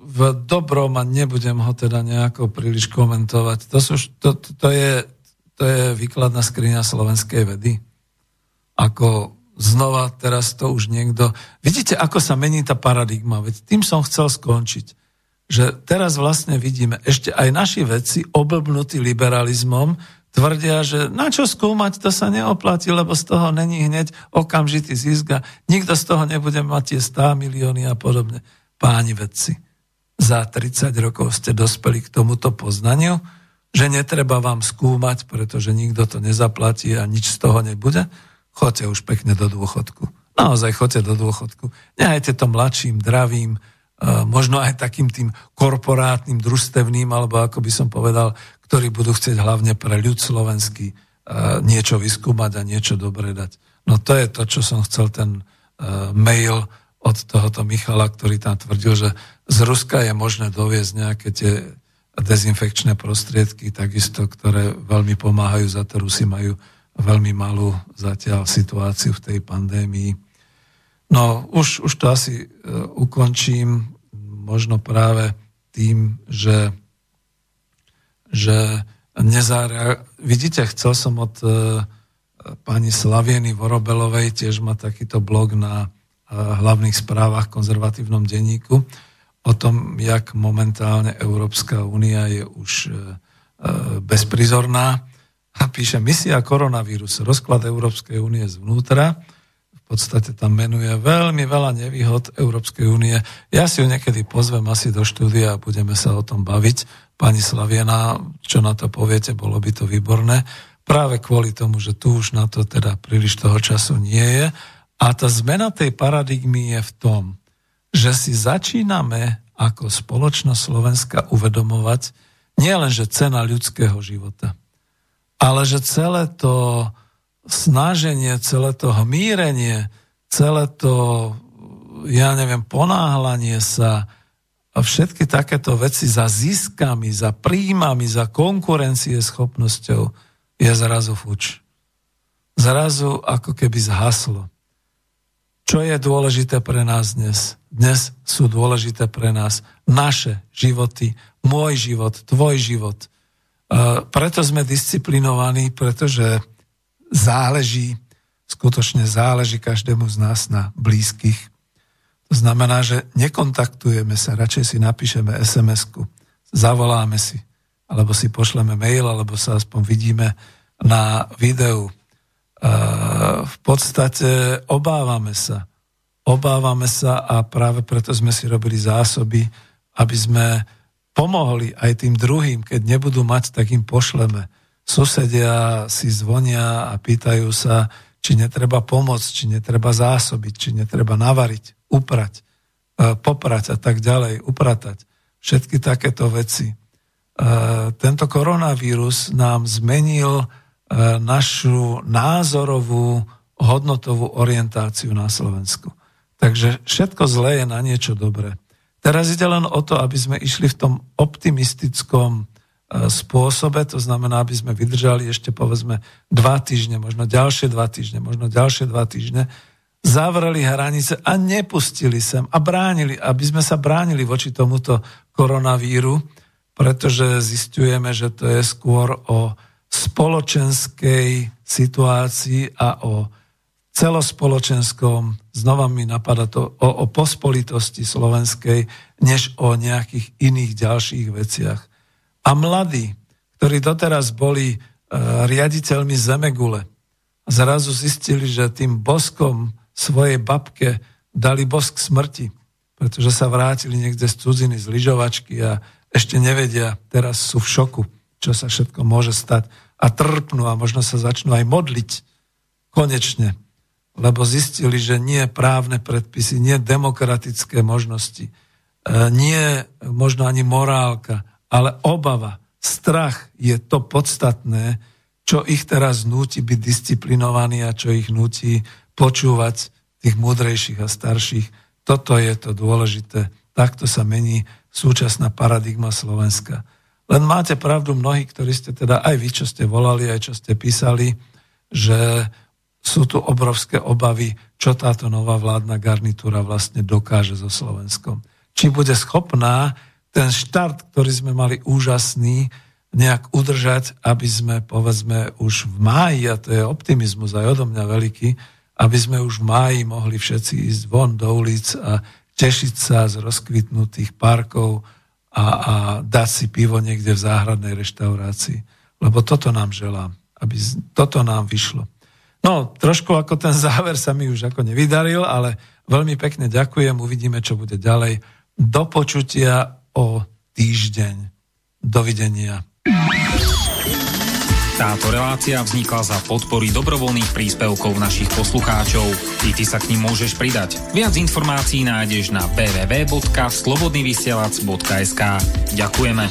v dobrom a nebudem ho teda nejako príliš komentovať. To, sú, to, to, je, to je výkladná skriňa slovenskej vedy. Ako znova teraz to už niekto... Vidíte, ako sa mení tá paradigma, veď tým som chcel skončiť. Že teraz vlastne vidíme, ešte aj naši vedci, oblbnutí liberalizmom, tvrdia, že na čo skúmať, to sa neoplatí, lebo z toho není hneď okamžitý zisk a nikto z toho nebude mať tie 100 milióny a podobne. Páni vedci, za 30 rokov ste dospeli k tomuto poznaniu, že netreba vám skúmať, pretože nikto to nezaplatí a nič z toho nebude? Choďte už pekne do dôchodku. Naozaj choďte do dôchodku. Nehajte to mladším, dravým, e, možno aj takým tým korporátnym, družstevným, alebo ako by som povedal, ktorí budú chcieť hlavne pre ľud slovenský e, niečo vyskúmať a niečo dobre dať. No to je to, čo som chcel ten e, mail od tohoto Michala, ktorý tam tvrdil, že z Ruska je možné doviezť nejaké tie dezinfekčné prostriedky, takisto, ktoré veľmi pomáhajú, za to Rusi majú veľmi malú zatiaľ situáciu v tej pandémii. No, už, už to asi uh, ukončím, možno práve tým, že, že nezárea... Vidíte, chcel som od uh, pani Slavieny Vorobelovej, tiež má takýto blog na hlavných správach konzervatívnom denníku o tom, jak momentálne Európska únia je už e, e, bezprizorná. A píše misia koronavírus, rozklad Európskej únie zvnútra. V podstate tam menuje veľmi veľa nevýhod Európskej únie. Ja si ju niekedy pozvem asi do štúdia a budeme sa o tom baviť. Pani Slaviena, čo na to poviete, bolo by to výborné. Práve kvôli tomu, že tu už na to teda príliš toho času nie je a tá zmena tej paradigmy je v tom, že si začíname ako spoločnosť Slovenska uvedomovať nielen, že cena ľudského života, ale že celé to snaženie, celé to hmírenie, celé to, ja neviem, ponáhlanie sa a všetky takéto veci za ziskami, za príjmami, za konkurencie schopnosťou je zrazu fuč. Zrazu ako keby zhaslo. Čo je dôležité pre nás dnes? Dnes sú dôležité pre nás naše životy, môj život, tvoj život. E, preto sme disciplinovaní, pretože záleží, skutočne záleží každému z nás na blízkych. To znamená, že nekontaktujeme sa, radšej si napíšeme SMS-ku, zavoláme si, alebo si pošleme mail, alebo sa aspoň vidíme na videu v podstate obávame sa. Obávame sa a práve preto sme si robili zásoby, aby sme pomohli aj tým druhým, keď nebudú mať, tak im pošleme. Susedia si zvonia a pýtajú sa, či netreba pomôcť, či netreba zásobiť, či netreba navariť, uprať, e, poprať a tak ďalej, upratať. Všetky takéto veci. E, tento koronavírus nám zmenil E, našu názorovú, hodnotovú orientáciu na Slovensku. Takže všetko zlé je na niečo dobré. Teraz ide len o to, aby sme išli v tom optimistickom e, spôsobe, to znamená, aby sme vydržali ešte povedzme dva týždne, možno ďalšie dva týždne, možno ďalšie dva týždne, zavreli hranice a nepustili sem a bránili, aby sme sa bránili voči tomuto koronavíru, pretože zistujeme, že to je skôr o spoločenskej situácii a o celospoločenskom, znova mi napadá to, o, o pospolitosti slovenskej, než o nejakých iných ďalších veciach. A mladí, ktorí doteraz boli e, riaditeľmi Zemegule, zrazu zistili, že tým boskom svojej babke dali bosk smrti, pretože sa vrátili niekde z cudziny, z lyžovačky a ešte nevedia, teraz sú v šoku, čo sa všetko môže stať a trpnú a možno sa začnú aj modliť konečne, lebo zistili, že nie právne predpisy, nie demokratické možnosti, e, nie možno ani morálka, ale obava, strach je to podstatné, čo ich teraz núti byť disciplinovaní a čo ich núti počúvať tých múdrejších a starších. Toto je to dôležité. Takto sa mení súčasná paradigma Slovenska. Len máte pravdu mnohí, ktorí ste teda aj vy, čo ste volali, aj čo ste písali, že sú tu obrovské obavy, čo táto nová vládna garnitúra vlastne dokáže so Slovenskom. Či bude schopná ten štart, ktorý sme mali úžasný, nejak udržať, aby sme, povedzme, už v máji, a to je optimizmus aj odo mňa veľký, aby sme už v máji mohli všetci ísť von do ulic a tešiť sa z rozkvitnutých parkov, a, a dať si pivo niekde v záhradnej reštaurácii. Lebo toto nám želám, aby toto nám vyšlo. No, trošku ako ten [LAUGHS] záver sa mi už ako nevydaril, ale veľmi pekne ďakujem, uvidíme, čo bude ďalej. Do počutia o týždeň. Dovidenia. Táto relácia vznikla za podpory dobrovoľných príspevkov našich poslucháčov. I ty sa k ním môžeš pridať. Viac informácií nájdeš na www.slobodnyvysielac.sk Ďakujeme.